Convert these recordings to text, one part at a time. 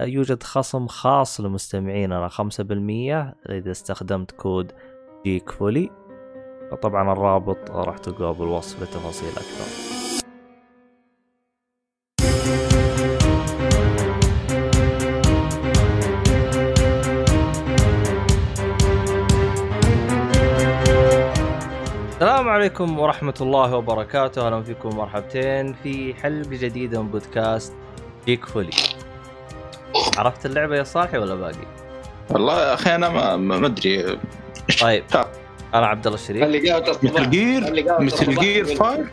يوجد خصم خاص لمستمعيننا 5% إذا استخدمت كود Geekfully طبعا الرابط راح تلقاه بالوصف لتفاصيل أكثر. السلام عليكم ورحمة الله وبركاته. أهلا فيكم مرحبتين في حلقة جديدة من بودكاست جيك فولي عرفت اللعبة يا صالحي ولا باقي؟ والله يا أخي أنا ما ما أدري. طيب. تعال. أنا عبد الله الشريف. مثل جير؟ مثل جير 5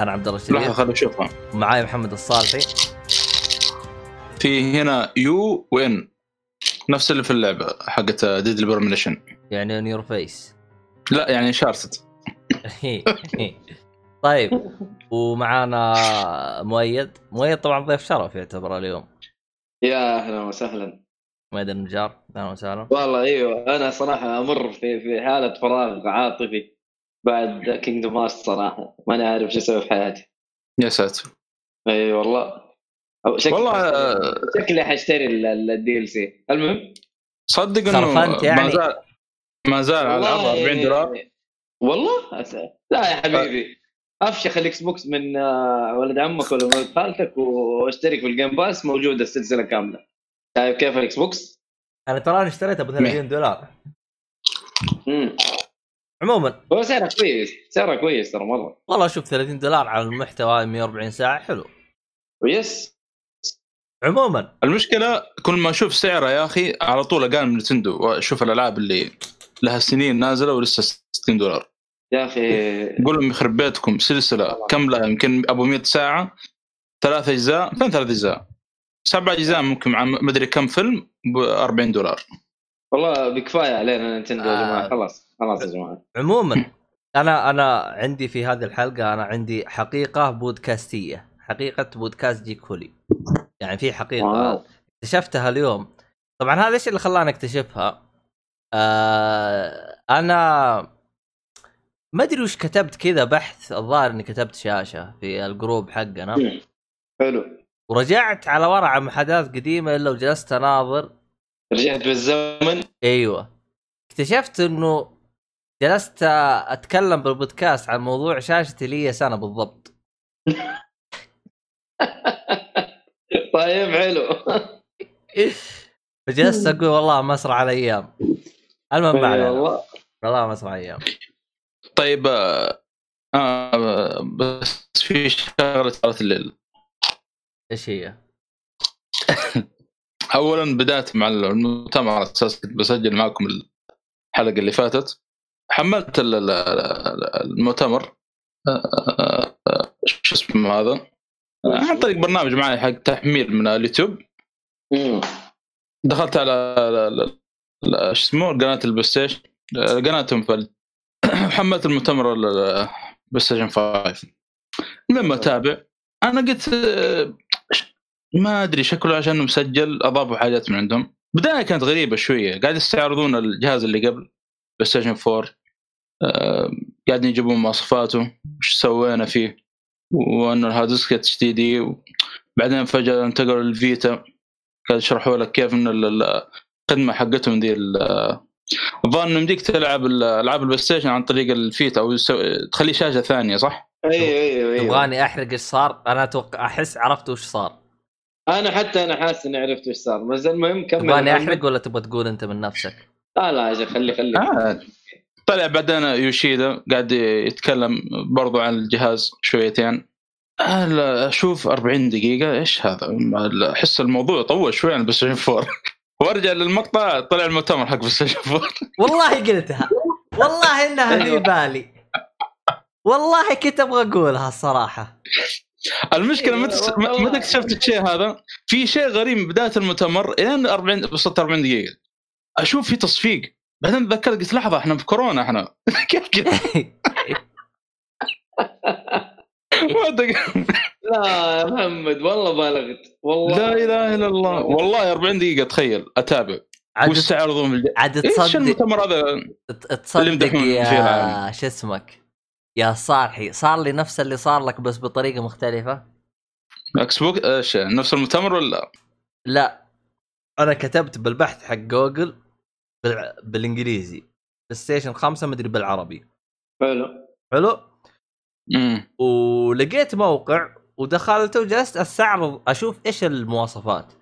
أنا عبد الله لحظة الشريف خليني أشوفها. معاي محمد الصالحي. في هنا يو وإن. نفس اللي في اللعبة حقت ديد البرميشن يعني اون يور فيس لا يعني شارست. طيب. ومعانا مؤيد. مؤيد طبعا ضيف شرف يعتبر اليوم. يا أهلا وسهلا. مؤيد النجار أهلا وسهلا. والله إيوه أنا صراحة أمر في في حالة فراغ عاطفي بعد Kingdom Heart صراحة. ماني عارف شو أسوي في حياتي. يا ساتر. إي والله. أو شكلي والله آه، شكلي حأشتري ال DLC المهم؟ صدق إنه يعني. ما زال ما زال على العرض والله- 40 دولار. والله؟ لا يا حبيبي. أفشخ الاكس بوكس من آه، ولد عمك ولا ولد خالتك واشترك في ال Game Pass موجودة السلسلة كاملة. شايف كيف الاكس بوكس؟ أنا تراني اشتريتها ب 30 دولار. امم عموما. هو سعره كويس سعره كويس ترى مرة. والله شوف 30 دولار على المحتوى 140 ساعة حلو. ويس. عموما. المشكلة كل ما أشوف سعره يا أخي على طول أقارن نينتندو وأشوف الألعاب اللي لها سنين نازلة ولسه 60 دولار. يا أخي. قول لهم يخرب بيتكم سلسلة كم لها يمكن أبو 100 ساعة ثلاث أجزاء فين ثلاث أجزاء؟ سبع أجزاء ممكن مع مدري كم فيلم ب 40 دولار. والله بكفاية علينا نينتندو يا جماعة. آه. خلاص خلاص يا جماعة. عموما أنا أنا عندي في هذه الحلقة أنا عندي حقيقة بودكاستية حقيقة بودكاست Geek Fully يعني في حقيقة واو. اكتشفتها اليوم. طبعا هذا إيش اللي خلاني أكتشفها؟ آه أنا ما أدري وش كتبت كذا بحث الظاهر إني كتبت شاشة في الجروب حقنا مم. حلو. ورجعت على ورا عن محادثات قديمة إلا وجلست أناظر. رجعت بالزمن؟ أيوه. اكتشفت إنه جلست أتكلم بالبودكاست عن موضوع شاشتي لي سنة بالضبط. طيب حلو. فجلست أقول والله مسرع الأيام المهم ما علينا والله. والله مسرع الأيام طيب آه آه بس في شغلة صارت الليل. إيش هي؟ اولا بدأت مع المؤتمر على أساس كنت بسجل معكم الحلقة اللي فاتت. حملت ال- ال- ال- المؤتمر. آه، شو اسمه هذا؟ آه، عن طريق برنامج معي حق تحميل من اليوتيوب. دخلت على ال- ال- ال- شو اسمه قناة البلاي ستيشن. قناتهم في حملت المؤتمر ستيشن 5 لما أتابع؟ أنا قلت آه، ما أدري شكله عشان مسجل أضافوا حاجات من عندهم. بداية كانت غريبة شوية. قاعد يستعرضون الجهاز اللي قبل بلاي ستيشن 4 آه، قاعدين يجيبون مواصفاته وش سوينا فيه وأنه ال hard disk HDD بعدين فجأة انتقلوا للفيتا. قاعد يشرحوا لك كيف إن ال- ال- الخدمة حقتهم دي انه يمديك تلعب ال- ألعاب البلاي ستيشن عن طريق الفيتا أو تخليه شاشة ثانية صح؟ أيوه أيوه أيوه تبغاني أحرق إيش صار؟ أنا أتوقع أحس عرفت وش صار أنا حتى أنا حاسس إني عرفت وش صار بس المهم كمل تبغاني. أحرق ولا تبغى تقول أنت من نفسك؟ لا لا يا شيخ خلي خلي آه. طلع بعدين يوشيدا قاعد يتكلم برضو عن الجهاز شويتين أشوف 40 دقيقة إيش هذا؟ ما- أحس الموضوع طول شوي عن بلاي ستيشن 4 وارجع للمقطع طلع المؤتمر حق 4 والله قلتها. والله إنها في بالي والله كنت أبغى أقولها الصراحه المشكلة متى. متى اكتشفت الشيء هذا؟ في شيء غريب من بداية المؤتمر إلين 40 وصلت 40 دقيقة. أشوف في تصفيق. بعدين تذكرت قلت لحظة إحنا في كورونا إحنا. كيف كذا ما. لا يا محمد والله بالغت. والله. لا إله إلا الله. والله 40 دقيقة تخيل أتابع. عاد وش تعرضون. عاد إيش تصدق المؤتمر هذا؟ تصدق يا. شو اسمك؟ يا صالحي. صار لي نفس اللي صار لك بس بطريقة مختلفة. إكس بوك إيش نفس المؤتمر ولا لا؟ أنا كتبت بالبحث حق جوجل. بالإنجليزي. بلاي ستيشن 5 مدري بالعربي. حلو. حلو؟ امم ولقيت موقع ودخلت وجلست أستعرض أشوف إيش المواصفات.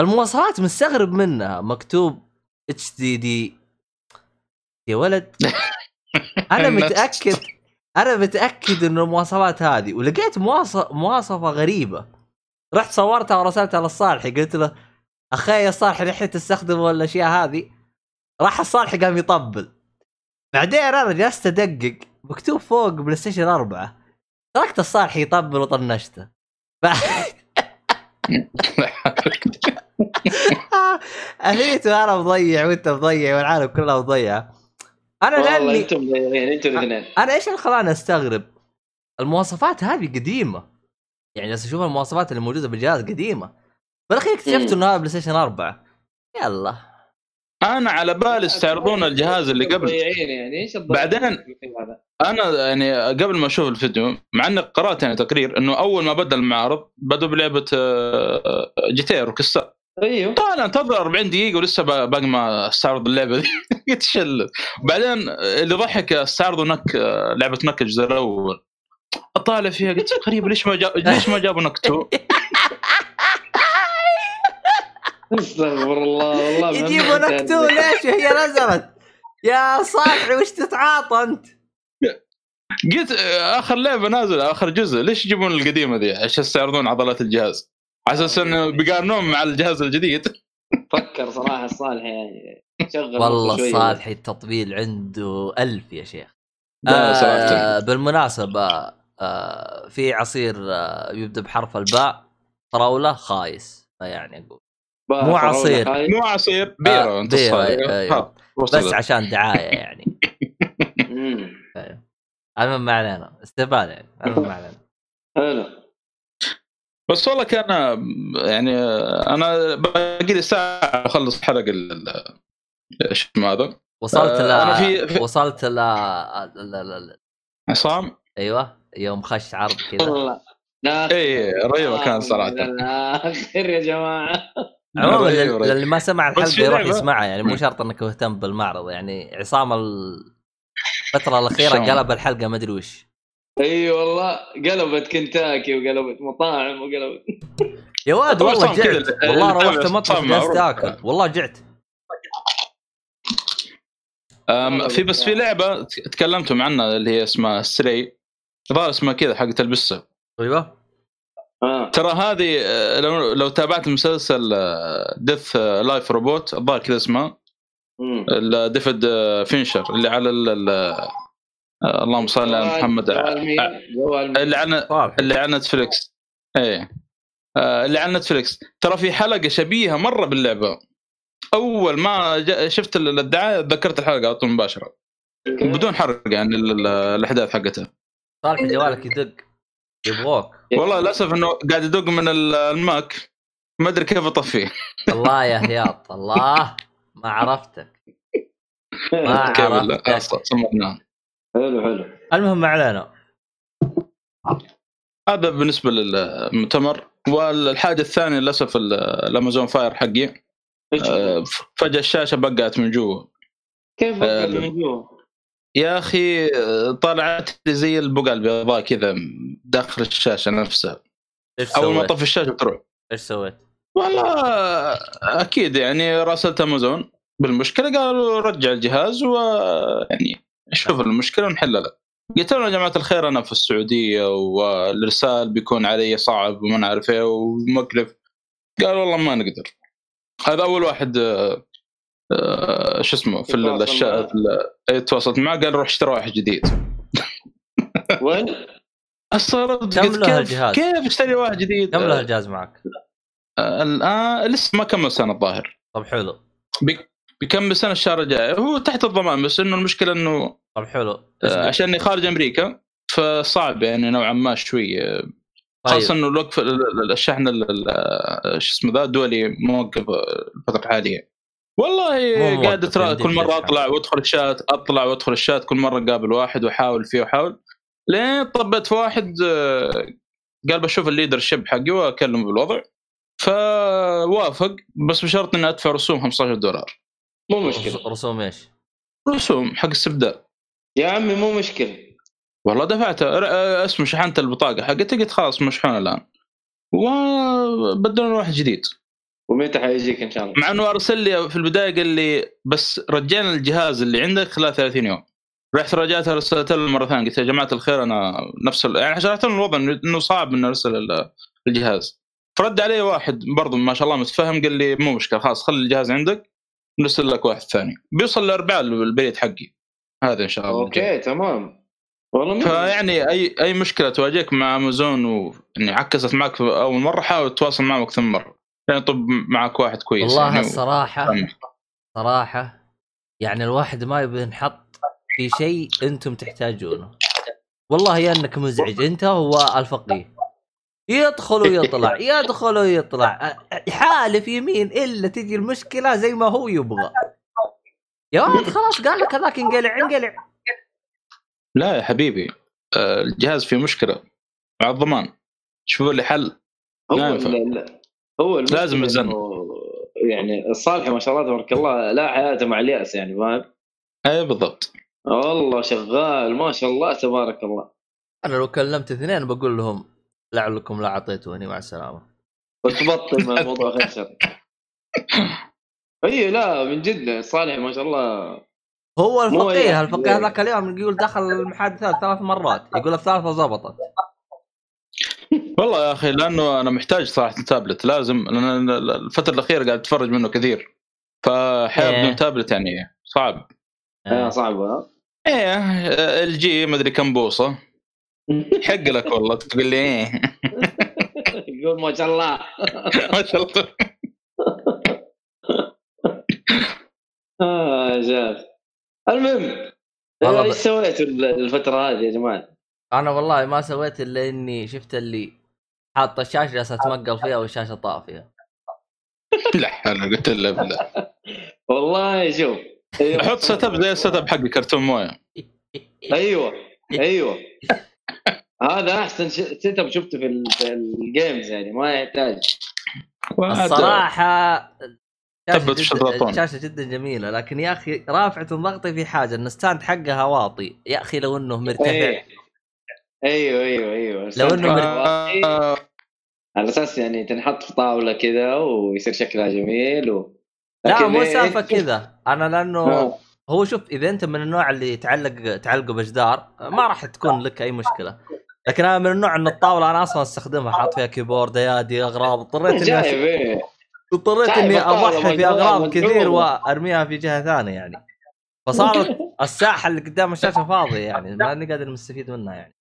المواصفات مستغرب منها مكتوب HDD يا ولد. أنا متأكد أنا متأكد إن المواصفات هذه ولقيت مواصفه مواصفة غريبة. رحت صورتها ورسلتها للصالحي قلت له أخي يا صالحي الحين تستخدم الأشياء هذه؟ راح الصالحي قام يطبل. بعدين أنا جلست أدقق مكتوب فوق بلاي ستيشن 4 تركت الصالحي يطبل وطنشته ف- اهيت وأنا مضيع وأنت مضيع والعالم كلها مضيعة. أنا لأني أنتم مضيعين أنتم الاثنين. أنا إيش اللي خلاني أستغرب؟ المواصفات هذه قديمة. يعني بس أشوف المواصفات اللي موجودة بالجهاز قديمة. بالأخير اكتشفت. إنه هذا بلاي ستيشن 4 يلا. أنا على بالي يستعرضون الجهاز اللي قبل. يعني إيش بعدين-؟ أنا يعني قبل ما أشوف الفيديو مع إني قرأت يعني تقرير إنه أول ما بدأ المعرض بدوا بلعبة آه، GTA Rockstar أيوه. طالع انتظر 40 دقيقة ولسه با- باقي ما استعرض اللعبة دي. يتشل. بعدين اللي ضحك استعرضوا نك لعبة نك الجزء الأول. أطالع فيها قلت غريب ليش ما جاب ليش ما جابوا نكتو؟ استغفر الله والله يجيبوا أنت- نكتو ليش هي نزلت؟ يا صالحي وش تتعاطى أنت؟ قلت آخر لعبة نازلة آخر جزء. ليش يجيبون القديمة دي عشان يستعرضون عضلات الجهاز. على أساس إنه بيقارنون مع الجهاز الجديد. فكر صراحة الصالح يعني شغل والله شوية. صالحي التطبيل عنده ألف يا شيخ. آه بالمناسبة آه في عصير آه يبدأ بحرف الباء. فراولة خايس فيعني أقول. بقى مو عصير. مو عصير. بيرة. آه، انت بيرة،. أيوة. ها، بس. عشان دعاية يعني. المهم ما علينا. استهبال يعني. المهم ما علينا. حلو بس والله كان يعني أنا باقي لي ساعة أخلص حلقه ال- ال- إيش اسمه هذا؟ وصلت ل آه، أنا في- وصلت ل... ل... ل... ل... عصام؟ أيوه. يوم خش عرض كذا. اي رهيبة كان صراحة. اخر يا جماعة. عموما. للي ما سمع الحلقة يروح يسمعها يعني مو شرط إنك مهتم بالمعرض يعني عصام الفترة الأخيرة؟ قلب الحلقة ما أدري وش. إي والله قلبت كنتاكي وقلبت مطاعم وقلبت. يا واد والله جعت. والله روحت يتابع مطبخ عصام جلست معروف. آكل. والله جعت. في بس في لعبة تكلمتم عنها اللي هي اسمها Stray الظاهر اسمها كذا حقت البسة. أيوه. آه. ترى هذه آه، لو لو تابعت مسلسل Death Love Robot الظاهر كذا. ال- ديفيد آه، فينشر اللي على ال- ال- آه، اللهم صل على محمد؟ اللي على اللي على نتفلكس إيه. آه، اللي على نتفلكس ترى في حلقة شبيهة مرة باللعبة. أول ما جا- شفت ال- الدعاية تذكرت الحلقة على طول مباشرة. بدون حرق يعني ال- ال- الأحداث حقتها. صالح جوالك يدق. يبغوك. والله للأسف إنه قاعد يدق من ال- ال Mac. ما أدري كيف أطفيه. الله يا هياط الله. ما عرفتك. ما عرفتك. حلو حلو. المهم ما علينا. هذا بالنسبة للمؤتمر. والحاجة الثانية للأسف ال- الأمازون فاير حقي؟ آه، فجأة الشاشة بقعت من جوا. كيف بقى آه، من جوا؟ يا أخي طلعت لي زي البقع البيضاء كذا داخل الشاشة نفسها أول ما؟ طفي الشاشة تروح إيش سويت؟ والله أكيد يعني راسلت أمازون. بالمشكلة قالوا رجع الجهاز ويعني شوف المشكلة ونحلها قلت لهم يا جماعة الخير أنا في السعودية والإرسال بيكون علي صعب وما نعرف إيه ومكلف. قال والله ما نقدر. هذا أول واحد آه، آه، شو اسمه في الأشياء إيه، تواصلت معه قال روح اشتري واحد جديد. وين؟ استغربت كم له الجهاز؟ كيف اشتري واحد جديد؟ كم له الجهاز معك؟ آه، الآن لسه ما كمل سنة الظاهر. طب حلو. بي- بيكمل سنة الشهر الجاي. هو تحت الضمان بس إنه المشكلة إنه طب حلو. آه، عشاني خارج أمريكا فصعب يعني نوعا ما شوي. آه، طيب. خاصه إنه الوقف ال- ال- الشحن ال- ال- شو اسمه ذا الدولي موقف الفترة الحالية. والله قاعد كل مرة. أطلع وأدخل الشات أطلع وأدخل الشات كل مرة أقابل واحد وأحاول فيه وأحاول. لين طبيت في واحد آه، قال بشوف ال leadership حقي وأكلمه بالوضع. فوافق بس بشرط إني أدفع رسوم 15 دولار. مو مشكلة. رس- رسوم إيش؟ رسوم حق استبدال يا عمي مو مشكلة. والله دفعتها ر- آه، اسمه شحنت البطاقة حقتي قلت خلاص مشحونه الآن. وبدلنا واحد جديد. ومتى حيجيك إن شاء الله. مع إنه أرسل لي في البداية قال لي بس رجعنا الجهاز اللي عندك خلال 30 يوم. رحت رجعتها رسلت له مرة ثانية قلت يا جماعة الخير أنا نفس ال... يعني شرحت لهم الوضع انه صعب إنه أرسل ال- الجهاز. فرد علي واحد برضو ما شاء الله متفهم قال لي مو مشكلة خلاص خلي الجهاز عندك نرسل لك واحد ثاني. بيوصل الاربعاء البريد حقي. هذا إن شاء الله. okay تمام. والله فيعني اي أي مشكلة تواجهك مع امازون واني عكست معك في أول مرة حاول تتواصل معهم أكثر من مرة. يعني طب معك واحد كويس والله يعني الصراحه فاهمك. صراحة يعني الواحد ما يبي ينحط في شيء أنتم تحتاجونه. والله يا انك مزعج انت هو الفقيه يدخل ويطلع يدخل ويطلع. حالف يمين إلا تجي المشكلة زي ما هو يبغى. يا ولد خلاص قال لك هذاك انقلع انقلع. لا يا حبيبي آه، الجهاز فيه مشكلة مع الضمان. شوفوا لي حل. لا ينفع. هو لازم الزن. إنه يعني الصالح ما شاء الله تبارك الله لا حياته مع اليأس يعني فاهم؟ أي بالضبط. والله شغال ما شاء الله تبارك الله. أنا لو كلمت اثنين بقول لهم لعلكم لا أعطيتوني مع السلامة. وتبطل من الموضوع خير شر. إي لا من جد صالح ما شاء الله. هو الفقيه يعني- الفقيه هذاك اليوم يقول دخل المحادثات ثلاث مرات يقول الثالثه زبطت والله يا أخي لأنه أنا محتاج صراحة تابلت. لازم لأن الفترة الأخيرة قاعد أتفرج منه كثير. فحياه إيه. بدون تابلت يعني صعب. آه صعبه ها إيه LG مدري كم بوصة. حق لك والله تقول لي إيه. يقول ما شاء الله. ما شاء الله. آه جاز المهم إيش سويتوا الفترة هذه يا جماعة؟ أنا والله ما سويت إلا إني شفت اللي حاط الشاشه جالسه اتمقل فيها والشاشة طافيه لا حول قلت له بالله والله شوف أيوة. حط setup زي ال setup حق كرتون موية أيوه أيوه هذا أحسن setup شفته في, ال- في ال games يعني ما يحتاج الصراحة شاشة ثبت. الشاشه جدا جميلة لكن يا أخي رافعة ضغطي في حاجة إن ال stand حقها واطي يا أخي لو إنه مرتفع أيوة. أيوه أيوه أيوه. لو مر- آه، على أساس يعني تنحط في طاولة كذا ويصير شكلها جميل و... لا مو إيه- سالفة كذا. أنا لأنه آه. هو شوف إذا أنت من النوع اللي تعلق تعلقه بجدار ما راح تكون لك أي مشكلة. لكن أنا من النوع إن الطاولة أنا أصلا أستخدمها. حاط فيها كيبورد أيادي أغراض. اضطريت إني أش- إيه. اضطريت إني أضحي في مجنونة، اغراض كثير. وأرميها في جهة ثانية يعني. فصارت الساحة اللي قدام الشاشة فاضية يعني ماني قادر مستفيد منها يعني.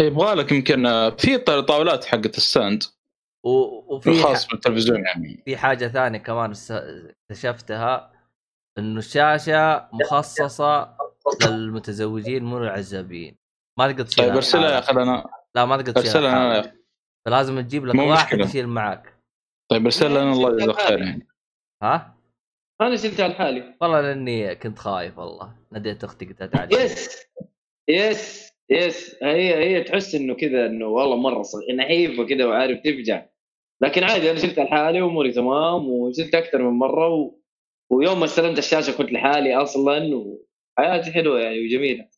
يبغى لك يمكن آه، في طاولات حقت الستاند وفي الخاص ح- بالتلفزيون يعني. في حاجة ثانية كمان اكتشفتها إنه الشاشة مخصصة للمتزوجين مو للعزابيين. ما تقدر تشيلها طيب ارسلها يا. أخي أنا لا ما تقدر تشيلها ارسلها أنا. فلازم تجيب لك واحد. يشيل معك طيب ارسلها أنا الله يجزاك خير يعني ها؟ أنا شلتها لحالي. والله لأني كنت خايف والله. ناديت أختي قلت لها تعالي يس يس. يس هي هي تحس إنه كذا إنه والله مرة صغ- نحيفه كذا وعارف تفجع لكن عادي أنا شلتها لحالي وأموري تمام وشلت أكثر من مرة و... ويوم ما استلمت الشاشة كنت لحالي أصلا وحياتي حلوة يعني وجميلة.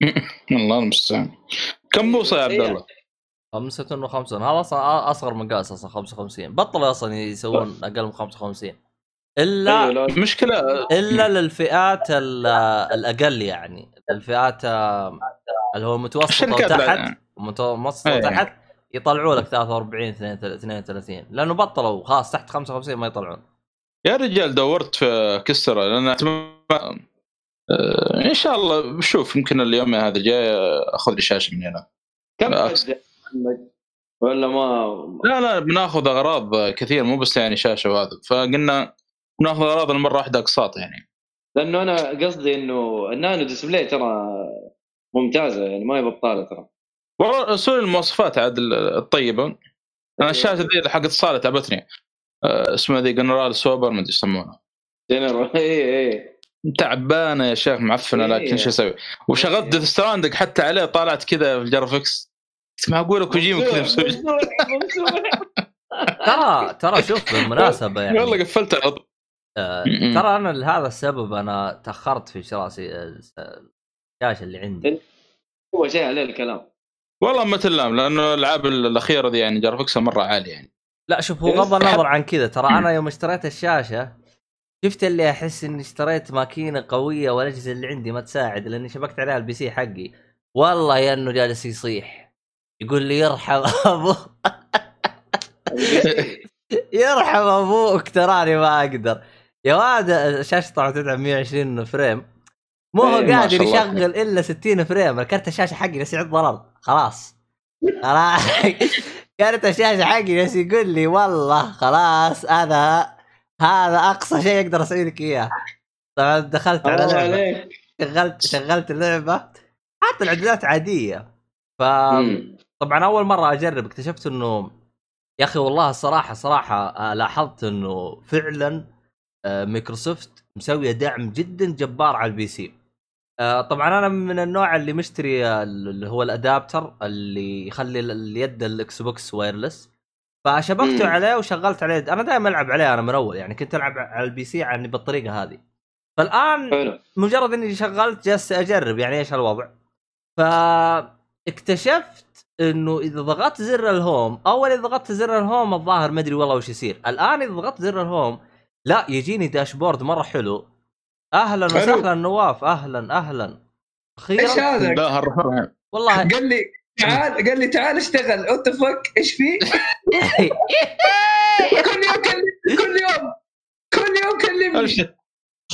الله المستعان. كم بوصه يا عبد. الله؟ خمسة وخمسون هذا أصلا أصغر مقاس أصلا 55 بطلوا أصلا يسوون أقل من 55 إلا أيوة، مشكلة إلا للفئات ال- الأقل يعني. الفئات آه، اللي هو متوسطه الشركات وتحت متوسطه أيه. وتحت يطلعوا لك 43 32 لأنه بطلوا خلاص تحت 55 ما يطلعون. يا رجال دورت في كسرة لأن أتم- آه، إن شاء الله بشوف يمكن اليوم هذا جاي أخذ لي شاشة من هنا. كم محمد؟ ولا ما؟ لا لا بناخذ أغراض كثير مو بس يعني شاشة وهذا. فقلنا وناخذ اغراضنا مره واحدة أقساط يعني. لأنه أنا قصدي إنه ال nano display ترى ممتازة يعني ما هي بطاله ترى. والله سوء المواصفات عاد الطيبة. أنا الشاشة ذي حقت الصالة تعبتني. آه، اسمها ذي General Super ما أدري يسمونها. جنرال اي اي تعبانة يا شيخ معفنة إيه. لكن شو أسوي؟ وشغلت Death Stranding حتى عليه طالعت كذا في ال graphics معقوله كوجيما كذا. مسوي ترى ترى شوف بالمناسبة يعني. والله قفلت على طول. آه،. ترى أنا لهذا السبب أنا تأخرت في شراء سي- الشاشه اللي عندي. هو شيء عليه الكلام. والله ما تلام لأنه الألعاب الأخيرة دي يعني graphics ها مرة عالي يعني. لا شوف هو بس غض النظر عن كذا ترى أنا يوم اشتريت الشاشة شفت اللي أحس إني اشتريت ماكينة قوية والأجهزة اللي عندي ما تساعد لأني شبكت عليها ال PC حقي. والله يا إنه جالس يصيح. يقول لي يرحم ابو يرحم أبوك تراني ما أقدر. يا واد الشاشة طبعا تدعم 120 frame. مو هو إيه، قادر. يشغل إلا 60 frame. الكرت الشاشة حقي يعض الأرض خلاص. خلاص. كرت الشاشة حقي جالس يقول لي والله خلاص هذا هذا أقصى شيء أقدر أسوي لك إياه. طبعا دخلت على لعبة. عليك. شغلت شغلت اللعبة. حتى الاعدادات عادية. ف. طبعا أول مرة أجرب اكتشفت إنه يا أخي والله الصراحه صراحة آه، لاحظت إنه فعلا مايكروسوفت مسوية دعم جدا جبار على ال PC. آه، طبعا أنا من النوع اللي مشتري آه، اللي هو ال adapter اللي يخلي ال- اليد ال Xbox wireless. فشبكته مم. عليه وشغلت عليه. أنا دائما ألعب عليه أنا من أول. يعني كنت ألعب على ال PC يعني بالطريقة هذه. فالآن مجرد إني شغلت جالس أجرب. يعني إيش الوضع؟ فاكتشفت إنه إذا ضغطت زر ال home أول إذا ضغطت زر ال home الظاهر ما أدري والله وش يصير. الآن إذا ضغطت زر ال home لا يجيني dashboard مرة حلو. أهلا. وسهلا نواف أهلا أهلا. إيش أخيرا هذا؟ الله الرحمن والله. قال لي تعال قال لي تعال اشتغل. what fuck إيش في؟ كل يوم كلم كل يوم كل يوم كلمني. ابشر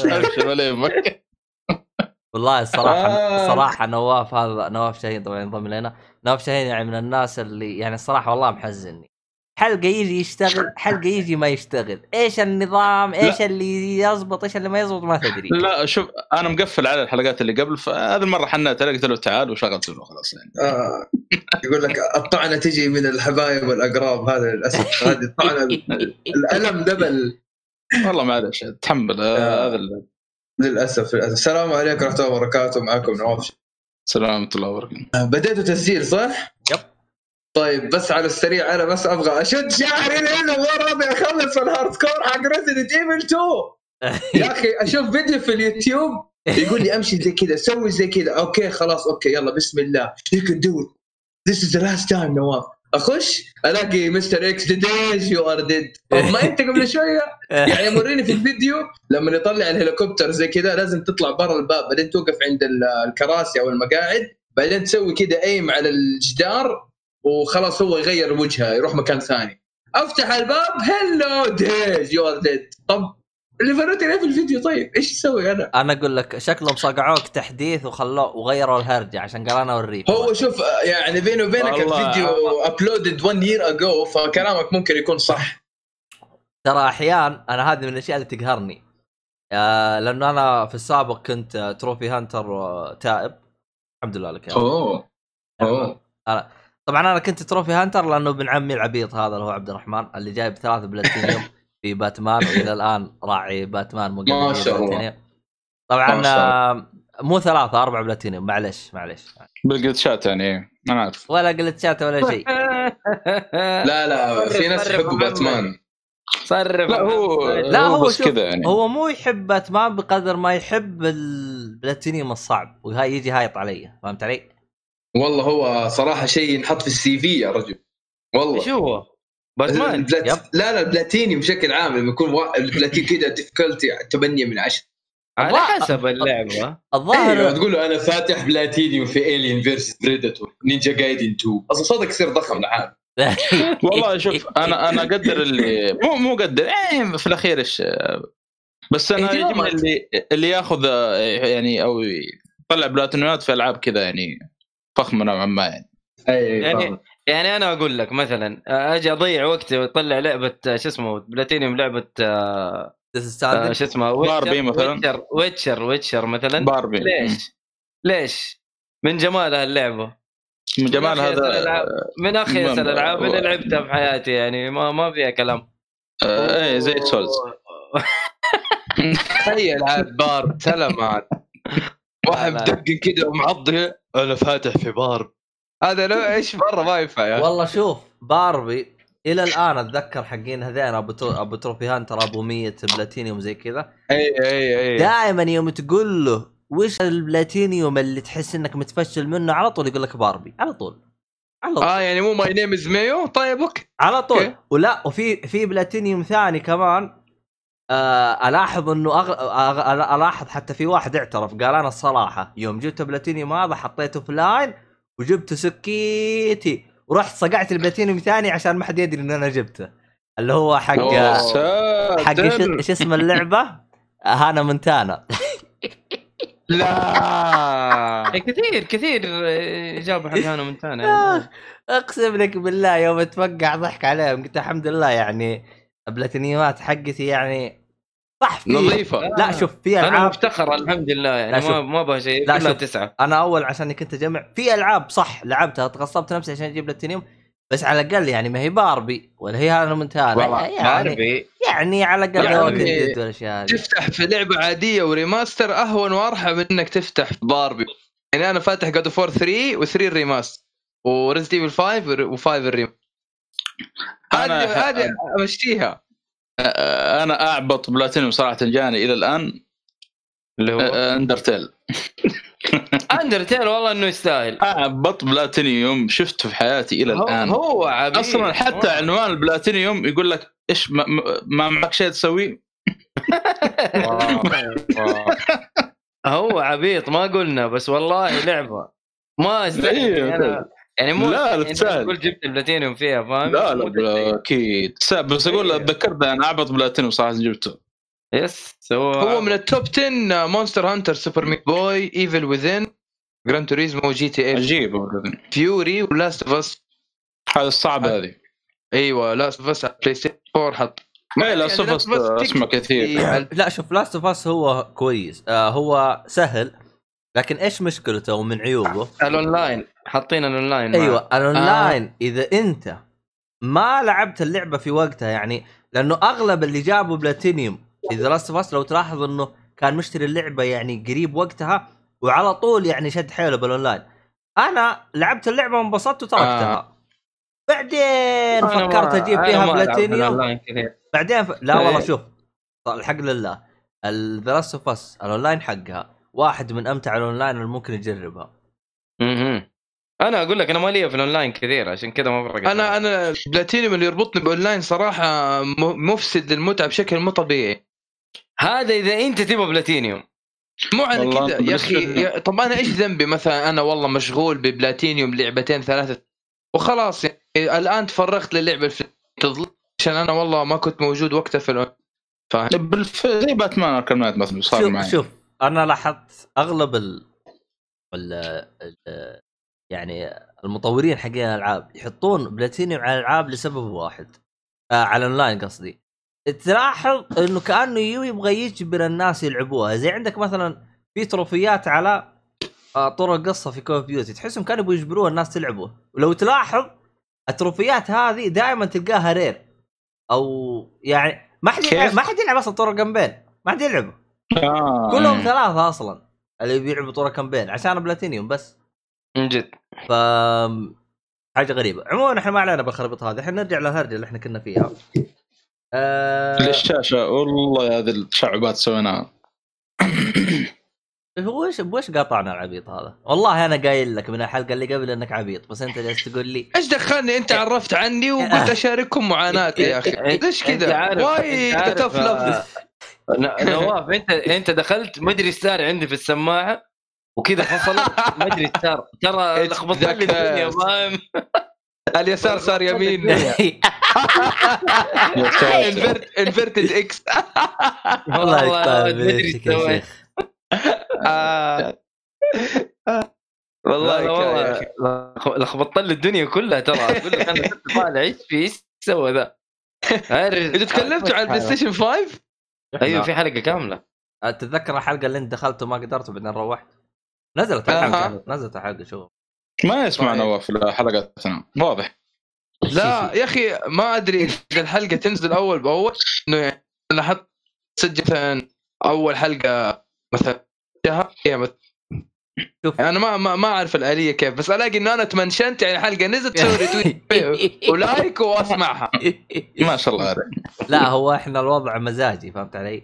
ابشر ولا يهمك والله الصراحه آه. الصراحه نواف هذا نواف شاهين طبعا ينضم لنا نواف شاهين يعني من الناس اللي يعني الصراحه والله محزني حلقه يجي يشتغل؟ حلقه يجي ما يشتغل؟ إيش النظام؟ إيش اللي يزبط إيش اللي ما يزبط ما تدري. لا شوف أنا مقفل على الحلقات اللي قبل فهذه المرة حنيت عليه قلت له تعال وشغلت له خلاص يعني. آه. يقول لك الطعنة تجي من الحبايب والأقراب هذا للأسف. هذه الطعنة الألم double. والله معلش تحمل آه. آه، هذا للأسف للأسف. السلام عليكم ورحمة الله وبركاته. معكم نواف سلامة الله وبركاته. بديتوا تسجيل صح؟ yep. طيب بس على السريع أنا بس أبغى أشد شعري لأنه مو راضي اخلص ال hardcore حق Resident Evil 2 يا أخي أشوف فيديو في اليوتيوب يقول لي أمشي زي كذا سوي زي كذا. okay خلاص okay يلا بسم الله. you can do ذيس از ذا لاست تايم نواف أخش ألاقي مستر إكس ديديش يو ار ديد ما أنت قبل شوية؟ يعني يمرني في الفيديو لما يطلع الهليكوبتر زي كذا لازم تطلع برا الباب بعدين توقف عند ال- الكراسي أو المقاعد بعدين تسوي كذا ايم على الجدار وخلاص هو يغير وجهه يروح مكان ثاني. أفتح الباب هلو ديج يو ار ديد طب اللي فرقت ليه في الفيديو طيب؟ إيش أسوي أنا؟ أنا أقول لك شكلهم صقعوك تحديث وخلوه وغيروا الهرجة عشان قال أنا أوريك. هو شوف يعني بيني وبينك. الفيديو uploaded 1 year ago فكلامك ممكن يكون صح. ترى أحيان أنا هذه من الأشياء اللي تقهرني. آه لأنه أنا في السابق كنت آه، trophy hunter آه، تائب. الحمد لله لك يا رب. أوه. أوه. طبعا أنا كنت trophy hunter لأنه ابن عمي العبيط هذا اللي هو عبد الرحمن اللي جايب ثلاثة بلاتينيوم في باتمان وإلى الآن راعي باتمان مو ما شاء الله. طبعا ما آه، مو ثلاثة أربعة بلاتينيوم. معلش معلش. بالجلتشات يعني إيه، أنا عارف ولا قلت شات ولا شيء. لا لا في ناس يحبوا. باتمان. صرف لا هو لا هو بس شوف، كذا يعني. هو مو يحب باتمان بقدر ما يحب البلاتينيوم الصعب وهاي يجي هايط علي فهمت علي؟ والله هو صراحة شيء ينحط في السي في يا رجل. والله. إيش هو؟ باتمان البلات... لا لا البلاتيني بشكل عام لما يكون وا... البلاتين كذا ديفيكولتي 8 من 10 على. حسب اللعبة. أيوه الظاهر تقول له أنا فاتح بلاتينيوم في Alien vs Predator Ninja Gaiden 2 أصلا صوتك يصير ضخم لحال والله شوف أنا أنا أقدر اللي مو مو أقدر. إيه في الأخير إيش؟ بس أنا اللي اللي ياخذ يعني أو يطلع بلاتينيومات في ألعاب كذا يعني. فخمة نوعا ما يعني. يعني يعني أنا أقول لك مثلا أجي أضيع وقتي وأطلع لعبة شو اسمه بلاتينيوم لعبة آه، آه، شو اسمه باربي مثلاً. ويتشر ويتشر, ويتشر مثلا. باربي ليش؟ ليش؟ من جمالها اللعبة. من جمال هذا الألعاب. من اخيس الألعاب اللي لعبتها في حياتي يعني ما ما فيها كلام. آه، إيه زي سولز تخيل عاد بار سلامات واحد. مدقن كذا ومعضي. أنا فاتح في بار هذا لو إيش مرة ما ينفع يا أخي. والله شوف باربي إلى الآن أتذكر حقين هذين أبو تو... أبو trophy hunter أبو 100 بلاتينيوم زي كذا. إي إي إي. دائما يوم تقول له وش البلاتينيوم اللي تحس إنك متفشل منه؟ على طول يقول لك باربي. على طول. على طول. آه يعني مو My Name Is Mayo طيب أوكي. على طول. أوكي. ولا وفي في بلاتينيوم ثاني كمان. آه ألاحظ إنه أغ... أغ... ألاحظ حتى في واحد اعترف قال أنا الصراحة يوم جبت بلاتينيوم هذا حطيته offline وجبت سكيتي ورحت صقعت البلاتينيوم ثاني عشان ما حد يدري إن أنا جبته. اللي هو حق أوه، حق إيش اسم اللعبة؟ Hannah Montana لا. إيه، كثير كثير آه، جابوا حق Hannah آه، أقسم لك بالله يوم اتفقع ضحك عليهم قلت الحمد لله يعني البلاتينيومات حقتي يعني صح في نظيفة. لا شوف في أنا ألعاب. مفتخر الحمد لله لا، يعني شوف. ما ما أبغى شيء. لا، شوف. تسعة. أنا أول عشان كنت أجمع في ألعاب صح لعبتها تغصبت نفسي عشان أجيب بلاتينيوم بس على الأقل يعني ما هي باربي ولا هي Hannah Montana والله يعني باربي. يعني على الأقل يعني تفتح في لعبة عادية و remaster أهون وأرحم من إنك تفتح في باربي. يعني أنا فاتح جود اوف 3 و3 الريماستر وريزد ايفل 5 و5 الريم هذه أنا- هذه أمشيها. أنا أعبط بلاتينيوم صراحة جاني إلى الآن. اللي هو؟ Undertale. Undertale والله إنه يستاهل. أعبط بلاتينيوم شفته في حياتي إلى الآن. هو عبيد أصلا حتى هو- عنوان البلاتينيوم يقول لك إيش ما, ما معك شيء تسويه هو عبيط ما قلنا بس والله لعبة. ما استاهل إيه، يعني مو لا، لا. تقول جبت البلاتينيوم فيها فاهم؟ لا لا أكيد. بس أقول إيه. تذكرت أنا أعبط بلاتينيوم صراحة جبته. يس هو هو من التوب 10 مونستر هانتر سوبر ميت بوي ايفل وذين جراند توريزمو جي تي اي عجيب فيوري ولاست اوف اس هذا الصعب هذه. أيوه Last of Us على بلاي ستيشن 4 حط. ما لا صفة Last of Us اسمه كثير. لا شوف Last of Us هو كويس. آه هو سهل. لكن إيش مشكلته ومن عيوبه؟ الأونلاين حاطين الأونلاين. أيوه الأونلاين إذا أنت ما لعبت اللعبة في وقتها يعني لأنه أغلب اللي جابوا platinum ذا Last of لو تلاحظ إنه كان مشتري اللعبة يعني قريب وقتها وعلى طول يعني شد حيله بالأونلاين أنا لعبت اللعبة وانبسطت وتركتها آه. بعدين فكرت أجيب فيها بلاتينيوم بعدين ف... لا إيه. والله شوف الحق لله The Last of Us ال online حقها واحد من أمتع الأونلاين اللي ممكن يجربها. مهم. أنا أقول لك أنا ما لي في الأونلاين كثير عشان كذا ما فرقت أنا. أنا بلاتينيوم اللي يربطني بأونلاين صراحة مفسد للمتعة بشكل مو طبيعي. هذا إذا أنت تبغى بلاتينيوم. مو على كذا يا أخي يا- طب أنا إيش ذنبي؟ مثلا أنا والله مشغول ببلاتينيوم لعبتين ثلاثة. وخلاص يعني الآن تفرغت للعبه الف- تظل عشان أنا والله ما كنت موجود وقتها في ال on- فاهم؟ بالف... زي Batman Arkham Knight مثلا صار شوف معي. شوف أنا لاحظت أغلب ال... ال... ال... يعني المطورين حقين الألعاب يحطون بلاتينيوم على الألعاب لسبب واحد آه على الأونلاين قصدي. تلاحظ إنه كأنه يبغى يجبر الناس يلعبوها. زي عندك مثلا في trophy ات على آه طور قصة في Call of Duty تحسهم كانوا يبغوا يجبرون الناس تلعبه ولو تلاحظ ال trophy ات هذه دائما تلقاها rare أو يعني ما حد؟ ما حد يلعب أصلا طرق جنبين. ما حد يلعب آه. كلهم مم. ثلاثة أصلا. اللي بيلعبوا طور campaign عشان بلاتينيوم بس. من جد. ف حاجة غريبة. عموما إحنا ما علينا بالخربط هذه إحنا نرجع للهرجة اللي إحنا كنا فيها. آه... للشاشه والله هذه التشعبات سويناها. هو إيش وش قاطعنا العبيط هذا؟ والله أنا قايل لك من الحلقة اللي قبل إنك عبيط بس أنت جالس تقول لي. إيش دخلني؟ أنت عرفت عني وقلت أشارككم معاناتي يا أخي. ليش أنت كذا؟ عارف- واي نواف انت انت دخلت ما ادري إيش صار عندي في السماعة وكذا فصلت ما ادري إيش صار ترى لخبطت لي. الدنيا فاهم اليسار صار يمين. inverted X الله والله يقطع يا شيخ. آه. والله والله والله لخبطت لي الدنيا كلها ترى. أقول لك أنا كنت طالع إيش في؟ إيش سوى ذا؟ أنتوا تكلمتوا على البلاي ستيشن 5 أيوه في حلقة كاملة. تتذكر الحلقة اللي أنت دخلت وما قدرت وبعدين روحت؟ نزلت. الحلقة نزلت الحلقة شوف. ما يسمع طيب. نواف في حلقاتنا واضح. لا يا أخي ما أدري اذا الحلقة تنزل أول بأول إنه يعني أنا حط سجل مثلا أول حلقة مثلا شهر يعني بس- شوف. أنا ما ما, ما أعرف الآلية كيف بس ألاقي إنه أنا تمنشنت يعني الحلقة نزلت أسوي retweet و like وأسمعها. ما شاء الله عليك لا هو إحنا الوضع مزاجي فهمت علي؟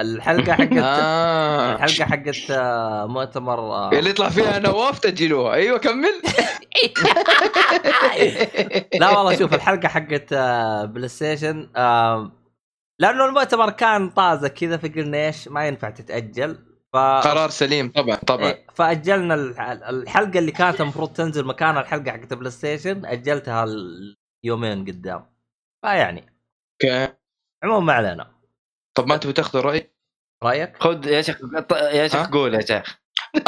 الحلقة حقت آه. الحلقة حقت آه، مؤتمر آه، اللي يطلع فيها نواف تجلوها أيوه كمل. لا والله شوف الحلقة حقت بلاي ستيشن لأنه المؤتمر كان طازة كذا فقلنا إيش ما ينفع تتأجل. ف قرار سليم. طبعا طبعا. إيه، فاجلنا الح- الحلقة اللي كانت المفروض تنزل مكان الحلقة حقت بلاي ستيشن أجلتها يومين قدام. فيعني. أوكي. عموما ما علينا. طب ما تبي تاخذ رايي؟ رأيك؟ خذ يا شيخ يا؟ شيخ قول يا شيخ.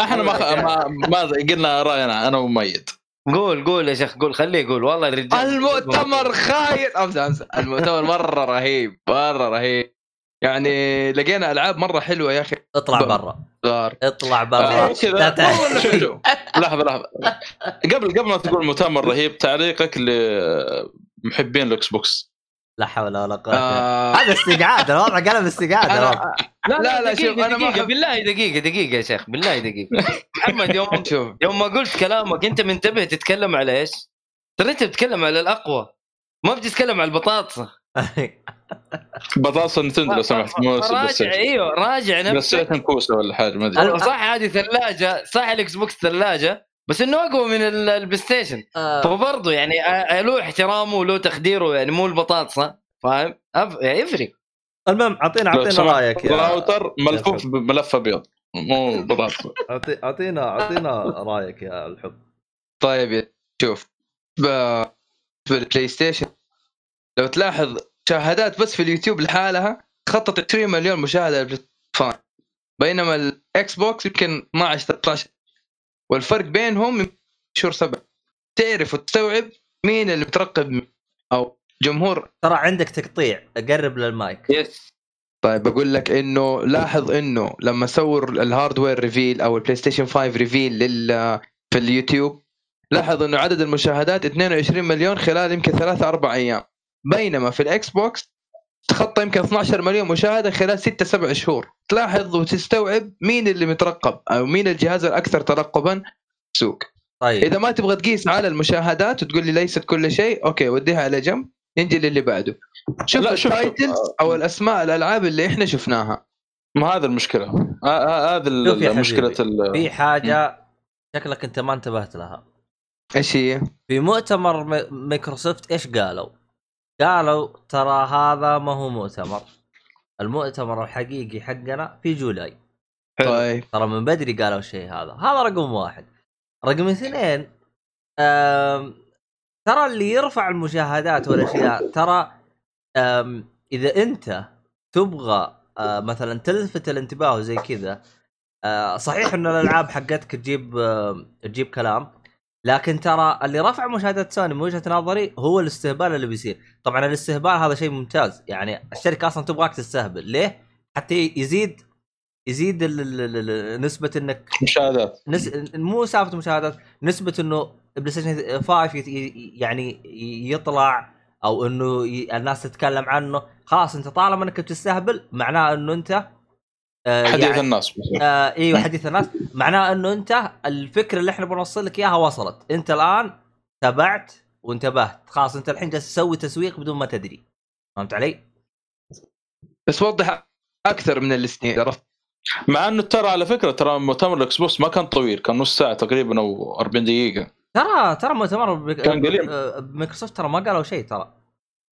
إحنا ما ما, ما قلنا رأينا أنا وميت. قول قول يا شيخ قول خليه يقول. والله الرجال المؤتمر خايس. امزح امزح المؤتمر مرة رهيب مرة رهيب. يعني لقينا ألعاب مرة حلوة يا أخي. اطلع برا. اطلع آه، برا. لا لحظة لحظة. قبل قبل ما تقول مؤتمر رهيب تعليقك لمحبين الإكس بوكس. لا حول ولا قوة آه. هذا استقعاد الوضع قلب استقعاد. أنا لا لا شوف أنا ما دقيقة بالله دقيقة دقيقة يا شيخ بالله دقيقة. محمد يوم شوف يوم ما قلت كلامك أنت منتبه تتكلم على إيش؟ ترى انت بتتكلم على الأقوى ما بتتكلم على البطاطس. بطاطس نينتندو لو سمحت مو راجع إيوه راجع نفسك. نسيت كوسه ولا حاجة ما أدري. صح هذه ثلاجة صح الإكس بوكس ثلاجة بس إنه أقوى من ال- البلاي ستيشن. آه، فبرضه يعني له احترامه وله تقديره يعني مو البطاطسة فاهم؟ أف... يعني يفرق المهم اعطينا أعطينا رأيك يا راوتر ملفوف بملف أبيض مو بطاطس. اعطينا أعطينا رأيك يا الحب. طيب شوف بالبلاي ستيشن لو تلاحظ مشاهدات بس في اليوتيوب لحالها خطت 20 مليون مشاهدة ستيشن. بينما الاكس بوكس يمكن 12 13 والفرق بينهم يمكن شهور سبع. تعرف وتستوعب مين اللي مترقب مين. أو جمهور. ترى عندك تقطيع. قرب للمايك. yes طيب بقول لك إنه لاحظ إنه لما سووا ال hardware reveal أو البلاي ستيشن 5 reveal لل في اليوتيوب لاحظ إنه عدد المشاهدات 22 مليون خلال يمكن ثلاثة أربع أيام. بينما في الإكس بوكس تخطى يمكن 12 مليون مشاهدة خلال 6 7 شهور. تلاحظ وتستوعب مين اللي مترقب أو مين الجهاز الأكثر ترقبا؟ في السوق طيب. إذا ما تبغى تقيس على المشاهدات وتقول لي ليست كل شيء okay وديها على جنب. نجي للي بعده. شوف ال titles أو الأسماء الألعاب اللي إحنا شفناها. ما هذا المشكلة. آه، آه، هذا مشكلة في حاجة شكلك أنت ما انتبهت لها. إيش هي؟ في مؤتمر مايكروسوفت إيش قالوا؟ قالوا ترى هذا ما هو مؤتمر. المؤتمر الحقيقي حقنا في جولاي. طيب. ترى من بدري قالوا الشيء هذا. هذا رقم واحد. رقم اثنين ترى اللي يرفع المشاهدات والأشياء ترى إذا أنت تبغى مثلا تلفت الانتباه وزي كذا صحيح إن الألعاب حقتك تجيب تجيب كلام لكن ترى اللي رفع مشاهدات سوني من وجهة نظري هو الاستهبال اللي بيصير. طبعا الاستهبال هذا شيء ممتاز. يعني الشركة أصلا تبغاك تستهبل. ليه؟ حتى يزيد يزيد نسبة انك مشاهدات. نس... مو سالفة مشاهدات نسبة إنه بلاي ستيشن 5 يت- ي- يعني يطلع أو إنه ي... الناس تتكلم عنه. خلاص أنت طالما إنك بتستهبل معناه إنه أنت آه حديث يعني الناس. آه إيوه حديث الناس. معناه إنه أنت الفكرة اللي إحنا بنوصل لك إياها وصلت. أنت الآن تابعت وانتبهت. خلاص أنت الحين جالس تسوي تسويق بدون ما تدري. فهمت علي؟ بس وضح أكثر من السنين عرفت؟ مع إنه ترى على فكرة ترى مؤتمر الاكس بوكس ما كان طويل كان نص ساعة تقريبا أو 40 دقيقة. ترى ترى مؤتمر بك- كان قليل. آه، بمايكروسوفت ترى ما قالوا شيء ترى.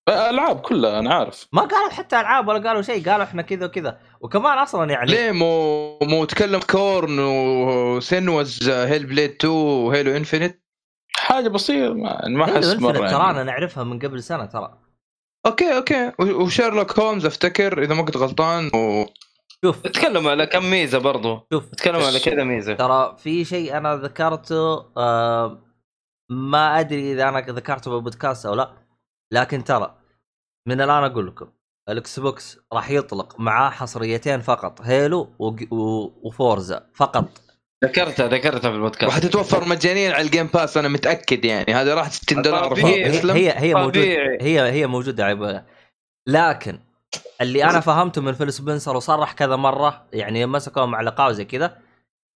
العاب كلها أنا عارف. ما قالوا حتى ألعاب ولا قالوا شيء قالوا إحنا كذا وكذا. وكمان أصلا يعني ليه مو مو تكلم كورن وسينوز هيل بليد 2 وهيلو انفينيت حاجة بسيطة ما, ما أحس مرة يعني. ترانا نعرفها من قبل سنة ترى. okay okay. و- وشيرلوك هولمز أفتكر إذا ما كنت غلطان و... شوف. تكلموا على كم ميزة برضو. شوف. تكلموا على كذا ميزة. ترى في شيء أنا ذكرته آه ما أدري إذا أنا ذكرته بالبودكاست أو لا لكن ترى من الآن أقول لكم الاكس بوكس راح يطلق معاه حصريتين فقط هيلو وج- و- وفورزا فقط. ذكرتها ذكرتها في البودكاست. وحتتوفر مجانيا على الجيم باس أنا متأكد يعني. هذا راح 60 دولار. هي هي هي موجود طبيعي. هي هي موجودة عيب. لكن اللي أنا فهمته من فيل سبنسر وصرح كذا مرة يعني مسكوه مع لقاء وزي كذا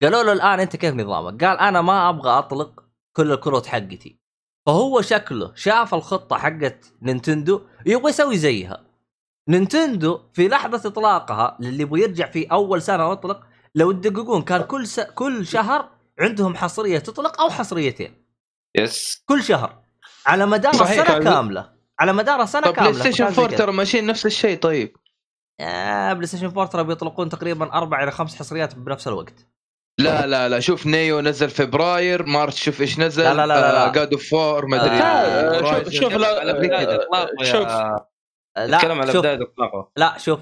قالوا له الآن أنت كيف نظامك؟ قال أنا ما أبغى أطلق كل الكروت حقتي. فهو شكله شاف الخطة حقت نينتندو يبغى يسوي زيها. نينتندو في لحظة إطلاقها للي يبغى يرجع في أول سنة اطلق لو تدققون كان كل س... كل شهر عندهم حصرية تطلق أو حصريتين. yes. كل شهر. على مدار صحيح، السنة كاملة. على مدار طب كاملة بلاي ستيشن فكان زي 4 كذا. ترى ماشيين نفس الشيء طيب. آه PlayStation 4 ترى بيطلقون تقريبا أربع إلى خمس حصريات بنفس الوقت. لا لا لا شوف Nioh نزل فبراير مارس شوف إيش نزل لا لا لا لا. God of War ما أدري آه، شوف- شوف لا- شوف. آه لا على شوف. لا شوف.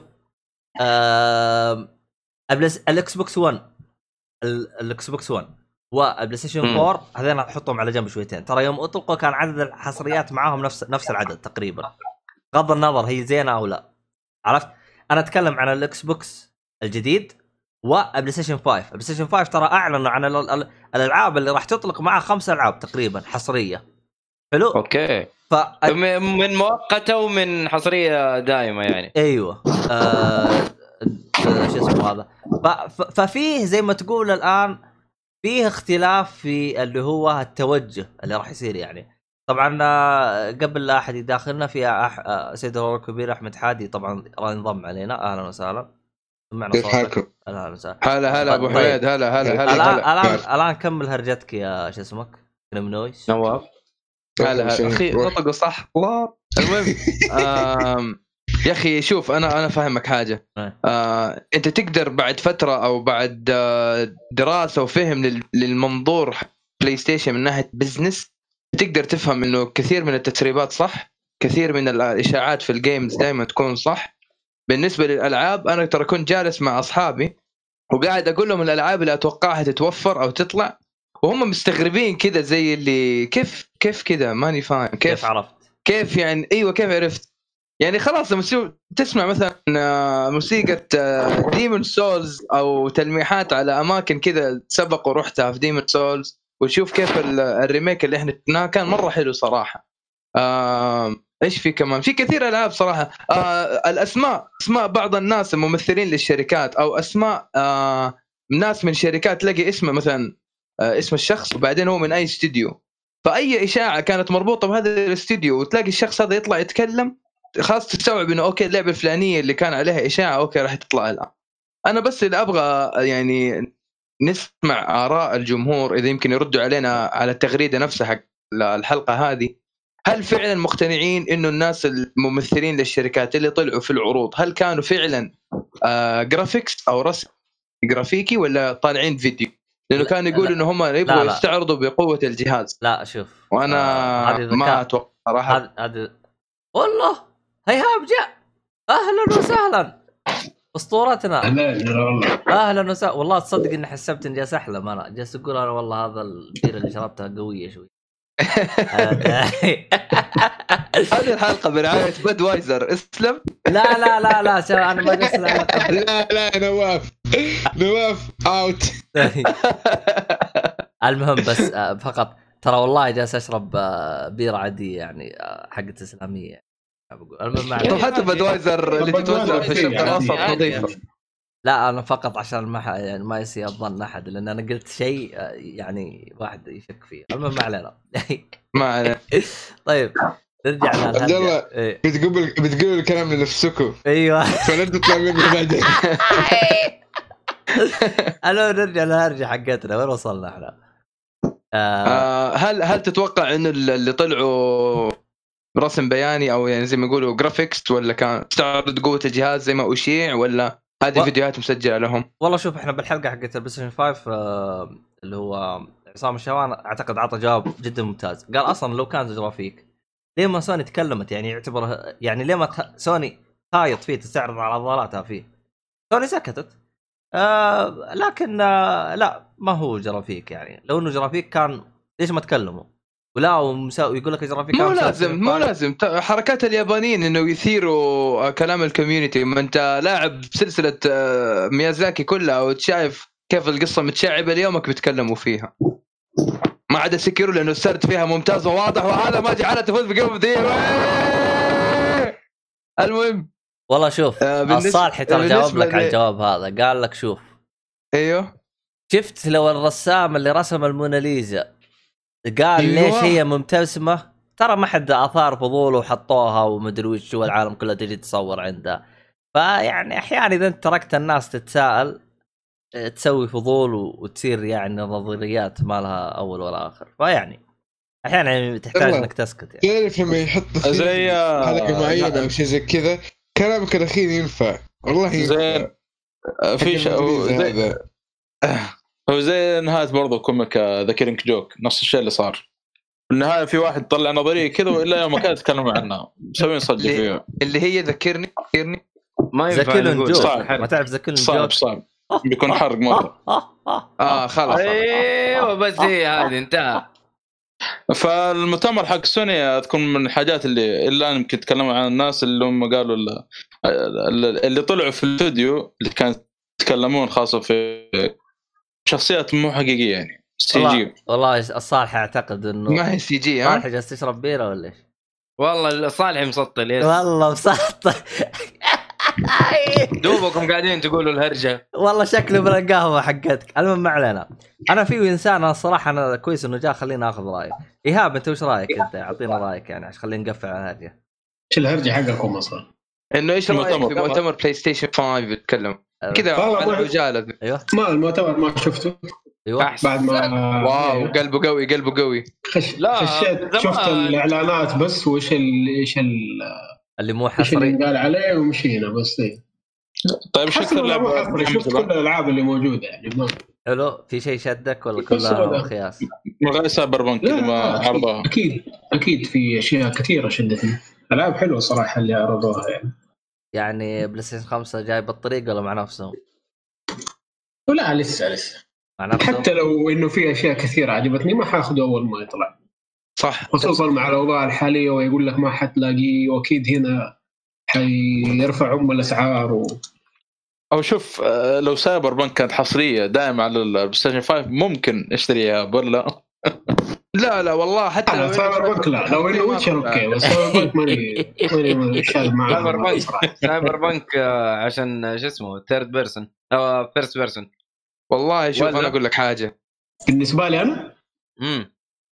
آه ال Xbox 1 ال- ال Xbox 1 وال PlayStation مم. 4 هذين احطهم على جنب شويتين. ترى يوم أطلقوا كان عدد الحصريات معاهم نفس نفس العدد تقريبا. بغض النظر هي زينة أو لا. عرفت؟ أنا أتكلم عن ال Xbox الجديد. و PlayStation 5 PlayStation 5 ترى أعلنوا عن ال- ال- الألعاب اللي راح تطلق معها خمس ألعاب تقريبا حصرية. حلو؟ أوكي. ف من من مؤقتة ومن حصرية دائمه يعني. أيوه. آه شو اسمه هذا؟ ف... ف... ففيه زي ما تقول الآن فيه اختلاف في اللي هو التوجه اللي راح يصير يعني. طبعا آه، قبل لا أحد يداخلنا في أح... آه، سيد الكبير أحمد حادي طبعا راح ينضم علينا أهلا وسهلا. سمعنا كيف حالكم؟ هلا هلا أبو طيب. حميد هلا هلا هلا الآن الآن الآن كمل هرجتك يا شو اسمك؟ نويس. نواف. هلا هلا. أخي. نطقوا صح؟ الله المهم آم، يا أخي شوف أنا أنا فاهمك حاجة. إيه. آه، أنت تقدر بعد فترة أو بعد آه، دراسة وفهم لل- للمنظور PlayStation من ناحية business تقدر تفهم إنه كثير من التسريبات صح كثير من الإشاعات في ال games دائما تكون صح. بالنسبة للألعاب أنا ترى كنت جالس مع أصحابي وقاعد أقول لهم الألعاب اللي أتوقعها تتوفر أو تطلع وهم مستغربين كذا زي اللي كيف كيف كذا؟ ماني فاهم كيف كيف عرفت؟ كيف يعني؟ إيوه كيف عرفت؟ يعني خلاص لما تسمع مثلا آه، موسيقى Demon's Souls أو تلميحات على أماكن كذا سبق ورحتها في Demon's Souls وتشوف كيف ال- ال remake اللي إحنا شفناه كان مرة حلو صراحة. آه، إيش في كمان؟ في كثير ألعاب صراحة. آه، الأسماء أسماء بعض الناس الممثلين للشركات أو أسماء آه، ناس من شركات تلاقي اسمه مثلا آه، اسم الشخص وبعدين هو من أي استديو. فأي إشاعة كانت مربوطة بهذا الاستديو وتلاقي الشخص هذا يطلع يتكلم خلاص تستوعب إنه أوكي اللعبة الفلانية اللي كان عليها إشاعة أوكي راح تطلع الآن. أنا بس اللي أبغى يعني نسمع آراء الجمهور إذا يمكن يردوا علينا على التغريدة نفسها حق الحلقة هذه. هل فعلا مقتنعين إنه الناس الممثلين للشركات اللي طلعوا في العروض هل كانوا فعلا آه graphics أو رسم جرافيكي ولا طالعين فيديو؟ لأنه لا- كان يقول. إنه هم يبغوا. يستعرضوا بقوة الجهاز. لا شوف وأنا آه، ما. أتوقع صراحة. هذا هذا والله إيهاب جاء. أهلا وسهلا. أسطورتنا. أهلا وسهلا. والله تصدق إني حسبت إني جالس أحلم. أنا جالس أقول أنا والله هذا البيره اللي شربتها قوية شوي. هذه الحلقة برعاية Budweiser اسلم. لا لا لا لا شو أنا ما على- لا لا نواف. نواف out المهم بس آه، فقط ترى والله جالس أشرب آه، بيرة عادية يعني آه، حقت إسلامية. بقول المهم طب. حتى Budweiser اللي تتوزع في الشرق الأوسط نظيفة. لا أنا فقط عشان ما يعني ما يصير الظن أحد لأن أنا قلت شيء آه، يعني واحد يشك فيه. المهم ما علينا. ما عليه طيب نرجع عبد الله. إيه. بتقول بتقول الكلام لنفسكم أيوه. فلا تطلع بعدين. ألو نرجع للهرجة حقتنا. وين وصلنا إحنا؟ آه. آه، هل هل تتوقع انه اللي طلعوا رسم بياني أو يعني زي ما يقولوا graphics ولا كان تعرض قوة الجهاز زي ما أشيع ولا هذه و- فيديوهات مسجلة لهم؟ والله شوف إحنا بالحلقة حقت ال PlayStation 5 آه اللي هو عصام الشوان أعتقد عطى جواب جدا ممتاز. قال أصلا لو كان جرافيك ليه ما سوني تكلمت؟ يعني يعتبر يعني ليه ما تخ... سوني خايط فيه تستعرض على عضلاتها فيه. سوني سكتت. آه لكن آه لا ما هو جرافيك يعني. لو إنه جرافيك كان ليش ما تكلموا؟ ولا ومساوي يقول لك اجرى مو لازم مو. لازم. حركات اليابانيين إنه يثيروا كلام ال community ما أنت لاعب سلسلة آه، ميازاكي كلها وتشايف كيف القصة متشعبة ليومك بيتكلموا فيها. ما عدا Sekiro لأنه السرد فيها ممتاز وواضح وهذا ما جعلها تفوز ب Game of المهم. والله شوف آه، الصالحي ترى جاوب لك على الجواب هذا. قال لك شوف. أيوه. شفت لو الرسام اللي رسم الموناليزا قال أيوة. ليش هي مبتسمة؟ ترى ما حد آثار فضوله وحطوها ومدري وش والعالم كلها تجي تصور عندها فيعني أحيانا إذا أنت تركت الناس تتساءل آه، تسوي فضول وتصير يعني نظريات ما لها أول ولا آخر. فيعني أحيانا يعني تحتاج. إنك تسكت يعني. تعرف لما يحط زي آه، حلقة معينة أو شيء زي كذا كلامك الأخير ينفع. والله ينفع. زين آه، في ش... هو زي... نهاية برضو comic The Killing Joke نفس الشيء اللي صار. في النهايه في واحد طلع نظرية كذا وإلا يوم ما كان يتكلموا عنها. مسوين صدق فيها. اللي هي ذكرني ذكرني ما ينفع نقول joke صعب. ما تعرف joke صعب صعب. بيكون حرق مرة. آه خلاص أيوه بس هي هذه انتهى. فالمؤتمر حق سوني تكون من الحاجات اللي الا يمكن يتكلموا عن الناس اللي هم قالوا ال- ال- اللي طلعوا في الاستوديو اللي كانوا يتكلمون خاصة في شخصيات مو حقيقية يعني. C والله G والله الصالح أعتقد إنه ما هي CG ها؟ صالح جالس تشرب بيره ولا إيش؟ والله صالح مسطل yes والله مسطح دوبكم قاعدين تقولوا الهرجة. والله شكله من القهوة حقتك. المهم ما علينا. أنا في إنسان أنا الصراحه أنا كويس إنه جاء خليني آخذ رايه إيهاب أنت وش رأيك أنت؟ اعطينا رأيك يعني عشان خلينا نقفل على الهرجة. إيش الهرجة حقكم أصلا؟ إنه إيش رأيك. في مؤتمر. PlayStation 5 يتكلم كذا. على ما- عجاله أيوه. ما المؤتمر ما شفته. أيوه. بعد ما wow قلبه قوي قلبه قوي. خش... لا، خشيت. شفت الإعلانات بس وايش ال... إيش ال... اللي مو إيش اللي حصري. قال عليه ومشينا بس إيه. طيب إيش حسب أكثر لعبه حصري شفت؟ كل الألعاب اللي موجودة يعني ما... حلو. في شيء شدك ولا كلها. خياس؟ غير Cyberpunk ما عرضوها أكيد أكيد في أشياء كثيرة شدتني. ألعاب حلوة صراحة اللي عرضوها يعني. يعني PlayStation 5 جاي بالطريق ولا مع نفسهم؟ ولا لسه لسه. مع نفسهم؟ حتى لو إنه في أشياء كثيرة عجبتني ما حاخذه أول ما يطلع. صح. خصوصا مع الأوضاع الحالية ويقول لك ما حتلاقيه وأكيد هنا حيرفع أم الأسعار و... أو شوف آه، لو Cyberpunk كانت حصرية دائما على ال PlayStation 5 ممكن اشتريها ولا لا لا والله حتى لا لو Cyberpunk لا. لو إنه Witcher okay. بس Cyberpunk ماني ماني معاه سايبر بانك. صراحة. Cyberpunk آه، عشان شو اسمه third person أو first person والله شوف؟ أنا أقول لك حاجة. بالنسبة لي أنا؟ امم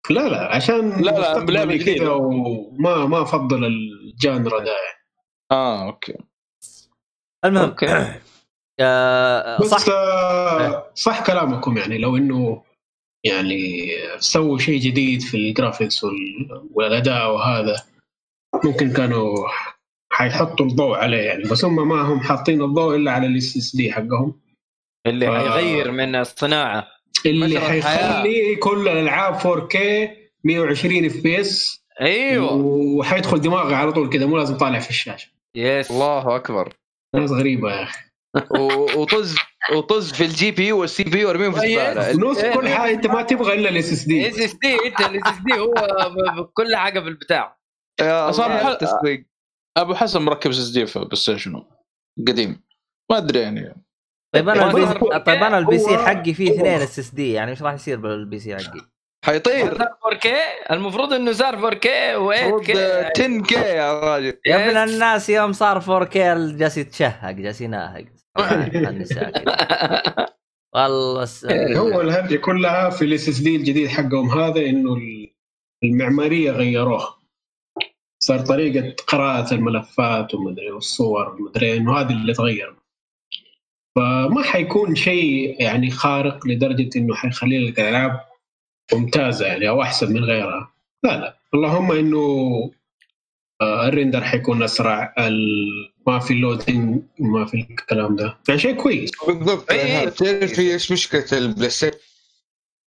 لا لا عشان لا، لا، كذا جديدة. وما ما أفضل ال genre ده. آه okay. المهم okay. آه بس صح. آه صح كلامكم يعني. لو إنه يعني سووا شيء جديد في ال graphics وال- والأداء وهذا. ممكن كانوا حيحطوا الضوء عليه يعني بس هم ما هم حاطين الضوء إلا على ال SSD حقهم. اللي آه. حيغير من الصناعة. اللي. حيخلي كل الالعاب 4K 120 FPS أيوه. وحيدخل دماغي على طول كذا مو لازم طالع في الشاشة. yes الله أكبر. ناس غريبة يا أخي. وطز وطز في ال GPU وال CPU ارميهم في الزبالة. نص كل حاجة أنت ما تبغى إلا ال SSD SS D إنت ال SSD هو كل حاجة في البتاع. حل- التسويق أبو حسن مركب S SD في PlayStation قديم. ما أدري يعني. طيب أنا ال P صار- طيب أنا ال PC حقي فيه اثنين SSD يعني إيش راح يصير بال PC حقي؟ حيطير. صار 4K المفروض إنه صار 4K المفروض و8K 10 K يا راجل. يا ابن. الناس يوم صار 4K جالس يتشهق جالس يناهق. والله س... هو الهرجه كلها في ال SSD الجديد حقهم هذا إنه ال- المعمارية غيروها صار طريقة قراءة الملفات ومدري والصور ومدري إنه هذا اللي تغير. فما حيكون شيء يعني خارق لدرجة إنه حيخلي لك الالعاب ممتازة يعني أو أحسن من غيرها. لا لا. اللهم إنه آه، ال render حيكون أسرع ال- ما في ال loading ما في الكلام ده. يعني شيء كويس. بالضبط. إيه. يعني تعرف في إيش مشكلة ال PlayStation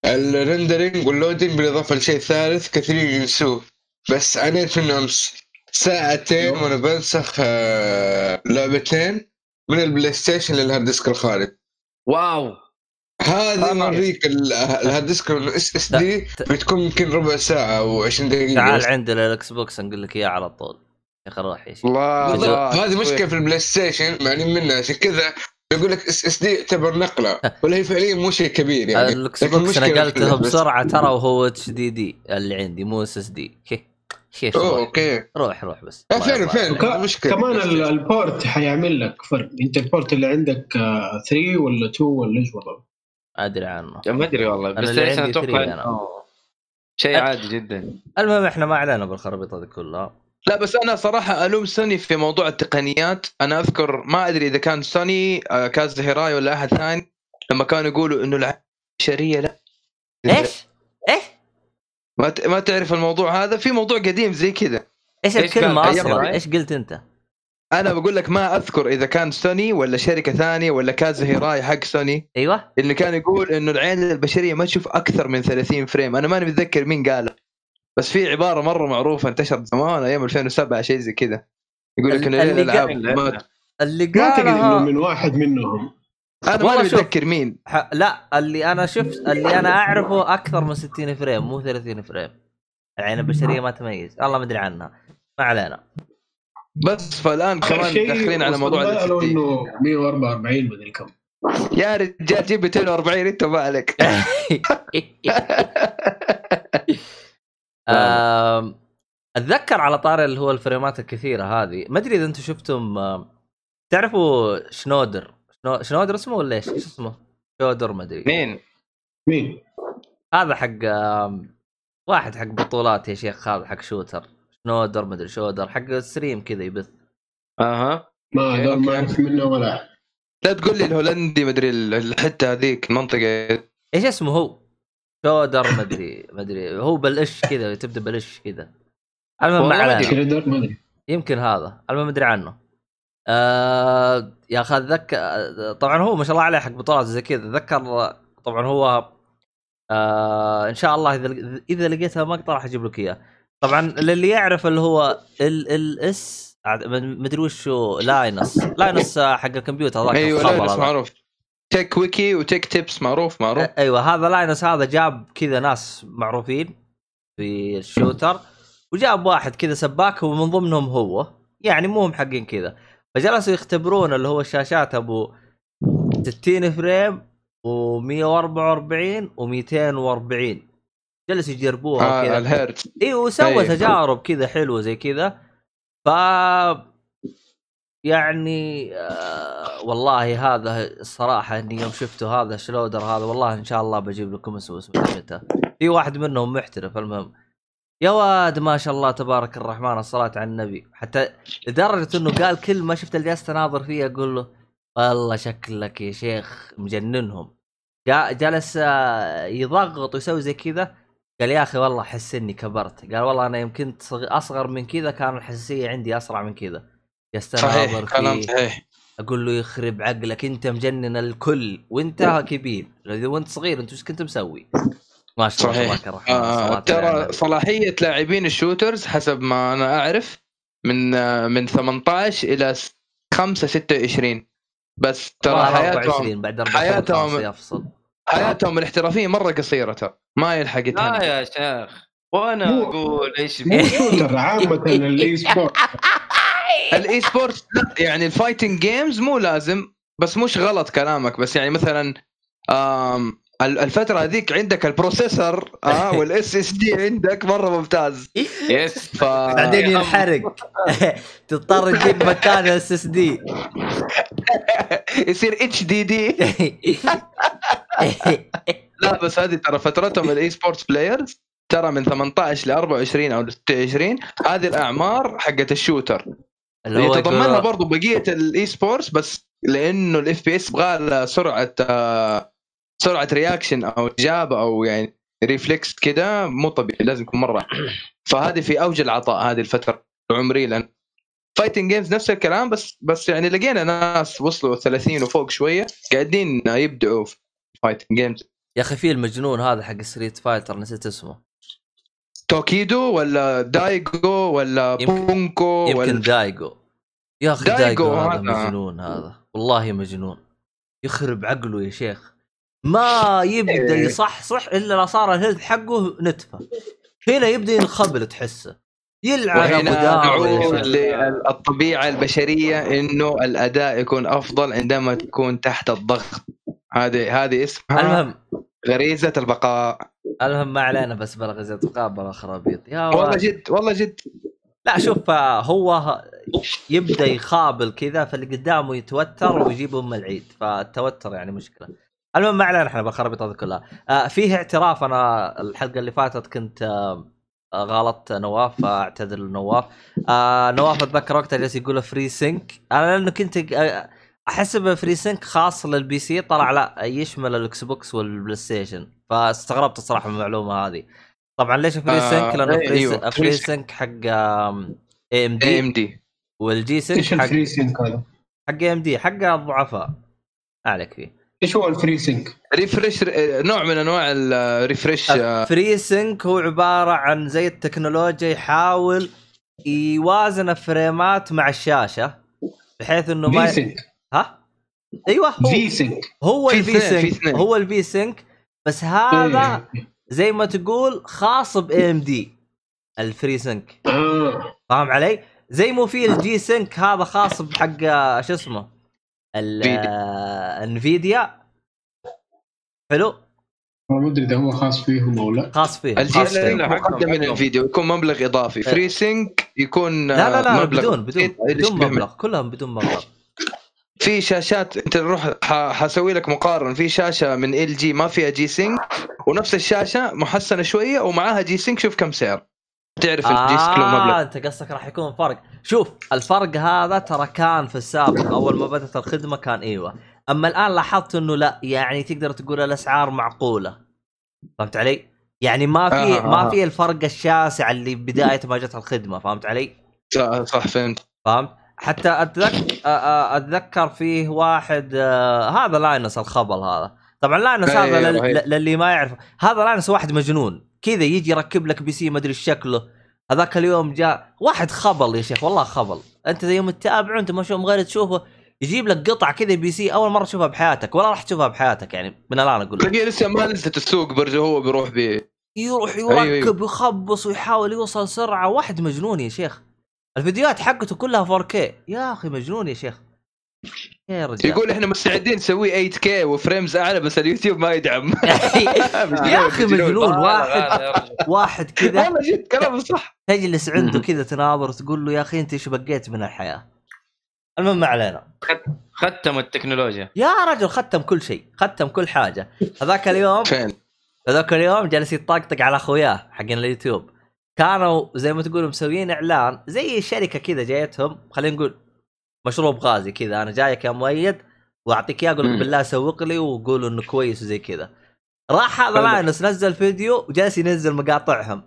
ال rendering وال loading بالإضافة لشيء ثالث كثيرين ينسوه. بس عانيت منه أمس ساعتين وأنا بنسخ آه، لعبتين من ال PlayStation لل hard disk الخارج. wow. هذه نوريك ال- ال hard disk ال SSD بتكون يمكن ربع ساعة أو 20 دقيقة. تعال. عندنا ال Xbox نقول لك إياه على طول. يا أخي روح يا شيخ. الله هذه مشكلة في ال PlayStation معنين منها عشان كذا يقول لك SSD يعتبر نقلة ولا هي فعليا مو شيء كبير يعني. ال X لكن box نقلته بسرعة ترى وهو HDD اللي عندي مو SSD كيف okay. روح روح بس. الله فعلا فعلا مشكلة. كمان. ال port حيعمل لك فرق. أنت ال port اللي عندك 3 ولا 2 ولا إيش وضعه؟ أدري عنه. ما أدري والله بس ال PlayStation عندي أتوقع 3 أنا. إنه شيء عادي جدا. المهم إحنا ما علينا بالخرابيط هذه كلها. لا بس أنا صراحة ألوم سوني في موضوع التقنيات أنا أذكر ما أدري إذا كان سوني آه، Kaz Hirai ولا أحد ثاني لما كانوا يقولوا إنه البشريه لا إيش؟ إيش؟ ما ت- ما تعرف الموضوع هذا في موضوع قديم زي كذا إيش إيش الكلمة كان؟ أصلا؟ إيش قلت أنت؟ أنا بقول لك ما أذكر إذا كان سوني ولا شركة ثانية ولا Kaz Hirai حق سوني أيوه اللي كان يقول إنه العين البشرية ما تشوف أكثر من 30 frame أنا ماني متذكر مين قالها بس في عبارة مرة معروفة انتشرت زمان أيام 2007 شيء زي كذا. يقول لك انه اللي الألعاب قال- ما اللي ما اعتقد إنه قالها من واحد منهم. أنا شوف. متذكر مين. ح... لا اللي أنا شفت اللي أنا أعرفه أكثر من 60 frame مو 30 frame. العين البشرية ما تميز. والله ما أدري عنها. ما علينا. بس فالآن كمان داخلين على موضوع ال قالوا SSD. إنه 144 مدري كم. يا رجال جيب 240 أنت ما عليك. أتذكر على طاري اللي هو الفريمات الكثيرة هذه ما أدري إذا أنتم شفتم تعرفوا شنودر شنو- شنودر اسمه ولا إيش؟ إيش اسمه؟ شودر ما أدري مين؟ مين؟ هذا حق واحد حق بطولات يا شيخ هذا حق شوتر شنودر ما أدري شودر حق ستريم كذا يبث أها ما هذول ما. أعرف منه ولا. لا تقول لي الهولندي مدري ال- الحتة هذيك المنطقة إيش اسمه هو؟ shooter ما أدري ما أدري. هو بالش كذا تبدأ بالش كذا. المهم ما ما علينا ما يمكن هذا. المهم أدري عنه. آه يا أخي اتذكر طبعا هو ما شاء الله عليه حق بطولات زي كذا. أتذكر طبعا هو آه إن شاء الله إذا إذا لقيتها مقطع راح أجيب لك اياه طبعا للي يعرف اللي هو ال ال إس مدري وش هو Linus Linus آه، حق الكمبيوتر هذاك أيوه الخبر لا بس هذا. معروف. Techquickie و Tech Tips معروف معروف. أيوه هذا Linus هذا جاب كذا ناس معروفين في ال shooter. وجاب واحد كذا سباك ومن ضمنهم هو. يعني مو هم حقين كذا. فجلسوا يختبرون اللي هو الشاشات أبو 60 frame و144 و240 جلسوا يجربوها آه كذا. الهيرتز اي وسوى أيوة. تجارب كذا حلوة زي كذا. ف يعني آه والله هذا الصراحه إني يوم شفته هذا شلودر هذا والله إن شاء الله بجيب لكم اسمه اسمه في واحد منهم محترف المهم. يا واد ما شاء الله تبارك الرحمن الصلاة على النبي. حتى لدرجة إنه قال كلمة شفت اللي تناظر فيها أقول له والله شكلك يا شيخ مجننهم. جالس آه، يضغط ويسوي زي كذا. قال يا أخي والله احس إني كبرت. قال والله أنا يمكن صغ- أصغر من كذا كان الحساسية عندي أسرع من كذا. جلست صحيح صحيح. أقول له يخرب عقلك أنت مجنن الكل وأنت كبير. إذا وأنت صغير أنت إيش كنت مسوي؟ ما شاء الله صحيح. تبارك الرحمن آه على ترى. صلاحية لاعبين الشوترز حسب ما أنا أعرف من آه من 18 إلى 5 26 بس ترى حياتهم 24 بعد 24 حياتهم- يفصل. حياتهم الاحترافية مرة قصيرة ترى ما يلحق لا يا شيخ وأنا أقول إيش مو shooter عامة ال e-sport ال e-sports لا يعني ال fighting games مو لازم بس مش غلط كلامك بس يعني مثلا الفترة هذيك عندك ال processor آه وال SSD عندك مرة ممتاز. yes ف بعدين ينحرق. تضطر تجيب مكان SSD. يصير HDD. لا بس هذه ترى فترتهم ال e-sports players ترى من 18 ل 24 أو 26 هذه الأعمار حقت ال shooter. اللي هو يتضمنها يقول- برضو بقية ال e-sports بس لأنه ال FPS يبغى سرعة آه، سرعة reaction أو اجابه أو يعني reflex كده مو طبيعي لازم يكون مرة. فهذه في أوج العطاء هذه الفترة العمرية لأن fighting games نفس الكلام بس بس يعني لقينا ناس وصلوا 30 وفوق شوية قاعدين يبدعوا في fighting games يا أخي في المجنون هذا حق Street Fighter نسيت اسمه. توكيدو ولا دايجو ولا يمكن- بونكو يمكن ولا دايجو يا أخي دايجو دايجو هذا. مجنون هذا. والله مجنون. يخرب عقله يا شيخ. ما يبدأ إيه. يصحصح إلا لا صار ال health حقه نتفة. هنا يبدأ ينخبل تحسه. يلعن يا نعود. للطبيعه البشرية إنه الأداء يكون أفضل عندما تكون تحت الضغط. هذه هذه اسمها المهم. غريزة البقاء. المهم ما علينا بس غزة بلا خرابيط يا والله. جد والله جد. لا شوف آه، هو يبدأ يخابل كذا فاللي قدامه يتوتر ويجيب أم العيد فالتوتر يعني مشكلة. المهم ما علينا إحنا بالخرابيط هذه كلها آه فيه اعتراف أنا الحلقة اللي فاتت كنت آه آه، غلطت نواف فأعتذر لنواف. آه نواف أتذكر وقتها جالس يقول FreeSync أنا لأنه كنت آه، احسب FreeSync خاص لل PC طلع لا يشمل ال Xbox وال PlayStation فاستغربت الصراحة من المعلومة هذه. طبعا ليش Free آه، Sync لأنه إيه، Free, أيوة، Free FreeSync حق اي ام اي دي ام دي وال G-Sync إيش حق ال FreeSync هذا؟ حق AMD حق الضعفاء. ما عليك فيه. إيش هو ال FreeSync؟ refresh نوع من أنواع ال refresh Free Sync هو عبارة عن زي التكنولوجيا يحاول يوازن الفريمات مع الشاشة بحيث إنه ما sync ها؟ أيوه هو V-Sync هو في ال V-Sync. هو ال V-Sync بس هذا إيه. زي ما تقول خاص ب AMD ال FreeSync آه. فاهم علي؟ زي مو في ال G-Sync هذا خاص بحق شو اسمه؟ ال- vidia. آه، Nvidia حلو؟ ما ادري إذا هو خاص فيهم أو لا. خاص فيه ال G مقدم من Nvidia يكون مبلغ إضافي. FreeSync يكون لا لا لا مبلغ بدون بدون بدون مبلغ كلهم بدون مبلغ. في شاشات انت روح حسوي لك مقارنة في شاشة من LG ما فيها G-Sync ونفس الشاشة محسنة شوية ومعاها G-Sync شوف كم سعر تعرف ال G-Sync له آه مبلغ أنت قصدك راح يكون فرق شوف الفرق هذا ترى كان في السابق أول ما بدأت الخدمة كان إيوه أما الآن لاحظت إنه لا يعني تقدر تقول الأسعار معقولة فهمت علي؟ يعني ما في آه، آه، ما آه. في الفرق الشاسع اللي بداية ما جت الخدمة فهمت علي؟ صح فهمت فهمت؟ حتى اتذكر أتذكر فيه واحد آه، هذا Linus الخبل هذا. طبعا Linus هذا أيوة، أيوة. للي ما يعرف هذا Linus واحد مجنون. كذا يجي يركب لك PC ما أدري شكله. هذاك اليوم جاء واحد خبل يا شيخ والله خبل. أنت زي يوم تتابعه أنت ما شو مغير تشوفه يجيب لك قطع كذا PC أول مرة تشوفها بحياتك ولا راح تشوفها بحياتك يعني من الآن أقول لك. تلاقيه لسه ما نزلت السوق برضه هو بيروح ب يروح أيوة، يركب يخبص ويحاول يوصل سرعة. واحد مجنون يا شيخ. الفيديوهات حقته كلها 4K يا أخي مجنون يا شيخ. يا رجال. يقول إحنا مستعدين نسوي 8K وفريمز أعلى بس اليوتيوب ما يدعم. يا أخي مجنون. واحد واحد كذا. والله جد كلام صح. تجلس عنده كذا تناظر تقول له يا أخي أنت إيش بقيت من الحياة؟ المهم ما علينا. ختم التكنولوجيا. يا رجل ختم كل شيء. ختم كل حاجة. هذاك اليوم فين؟ هذاك اليوم جالس يطقطق على أخوياه حقين اليوتيوب. كانوا زي ما تقول مسويين إعلان زي شركة كذا جايتهم خلينا نقول مشروب غازي كذا أنا جايك يا مؤيد وأعطيك إياه أقول لك. بالله سوق لي وقول إنه كويس وزي كذا راح هذا. Linus نزل فيديو وجالس ينزل مقاطعهم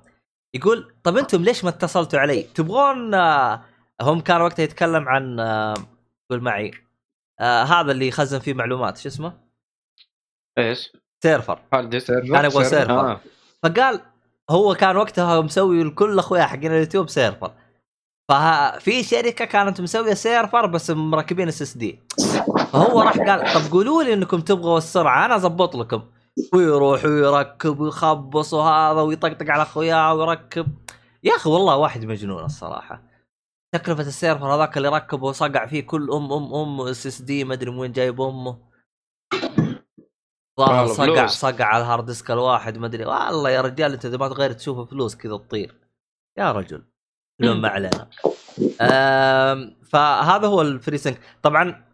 يقول طب أنتم ليش ما اتصلتوا علي؟ تبغون آه، هم كان وقتها يتكلم عن آه، قول معي آه هذا اللي يخزن فيه معلومات شو اسمه؟ إيش؟ server hard disk كان يبغى server آه. فقال هو كان وقتها مسوي لكل أخويا حقين ال YouTube server. ففي شركة كانت مسوية server بس مركبين SSD فهو راح قال طب قولوا لي إنكم تبغوا السرعة أنا اضبط لكم. ويروح ويركب ويخبص وهذا ويطقطق على اخوياه ويركب. يا أخي والله واحد مجنون الصراحة. تكلفة ال server هذاك اللي ركبه وصقع فيه كل أم أم أم SSD ما أدري من وين جايب أمه. ظاهر صقع. صقع على ال hard disk الواحد ما أدري. والله يا رجال أنت إذا ما تغير تشوف فلوس كذا تطير. يا رجل المهم ما علينا. فهذا هو ال FreeSync. طبعا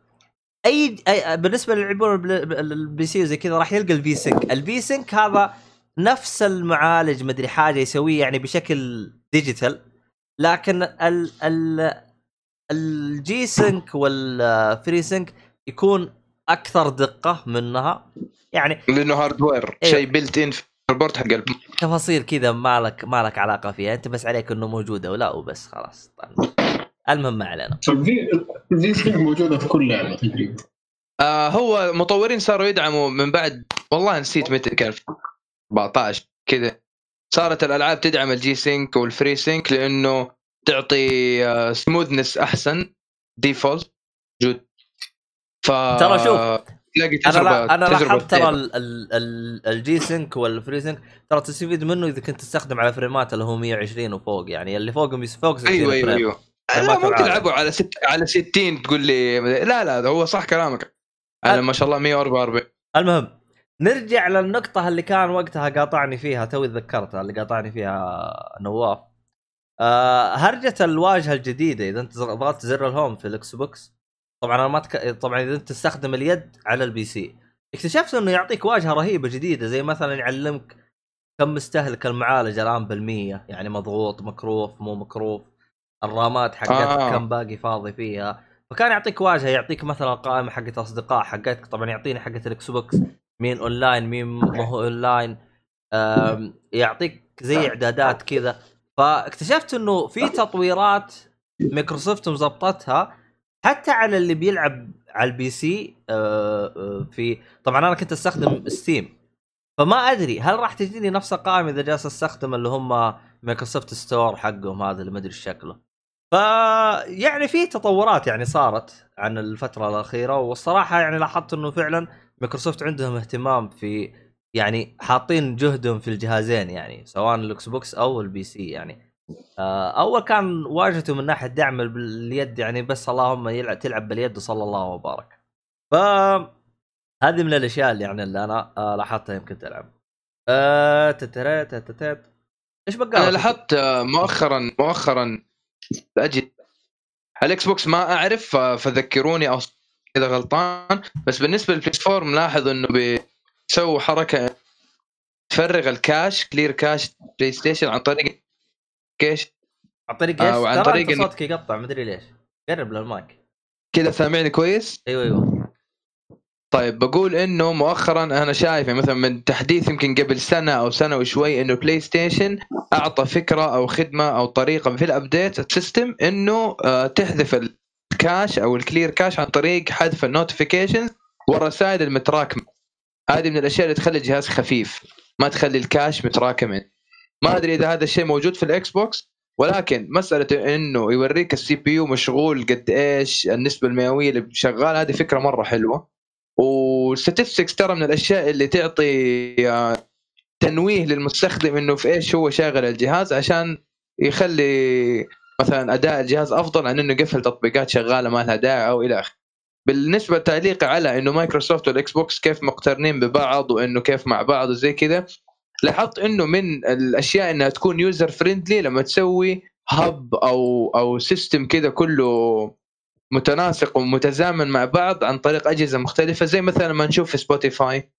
أي, أي بالنسبة البل- ال PC وزي كذا راح يلقى ال V-Sync. ال V-Sync هذا نفس المعالج مدري حاجة يسويه يعني بشكل digital. لكن ال ال G-Sync وال FreeSync يكون أكثر دقة منها. يعني لأنه hardware أيوه. شيء built in في ال board حق الب- تفاصيل كذا ما لك ما لك علاقة فيها. أنت بس عليك إنه موجودة ولا وبس خلاص. طيب. المهم ما علينا. ال V موجودة في كل لعبة تقريبا آه هو مطورين صاروا يدعموا من بعد. والله نسيت متى كان. في 14 كذا. صارت الألعاب تدعم ال G-Sync وال FreeSync لأنه تعطي smoothness أحسن. default موجود ف ترى شوف، تلاقي أنا تجربه لا أنا تجربة لاحظت ترى الجي سync والفري سync ترى تستفيد منه إذا كنت تستخدم على frame ات اللي هو 120 وفوق يعني اللي فوقهم فوق 60 أيوه أيوه. أيوه frame ات لا ممكن. تلعبوا على ست على 60 تقول لي لا لا هو صح كلامك على ما شاء الله 144 المهم نرجع للنقطة اللي كان وقتها قاطعني فيها توي تذكرتها اللي قاطعني فيها نواف. آه هرجة الواجهة الجديدة إذا أنت ضغطت زر ال home في الإكس بوكس طبعا أنا ما تك... طبعا إذا أنت تستخدم اليد على ال PC. اكتشفت إنه يعطيك واجهة رهيبة جديدة زي مثلا يعلمك كم مستهلك المعالج الآن بالمية. يعني مضغوط مكروف مو مكروف. ال RAM ات حقتك آه. كم باقي فاضي فيها. فكان يعطيك واجهة يعطيك مثلا القائمة حقت اصدقاء حقتك. طبعا يعطيني حقت الاكس بوكس مين أونلاين مين ما هو أونلاين. يعطيك زي إعدادات كذا. فاكتشفت إنه في تطويرات مايكروسوفت مظبطتها حتى على اللي بيلعب على ال PC آه، آه، في طبعا أنا كنت أستخدم ستيم فما أدري هل راح تجيني نفس القائمة إذا جالس أستخدم اللي هم مايكروسوفت ستور حقهم هذا اللي ما أدري شكله. ف يعني في تطورات يعني صارت عن الفترة الأخيرة والصراحة يعني لاحظت إنه فعلا مايكروسوفت عندهم اهتمام في يعني حاطين جهدهم في الجهازين يعني سواء الإكس بوكس أو ال PC يعني. اول كان واجهته من ناحية دعم باليد يعني بس اللهم يلعب تلعب باليد وصلى الله وبارك. ف هذه من الأشياء اللي يعني اللي أنا آه، لاحظتها يمكن تلعب. آه، إيش بقى؟ أنا لاحظت آه، مؤخرا مؤخرا الاجهزه الإكس بوكس ما أعرف فذكروني أو اذا غلطان. بس بالنسبة للبلاي ستور ملاحظ إنه بيسووا حركة تفرغ ال cache clear cache بلاي ستيشن عن طريق cache؟ عن طريق آه، إيش؟ وعن ترى طريق أنت إن- صوتك يقطع مدري ليش. قرب للمايك كذا سامعني كويس؟ أيوه أيوه. طيب بقول إنه مؤخرا أنا شايف يعني مثلا من تحديث يمكن قبل سنة أو سنة وشوي إنه بلاي ستيشن أعطى فكرة أو خدمة أو طريقة في ال update ال system إنه آه، تحذف ال cache أو ال clear cache عن طريق حذف ال notification والرسائل المتراكمه هذه من الأشياء اللي تخلي الجهاز خفيف ما تخلي ال cache متراكم عندك. ما أدري إذا هذا الشيء موجود في الإكس بوكس ولكن مسألة إنه يوريك ال CPU مشغول قد إيش النسبة المئوية اللي شغال هذه فكرة مرة حلوة و statistics ترى من الأشياء اللي تعطي آه، تنويه للمستخدم إنه في إيش هو شاغل الجهاز عشان يخلي مثلا أداء الجهاز أفضل عن إنه يقفل تطبيقات شغالة ما لها داعي أو إلى آخره. بالنسبة تعليقي على إنه مايكروسوفت والإكس بوكس كيف مقترنين ببعض وإنه كيف مع بعض وزي كذا لاحظت إنه من الأشياء إنها تكون user friendly لما تسوي hub أو أو system كذا كله متناسق ومتزامن مع بعض عن طريق أجهزة مختلفة. زي مثلا ما نشوف في سبوتيفاي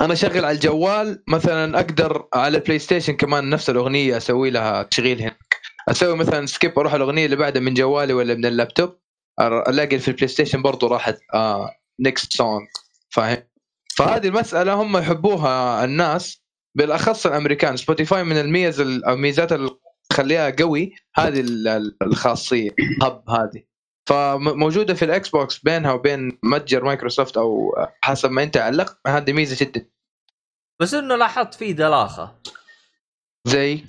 أنا شغل على الجوال مثلا أقدر على البلاي ستيشن كمان نفس الأغنية أسوي لها تشغيل هناك. أسوي مثلا skip أروح الأغنية اللي بعدها من جوالي ولا من اللابتوب ألاقي في البلاي ستيشن برضو راحت آه next song فاهم؟ فهذه المسألة هم يحبوها الناس. بالأخص الأمريكان. سبوتيفاي من الميز الميزات اللي تخليها قوي هذه ال- ال- الخاصية hub هذه. فموجودة في الاكس بوكس بينها وبين متجر مايكروسوفت أو حسب ما أنت علقت هذه ميزة جدا. بس إنه لاحظت فيه دلاخة. زي؟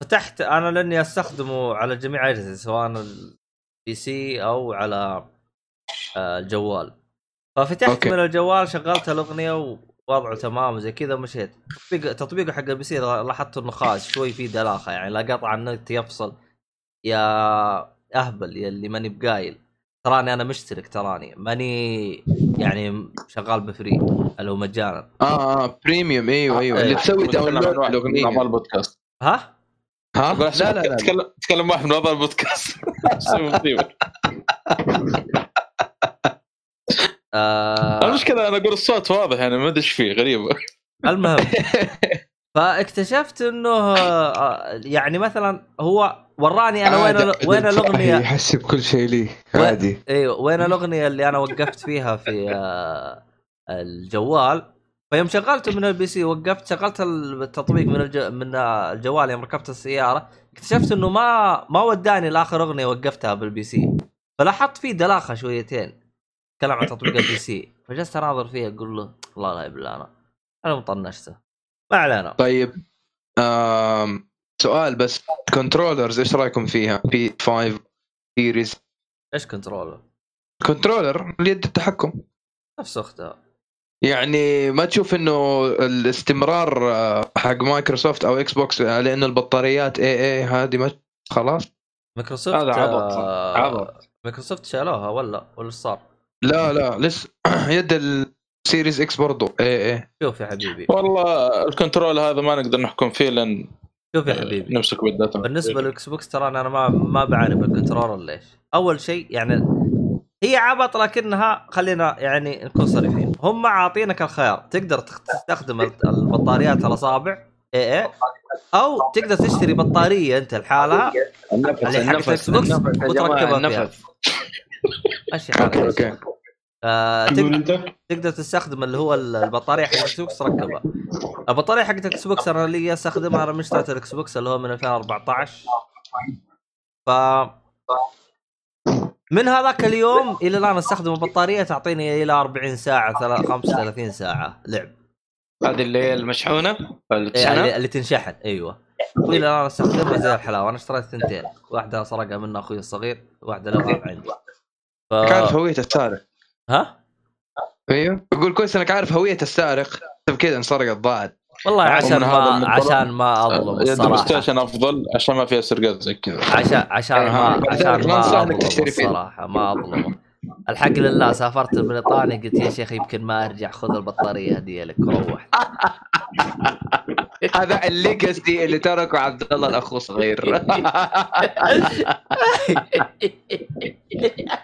فتحت أنا لأني أستخدمه على جميع أجهزة سواء ال PC أو على آه، الجوال. ففتحت okay. من الجوال شغلت الأغنية ووضعه تمام وزي كذا ومشيت. تطبيق تطبيقه حق ال PC لاحظت إنه خاص شوي فيه دلاخة يعني لا قطع النت يفصل. يا أهبل يا اللي ماني بقايل. تراني أنا مشترك تراني ماني يعني شغال ب free اللي هو مجانا. آه آه premium أيوه أيوه. اللي إيه. تسوي نتكلم عن download واحد من البودكاست. ها؟ ها؟ لا لا لا. تكلم تكلم واحد من اعضاء البودكاست. آه المشكلة أنا أقول الصوت واضح يعني ما أدري إيش فيه غريبه المهم. فاكتشفت إنه آه، يعني مثلا هو وراني أنا وين وين الأغنية؟ يحسب كل شيء لي عادي. أيوه وين الأغنية اللي أنا وقفت فيها في آه، الجوال؟ فيوم شغلته من ال PC وقفت شغلت التطبيق من الج... من الجوال يوم ركبت السيارة اكتشفت إنه ما ما وداني لآخر أغنية وقفتها بال PC فلاحظت فيه دلاخة شويتين. تكلم عن تطبيق ال PC فجلست أناظر فيه أقول له الله لا يبلى أنا أنا مطنشته ما علينا طيب آم سؤال بس controllers إيش رأيكم فيها؟ في 5 series إيش controller؟ controller اليد التحكم نفس أختها يعني ما تشوف إنه الاستمرار آه، حق مايكروسوفت أو إكس بوكس على انه البطاريات اي اي هذه ما خلاص مايكروسوفت هذا عبط. آه، عبط. مايكروسوفت شالوها ولا ولا صار؟ لا لا لسه يد ال Series X برضو. اي اي شوف يا حبيبي. والله ال control هذا ما نقدر نحكم فيه لأن شوف يا حبيبي. نمسك بال data بالنسبة للإكس بوكس ترى أنا ما ما بعاني بال controller ليش؟ أول شيء يعني هي عبط لكنها خلينا يعني نكون صريحين. هم عاطينك الخيار. تقدر تخ- تستخدم البطاريات الاصابع اي اي أو تقدر تشتري بطارية أنت لحالها. النفس اللي حقت النفس الإكس بوكس وتركبها فيها. ماشي حالك okay okay. آه تقدر, تقدر تستخدم اللي هو ال- البطارية حق الاكس بوكس تركبها البطارية حقت الاكس بوكس أنا اللي استخدمها أنا من اشتريت الاكس بوكس اللي هو من 2014 ف من هذاك اليوم إلى الآن أستخدم البطارية تعطيني إلى 40 ساعة ثلا- 35 ساعة لعب. هذه اللي هي المشحونة؟ اللي إيه، اللي, اللي تنشحن أيوه. وإلى الآن أستخدمها زي الحلاوة أنا اشتريت ثنتين واحدة سرقها من أخوي الصغير واحدة لوها عندي. ف... عارف هوية السارق. ها؟ أيوه. يقول كويس إنك عارف هوية السارق. طيب كذا انسرقت ضاعت والله عشان ما عشان ما أظلم الصراحة. ستيشن أفضل عشان ما فيها سرقات زي كذا. عشان عشان ما عشان ما اظلم. الصراحة ما أظلمه. الحق لله سافرت بريطانيا قلت يا شيخ يمكن ما أرجع خذ البطارية هديه لك وروح هذا ال legacy اللي تركه عبد الله الأخو صغير.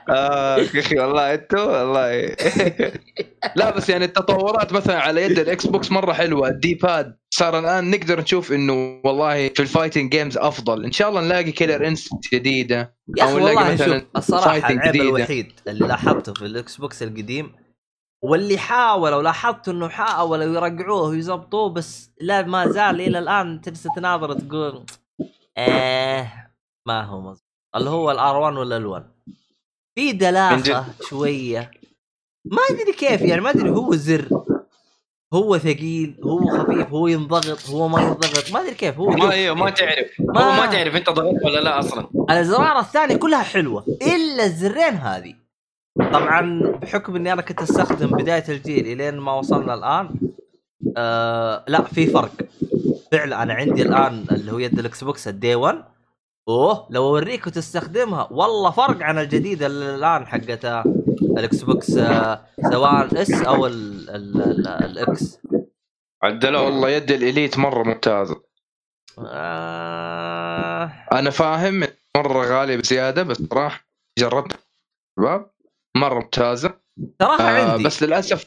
يا أخي والله أنتوا والله. لا بس يعني التطورات مثلا على يد الاكس بوكس مرة حلوة. ال D-pad صار الآن نقدر نشوف إنه والله في ال fighting games أفضل. إن شاء الله نلاقي Killer Instinct جديدة. يا أخي أو نلاقي والله شوف الصراحة العيب. الوحيد اللي لاحظته في الاكس بوكس القديم واللي حاولوا لاحظت إنه حاولوا يرقعوه ويظبطوه بس لا ما زال إلى الآن تجلس تناظر تقول إيه ما هو مظبوط. اللي هو ال R 1 ولا L 1 في دلاخه شوية. ما أدري كيف يعني ما أدري هو زر هو ثقيل هو خفيف هو ينضغط هو ما ينضغط ما أدري كيف هو ما أيوه ما تعرف. هو ما تعرف أنت ضغطت ولا لا أصلا. الازرار الثانية كلها حلوة إلا الزرين هذه. طبعا بحكم إني أنا كنت أستخدم بداية الجيل إلين ما وصلنا الآن آه لا في فرق. فعلا أنا عندي الآن اللي هو يد الاكس بوكس ال day one أوه لو أوريك وتستخدمها والله فرق عن الجديده اللي الآن حقت آه، الاكس بوكس آه سواء S أو ال- ال- ال- الاكس عدلوه والله يد ال Elite مرة ممتازة. آه. أنا فاهم مرة غالية بزيادة بس صراحة جربت. شباب. مرة ممتازة. تراها آه عندي. بس للأسف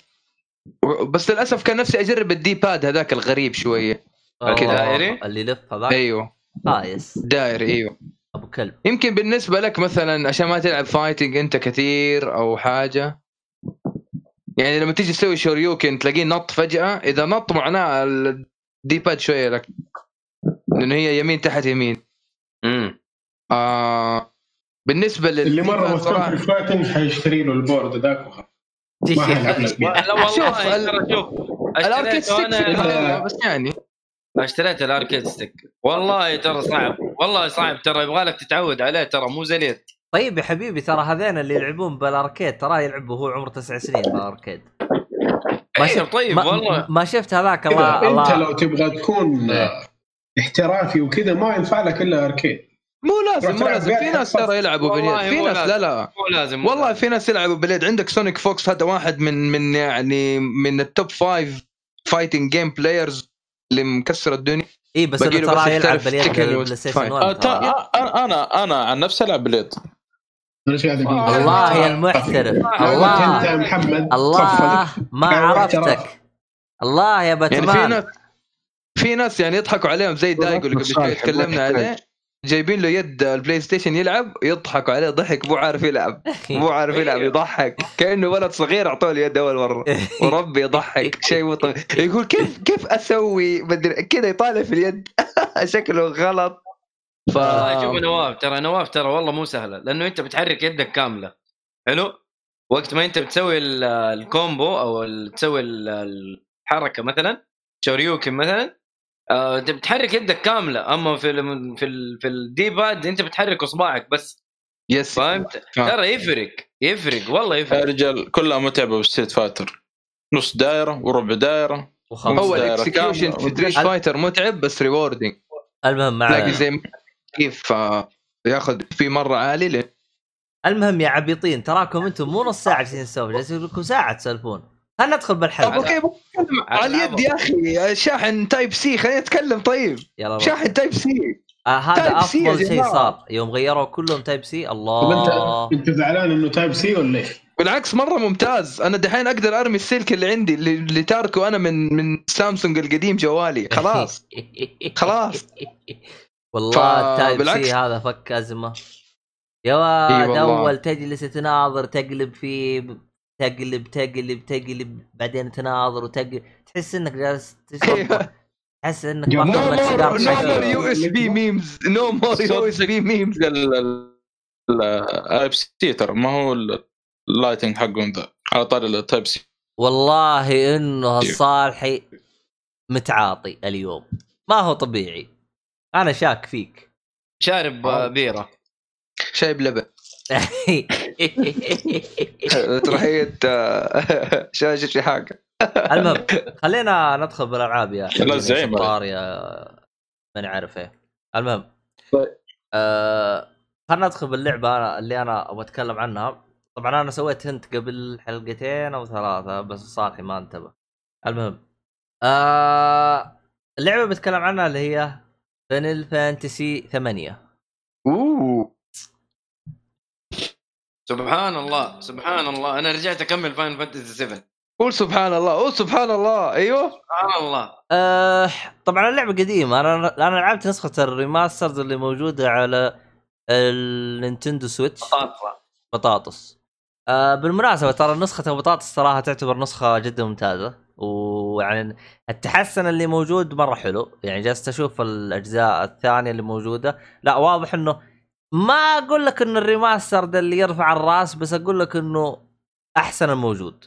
بس للأسف كان نفسي أجرب ال D-pad هذاك الغريب شوية. آه، كذا دائري؟ اللي يلف هذاك؟ أيوه. خايس دايري أيوه. أبو كلب. يمكن بالنسبة لك مثلا عشان ما تلعب fighting أنت كثير أو حاجة يعني لما تيجي تسوي Shoryuken تلاقيه نط فجأة إذا نط معناه ال D-pad شوية لك لأنه هي يمين تحت يمين. امم آه بالنسبة لل اللي مرة مهتم في ال fighting حيشتري له ال board ذاك وخلاص. لا والله شوف، ال arcade stick بس يعني. أشتريت ال arcade stick. والله ترى صعب. والله صعب ترى يبغى لك تتعود عليه ترى مو زي اليد طيب يا حبيبي ترى هذين اللي يلعبون بال arcade ترى يلعب وهو عمره تسع سنين بال arcade. ما أيوه شفت طيب ما, والله. ما شفت هذاك الله أنت لو تبغى تكون آه، احترافي وكذا ما ينفع لك إلا arcade. مو لازم مو لازم في ناس ترى يلعبوا باليد في ناس لا. لا مو لازم مو والله لازم. في ناس يلعبوا باليد عندك SonicFox هذا واحد من من يعني من ال top five fighting game players اللي مكسر الدنيا اي بس بس ترى يلعب باليد وست- ستيشن fine. 1 تا- ترى. أنا أنا عن نفسي ألعب أنا لك؟ الله يا المحترف أنت الله يا محمد الله. ما عرفتك. الله يا يعني في باتمان ناس في ناس يعني يضحكوا عليهم زي Daigo اللي قبل شوي تكلمنا عليه جايبين له يد البلاي ستيشن يلعب يضحكوا عليه ضحك مو عارف يلعب. مو عارف يلعب يضحك. كأنه ولد صغير أعطوه اليد أول مرة. وربي يضحك. شيء مو طبيعي. يقول كيف كيف أسوي؟ مدري كذا يطالع في اليد. شكله غلط. ف شوف نواف ترى نواف ترى والله مو سهلة. لأنه أنت بتحرك يدك كاملة. حلو؟ وقت ما أنت بتسوي ال- الـ combo أو تسوي ال- الحركة مثلا Shoryuken مثلا آه، أنت بتحرك يدك كاملة أما في ال في ال في ال D-pad أنت بتحرك إصبعك بس. yes فهمت؟ آه. ترى يفرق يفرق والله يا يفرق رجال كلها متعبة بال Street Fighter. نص دايرة وربع دايرة. وخلاص هو ال execution. في Street Fighter متعب بس rewarding المهم مع تلاقي زي كيف آه، ياخذ في مرة عالي المهم يا عبيطين تراكم أنتم مو نص ساعة جالسين تسولفون جالسين لكم ساعة تسولفون. خلينا ندخل طب بالحلقة أوكي بتكلم على على اليد يا أخي شاحن Type-C خلينا نتكلم طيب. يلا. شاحن Type-C آه هذا type أفضل شيء. صار. يوم غيروا كلهم Type-C طب الله انت أنت زعلان إنه Type-C ولا إيش؟ بالعكس مرة ممتاز. أنا دحين أقدر أرمي السلك اللي عندي اللي, اللي تاركه أنا من من سامسونج القديم جوالي. خلاص. خلاص. والله ف- بالعكس. C هذا فك أزمة. يا واد والله. أول تجلس تناظر تقلب فيه تقلب تقلب تقلب بعدين تناظر وتقلب تحس إنك جالس تشرب أيوه. تحس إنك no more USB memes no more USB memes ال Type-C ترى ما هو ال- ال Lightning حقهم ذا. على طاري ال Type-C والله إنه الصالحي متعاطي اليوم. ما هو طبيعي. أنا شاك فيك. شارب آه، بيرة. شايب لبن. ترحية آه، شاشة شي حاجة المهم خلينا ندخل بالألعاب يا لا، هذا. شطار يا ماني عارف إيه المهم طيب. آه خلينا ندخل باللعبة أنا اللي أنا أبغى أتكلم عنها طبعا أنا سويت hint قبل حلقتين أو ثلاثة بس صالحي ما انتبه المهم آه اللعبة بتكلم عنها اللي هي Final Fantasy 8 اوه سبحان الله سبحان الله. أنا رجعت أكمل Final Fantasy 7 قول سبحان الله قول سبحان الله. أيوه. سبحان الله. آه طبعا اللعبة قديمة. أنا أنا لعبت نسخة ال remasters اللي موجودة على النينتندو سويتش. طاطا بطاطس. آه بالمناسبة ترى نسخة بطاطس صراحة تعتبر نسخة جدا ممتازة. ويعني التحسن اللي موجود مرة حلو. يعني جالس أشوف الأجزاء الثانية اللي موجودة. لا واضح إنه ما أقول لك انه الريماستر ده اللي يرفع الرأس بس أقول لك إنه أحسن الموجود.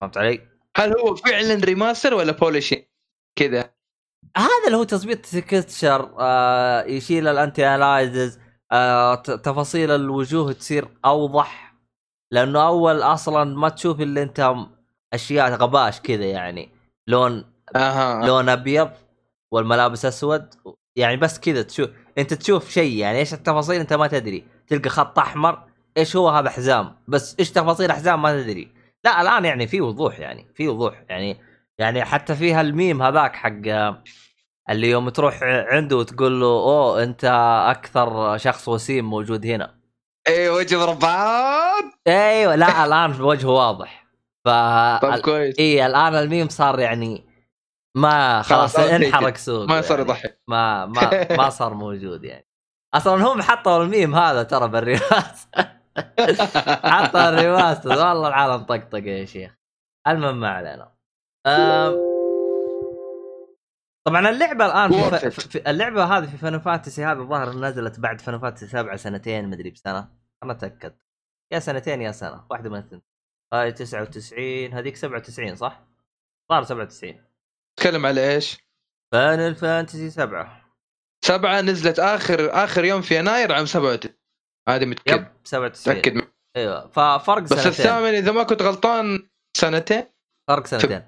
فهمت علي؟ هل هو فعلا ريماستر ولا بوليشي؟ كذا. هذا اللي هو تظبيط texture آه يشيل ال anti-aliasing آه تفاصيل الوجوه تصير أوضح. لأنه أول أصلا ما تشوف إلا أنت أشياء غباش كذا يعني. لون أها. لون أبيض والملابس أسود. يعني بس كذا تشوف. انت تشوف شيء يعني إيش التفاصيل انت ما تدري. تلقى خط أحمر إيش هو هذا حزام؟ بس إيش تفاصيل حزام ما تدري. لا الآن يعني في وضوح يعني في وضوح يعني يعني حتى فيها الميم هذاك حق اللي يوم تروح عنده وتقول له أوه أنت أكثر شخص وسيم موجود هنا. اي وجه مربعات أيوه لا الآن وجهه واضح. ف طب كويس. اي الآن الميم صار يعني ما خلاص. انحرق سوق ما صار يعني. يضحك ما ما ما صار موجود يعني. أصلا هم حطوا الميم هذا ترى بال remaster حطوا ال remaster والله العالم طقطق يا شيخ. المهم ما علينا. طبعا اللعبة الآن في, it. في, في اللعبة هذه في Final Fantasy هذا الظاهر نزلت بعد Final Fantasy 7 سنتين مدري بسنة. أنا أتأكد. يا سنتين يا سنة. واحدة من الثنتين. هاي 99 هذيك 97 صح؟ ظهر 97 تكلم على إيش؟ Final Fantasy 7 سبعة نزلت آخر آخر يوم في يناير عام 97 هذه متاكد yep 97 متأكد أيوه. ففرق بس سنتين. الثامن إذا ما كنت غلطان سنتين. فرق سنتين.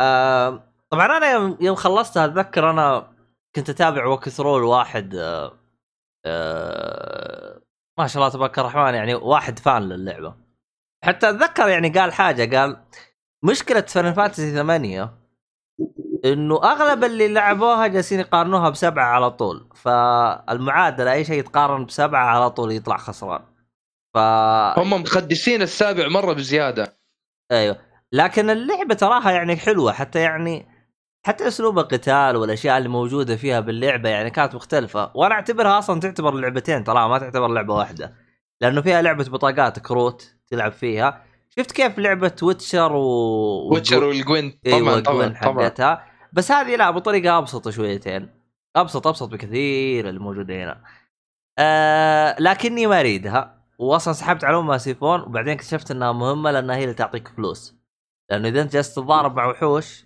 آه طبعا أنا يوم, يوم خلصتها أتذكر أنا كنت أتابع ووك ثرول واحد آه آه ما شاء الله تبارك الرحمن يعني واحد فان للعبة. حتى أتذكر يعني قال حاجة قال مشكلة فان فانتسي 8 إنه أغلب اللي لعبوها جالسين يقارنوها بسبعة على طول. فالمعادله أي شيء يتقارن بسبعة على طول يطلع خسران. ف هم مخدسين السابع مرة بزيادة. أيوه. لكن اللعبة تراها يعني حلوة. حتى يعني حتى أسلوب القتال والأشياء اللي موجودة فيها باللعبة يعني كانت مختلفة. وأنا أعتبرها أصلا تعتبر لعبتين تراها ما تعتبر لعبة واحدة. لأنه فيها لعبة بطاقات كروت تلعب فيها. شفت كيف لعبة Witcher و Witcher وال Gwent أيوه طبعا طبعا جوين طبعا. حقتها؟ بس هذه لا بطريقه أبسط شويتين. أبسط أبسط بكثير اللي موجوده هنا. آه لكني ما أريدها واصلا سحبت على أمها سيفون وبعدين اكتشفت إنها مهمة لانها هي اللي تعطيك فلوس. لأنه إذا أنت جالس تتضارب مع وحوش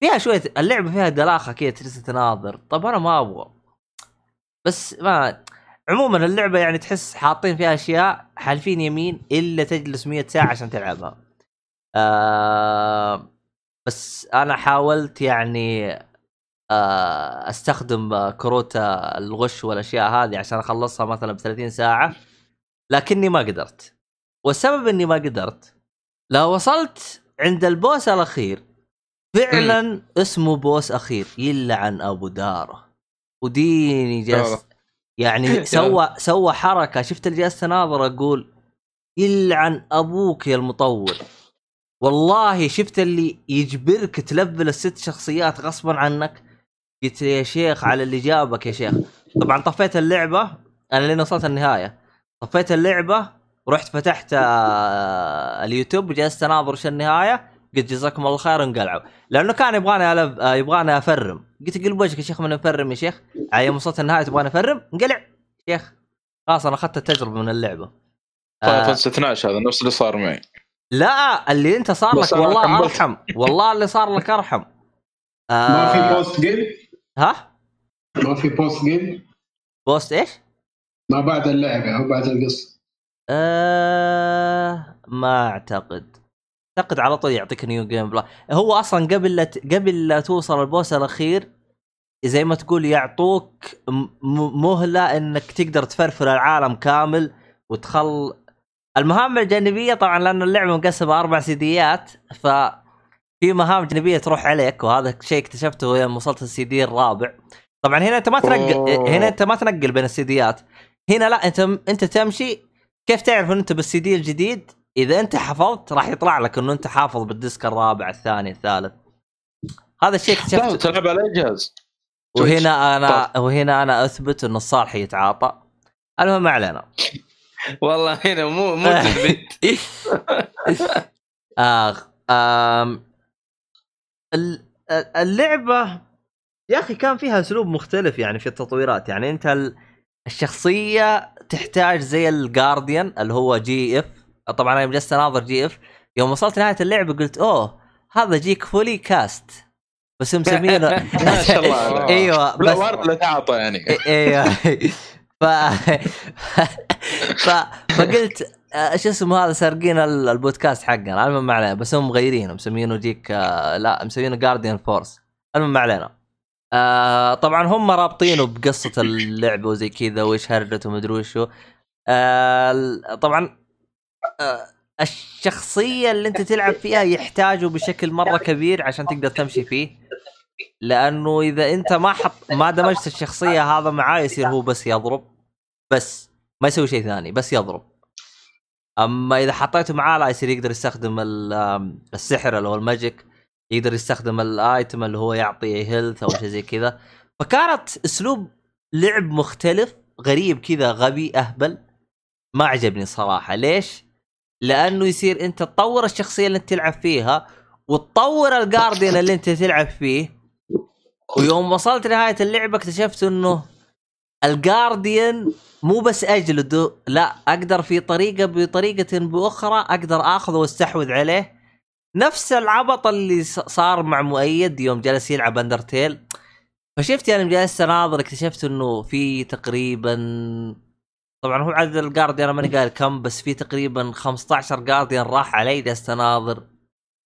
فيها شوية اللعبة فيها دلاخة كذا تجلس تناظر. طب أنا ما أبغى. بس ما عموما اللعبة يعني تحس حاطين فيها أشياء حالفين يمين إلا تجلس 100 ساعة عشان تلعبها. آه بس أنا حاولت يعني آه أستخدم كروت الغش والأشياء هذه عشان أخلصها مثلا ب 30 ساعة لكني ما قدرت. والسبب إني ما قدرت لو وصلت عند البوس الأخير. فعلا اسمه بوس أخير يلعن أبو دارة. وديني جالس. يعني سوى سوى حركة. شفت اللي جالس اناظر أقول يلعن أبوك يا المطور والله شفت اللي يجبرك تلفل الست شخصيات غصبا عنك؟ قلت يا شيخ على اللي جابك يا شيخ. طبعا طفيت اللعبة. أنا لين وصلت النهاية. طفيت اللعبة ورحت فتحت آه، اليوتيوب وجلست أناظر وش النهاية. قلت جزاكم الله خير انقلعوا لأنه كان يبغاني ألف... آه، يبغاني أفرم. قلت قلب وجهك يا شيخ من افرم يا شيخ. على يوم وصلت النهاية تبغاني أفرم؟ انقلع شيخ. خلاص أنا أخذت التجربة من اللعبة. Final آه Fantasy 12 هذا نفس اللي صار معي. لا اللي انت صار لك والله. أرحم. والله اللي صار لك أرحم. آه ما في post-game؟ ها؟ ما في post-game؟ post إيش؟ ما بعد اللعبة أو بعد القصة. آه ما أعتقد. أعتقد على طول يعطيك New Game Plus هو أصلا قبل لا ت- قبل لا توصل ال boss الأخير زي ما تقول يعطوك م- مهلة إنك تقدر تفرفر العالم كامل وتخل المهام الجانبية طبعا لأن اللعبة مقسمة أربع CDيات ف في مهام جانبية تروح عليك وهذا شيء اكتشفته يوم وصلت السي دي الرابع. طبعا هنا أنت ما تنقل. هنا أنت ما تنقل بين ال CDيات هنا لا أنت أنت تمشي كيف تعرف إن أنت بالسي دي الجديد؟ إذا أنت حفظت راح يطلع لك إنه أنت حافظ بال disc الرابع الثاني الثالث. هذا الشيء لا اكتشفته. تلعب على جهاز؟ وهنا أنا وهنا أنا أثبت إنه الصالح يتعاطى. المهم ما علينا. والله هنا مو مو تثبيت آخ آم ال- اللعبة يا أخي كان فيها أسلوب مختلف يعني في التطويرات. يعني أنت ال- الشخصية تحتاج زي ال Guardian اللي هو GF. طبعا أنا جلست أناظر GF. يوم وصلت نهاية اللعبة قلت أوه هذا Geek Fully Cast. بس مسمينه ما شاء الله. إيوه بس اللي تعاطى يعني. إيوه. ف... فقلت آه، شو اسمه هذا سارقين ال- البودكاست حقنا المهم ما علينا بس هم مغيرينه مسمينه جيك آه، لا مسمينه جارديان فورس المهم ما علينا. آه طبعا هم رابطينه بقصة اللعبة وزي كذا وإيش هرجته ومدري وشو. آه طبعا آه الشخصية اللي أنت تلعب فيها يحتاجوا بشكل مرة كبير عشان تقدر تمشي فيه. لأنه إذا أنت ما حط ما دمجت الشخصية هذا معاه يصير هو بس يضرب بس. ما يسوي شيء ثاني بس يضرب. أما إذا حطيته معاه لا يصير يقدر يستخدم السحر اللي هو ال magic يقدر يستخدم ال item اللي هو يعطي health أو شيء زي كذا. فكانت أسلوب لعب مختلف غريب كذا غبي أهبل. ما عجبني صراحة. ليش؟ لأنه يصير أنت تطور الشخصية اللي أنت تلعب فيها وتطور الجارديان اللي أنت تلعب فيه. ويوم وصلت نهاية اللعبة اكتشفت إنه الجارديان مو بس اجلده لا أقدر في طريقة بطريقة بأخرى أقدر اخذه واستحوذ عليه. نفس العبط اللي صار مع مؤيد يوم جلس يلعب أندرتيل. فشفت يعني جلست اناظر اكتشفت إنه في تقريبا طبعا هو عدد الجارديان أنا ماني قايل كم بس في تقريبا 15 جارديان راح علي جلست اناظر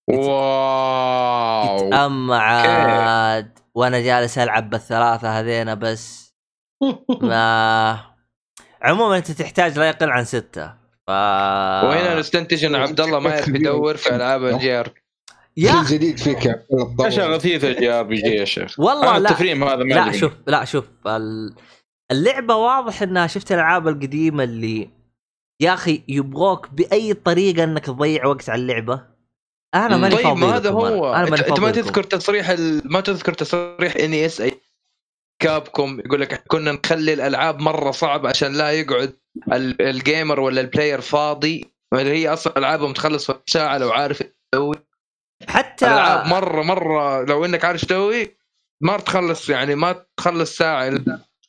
Wow. اما عاد وأنا جالس ألعب بالثلاثة هذينا بس. ما عموما أنت تحتاج لا يقل عن ستة ف وهنا نستنتج أن عبد الله ما يعرف يدور في ألعاب الجي ار يا جديد فيك يا إيش. غثيث ال JRPG يا شيخ والله لا التفريم هذا ما لا. شوف لا شوف ال... اللعبة واضح إنها شفت الألعاب القديمة اللي يا أخي يبغوك بأي طريقة إنك تضيع وقت على اللعبة أنا ماني طيب فاضي ما هذا هو أنا. أنت أنت ما. تذكر تصريح ال... ما تذكر تصريح اني إس أي Capcom يقول لك كنا نخلي الألعاب مرة صعبة عشان لا يقعد ال- ال gamer ولا ال player فاضي. اللي هي أصلا ألعابهم تخلص في ساعة لو عارف تسوي. حتى الألعاب مرة مرة لو إنك عارف تسوي ما تخلص يعني ما تخلص ساعة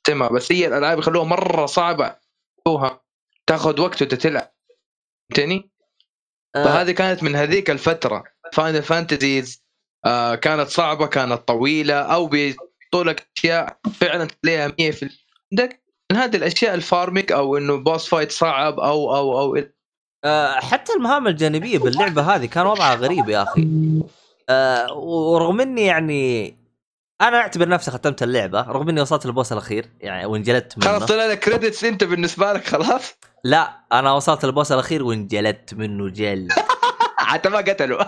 تمام بس هي الألعاب يخلوها مرة صعبة. تاخذ وقت وأنت تلعب. فهمتني؟ آه، فهذه كانت من هذيك الفترة. Final Fantasies آه كانت صعبة كانت طويلة أو بيحطوا لك أشياء فعلا تلاقيها 100 في عندك من هذه الأشياء ال farming أو إنه boss fight صعب أو أو أو آه، حتى المهام الجانبية باللعبة هذه كان وضعها غريب يا أخي. آه، ورغم إني يعني أنا أعتبر نفسي ختمت اللعبة رغم إني وصلت لل boss الأخير يعني وانجلدت منه. خلاص طلع لك credits أنت بالنسبة لك خلاص؟ لا أنا وصلت لل boss الأخير وانجلدت منه جلد حتى ما قتلوا.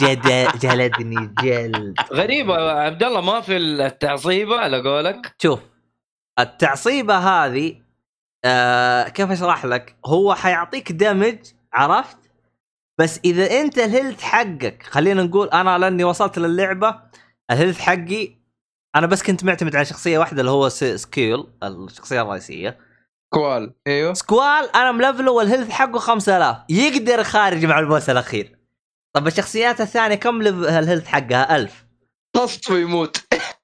جد جلدني جلد غريبة. عبد الله ما في التعصيبة على قولك؟ شوف التعصيبة هذه آه كيف أشرح لك؟ هو حيعطيك damage عرفت؟ بس إذا أنت ال health حقك خلينا نقول أنا لأني وصلت للعبة ال health حقي أنا بس كنت معتمد على شخصية واحدة اللي هو Squall الشخصية الرئيسية. Squall إيوه. Squall أنا ملفله وال health حقه 5000 يقدر خارج مع ال boss الأخير. طب الشخصيات الثانية كم ال health حقها؟ 1000 طص ويموت.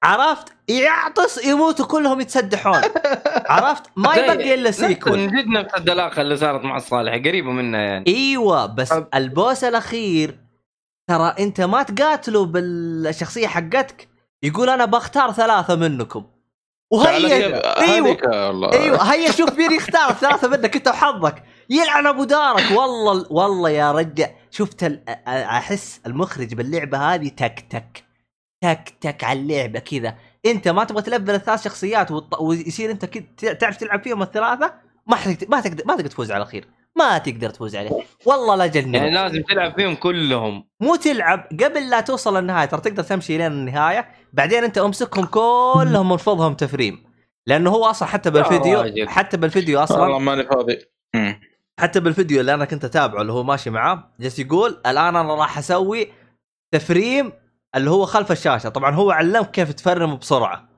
عرفت؟ يعطس يموتوا كلهم يتسدحون. عرفت؟ ما يبقى إلا Squall من جد نفس الدلاخة اللي صارت مع الصالح قريبة منها يعني. إيوه بس أب- ال boss الأخير ترى أنت ما تقاتله بالشخصية حقتك. يقول أنا بختار ثلاثة منكم. وهي إيوه. إيوه هيا شوف مين يختار ثلاثة منك. أنت وحظك. يلعن أبو دارك. والله والله يا رجال شفت أحس المخرج باللعبة هذه تك تك. تك تك على اللعبة كذا. أنت ما تبغى تلفل الثلاث شخصيات وت- ويصير أنت كذا تعرف تلعب فيهم الثلاثة ما حت- ما تقدر ما تقدر تفوز على الاخير ما تقدر تفوز عليه. والله لا جنن يعني لازم تلعب فيهم كلهم. مو تلعب. قبل لا توصل للنهايه ترى تقدر تمشي لين النهاية بعدين أنت أمسكهم كلهم انفضهم تفريم. لأنه هو أصلا حتى بالفيديو. حتى بالفيديو والله أصلا ماني فاضي. حتى بالفيديو اللي أنا كنت أتابعه اللي هو ماشي معاه جالس يقول الآن أنا راح أسوي تفريم اللي هو خلف الشاشة. طبعا هو علمك كيف تفرم بسرعة.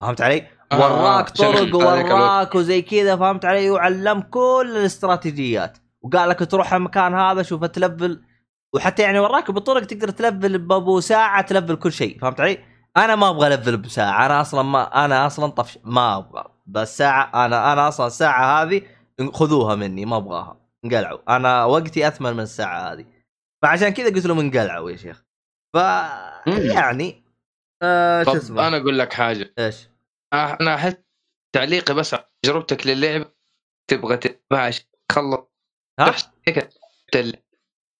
فهمت علي؟ آه، وراك طرق وراك وزي كذا فهمت علي؟ وعلم كل الاستراتيجيات. وقال لك تروح المكان هذا شوف تلفل. وحتى يعني وراك بالطرق تقدر تلفل بابو ساعة تلفل كل شيء. فهمت علي؟ أنا ما أبغى ألفل بساعة. أنا أصلا ما أنا أصلا طفش. ما أبغى. بس ساعة أنا أنا أصلا الساعة هذه خذوها مني ما أبغاها. انقلعوا. أنا وقتي أثمن من الساعة هذه. فعشان كذا قلت لهم انقلعوا يا شيخ. ف يعني آه شو اسمه؟ أنا أقول لك حاجة. إيش؟ أنا احس تعليقي بس تجربتك للعبه تبغى عشان تخلص ها؟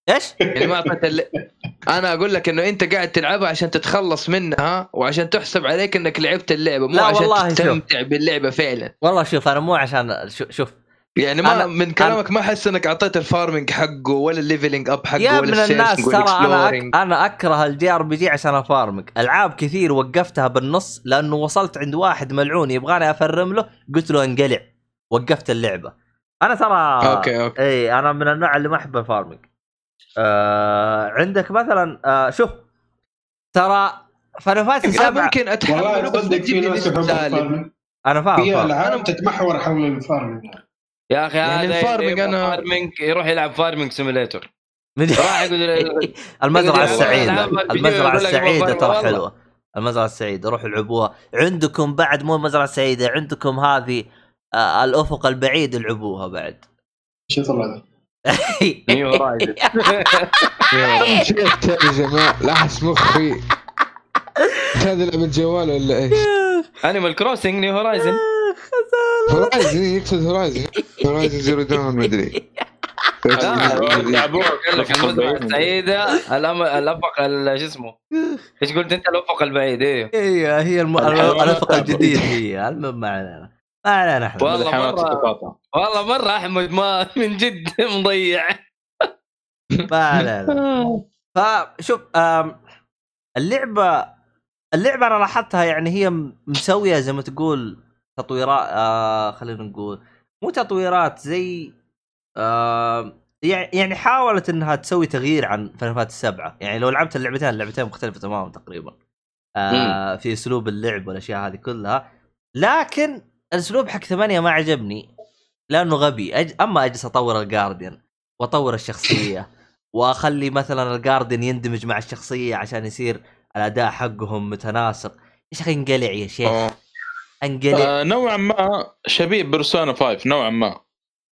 إيش؟ يعني ما أعطيت ال- أنا أقول لك إنه أنت قاعد تلعبها عشان تتخلص منها وعشان تحسب عليك إنك لعبت اللعبة مو لا عشان والله شوف. تستمتع باللعبة فعلا. والله شوف أنا مو عشان شوف. يعني ما أنا- من كلامك ما أحس إنك أعطيت ال farming حقه ولا ال leveling up حقه يا ولا من الناس ترى أنا. أك... أنا أكره ال JRPG عشان أفارمك. ألعاب كثير وقفتها بالنص لأنه وصلت عند واحد ملعون يبغاني أفرم له قلت له انقلع. وقفت اللعبة. أنا ترى okay okay. إي أنا من النوع اللي ما أحب ال farming آه عندك مثلا آه شوف ترى فانا أنا سبعة ممكن اتحمله والله بس تصدق في ناس أنا فاهم, في. العالم تتمحور حول الفارمنج يا أخي يعني هذا الفارمنج أنا- farming يروح يلعب farming يقول المزرعة السعيدة. المزرعة السعيدة ترى. حلوة. المزرعة السعيدة روحوا العبوها. عندكم بعد مو المزرعة السعيدة عندكم هذه آه الأفق البعيد العبوها بعد. شو طلع يا جماعة لاحظ مخي هذا لعبه جوال ولا إيش؟ انيمال كروسنج نيو هورايزن هورايزن يقصد هورايزن. Horizon Zero Dawn ما أدري. الأم... الأفق ال- شو اسمه؟ إيش قلت أنت؟ الأفق البعيد أيوه أيوه هي الم... الحيوانات الأفق. الجديد هي. المهم ما علينا. ما علينا إحنا والله تتقاطع والله مرة أحمد ما من جد مضيع. ما علينا. فشوف اللعبه اللعبة أنا لاحظتها يعني هي مسوية زي ما تقول تطويرات آه خلينا نقول مو تطويرات زي آه يع- يعني حاولت إنها تسوي تغيير عن فان فانتسي السبعة. يعني لو لعبت اللعبتين اللعبتين مختلفة تماما تقريبا آه في أسلوب اللعب والأشياء هذه كلها. لكن الأسلوب حق ثمانية ما عجبني لأنه غبي. أج... أما أجلس أطور الجارديان وأطور الشخصية وأخلي مثلا الجاردن يندمج مع الشخصية عشان يصير الأداء حقهم متناسق. يا أخي انقلع يا شيخ. انقلع آه، نوعا ما شبيه Persona 5 نوعا ما.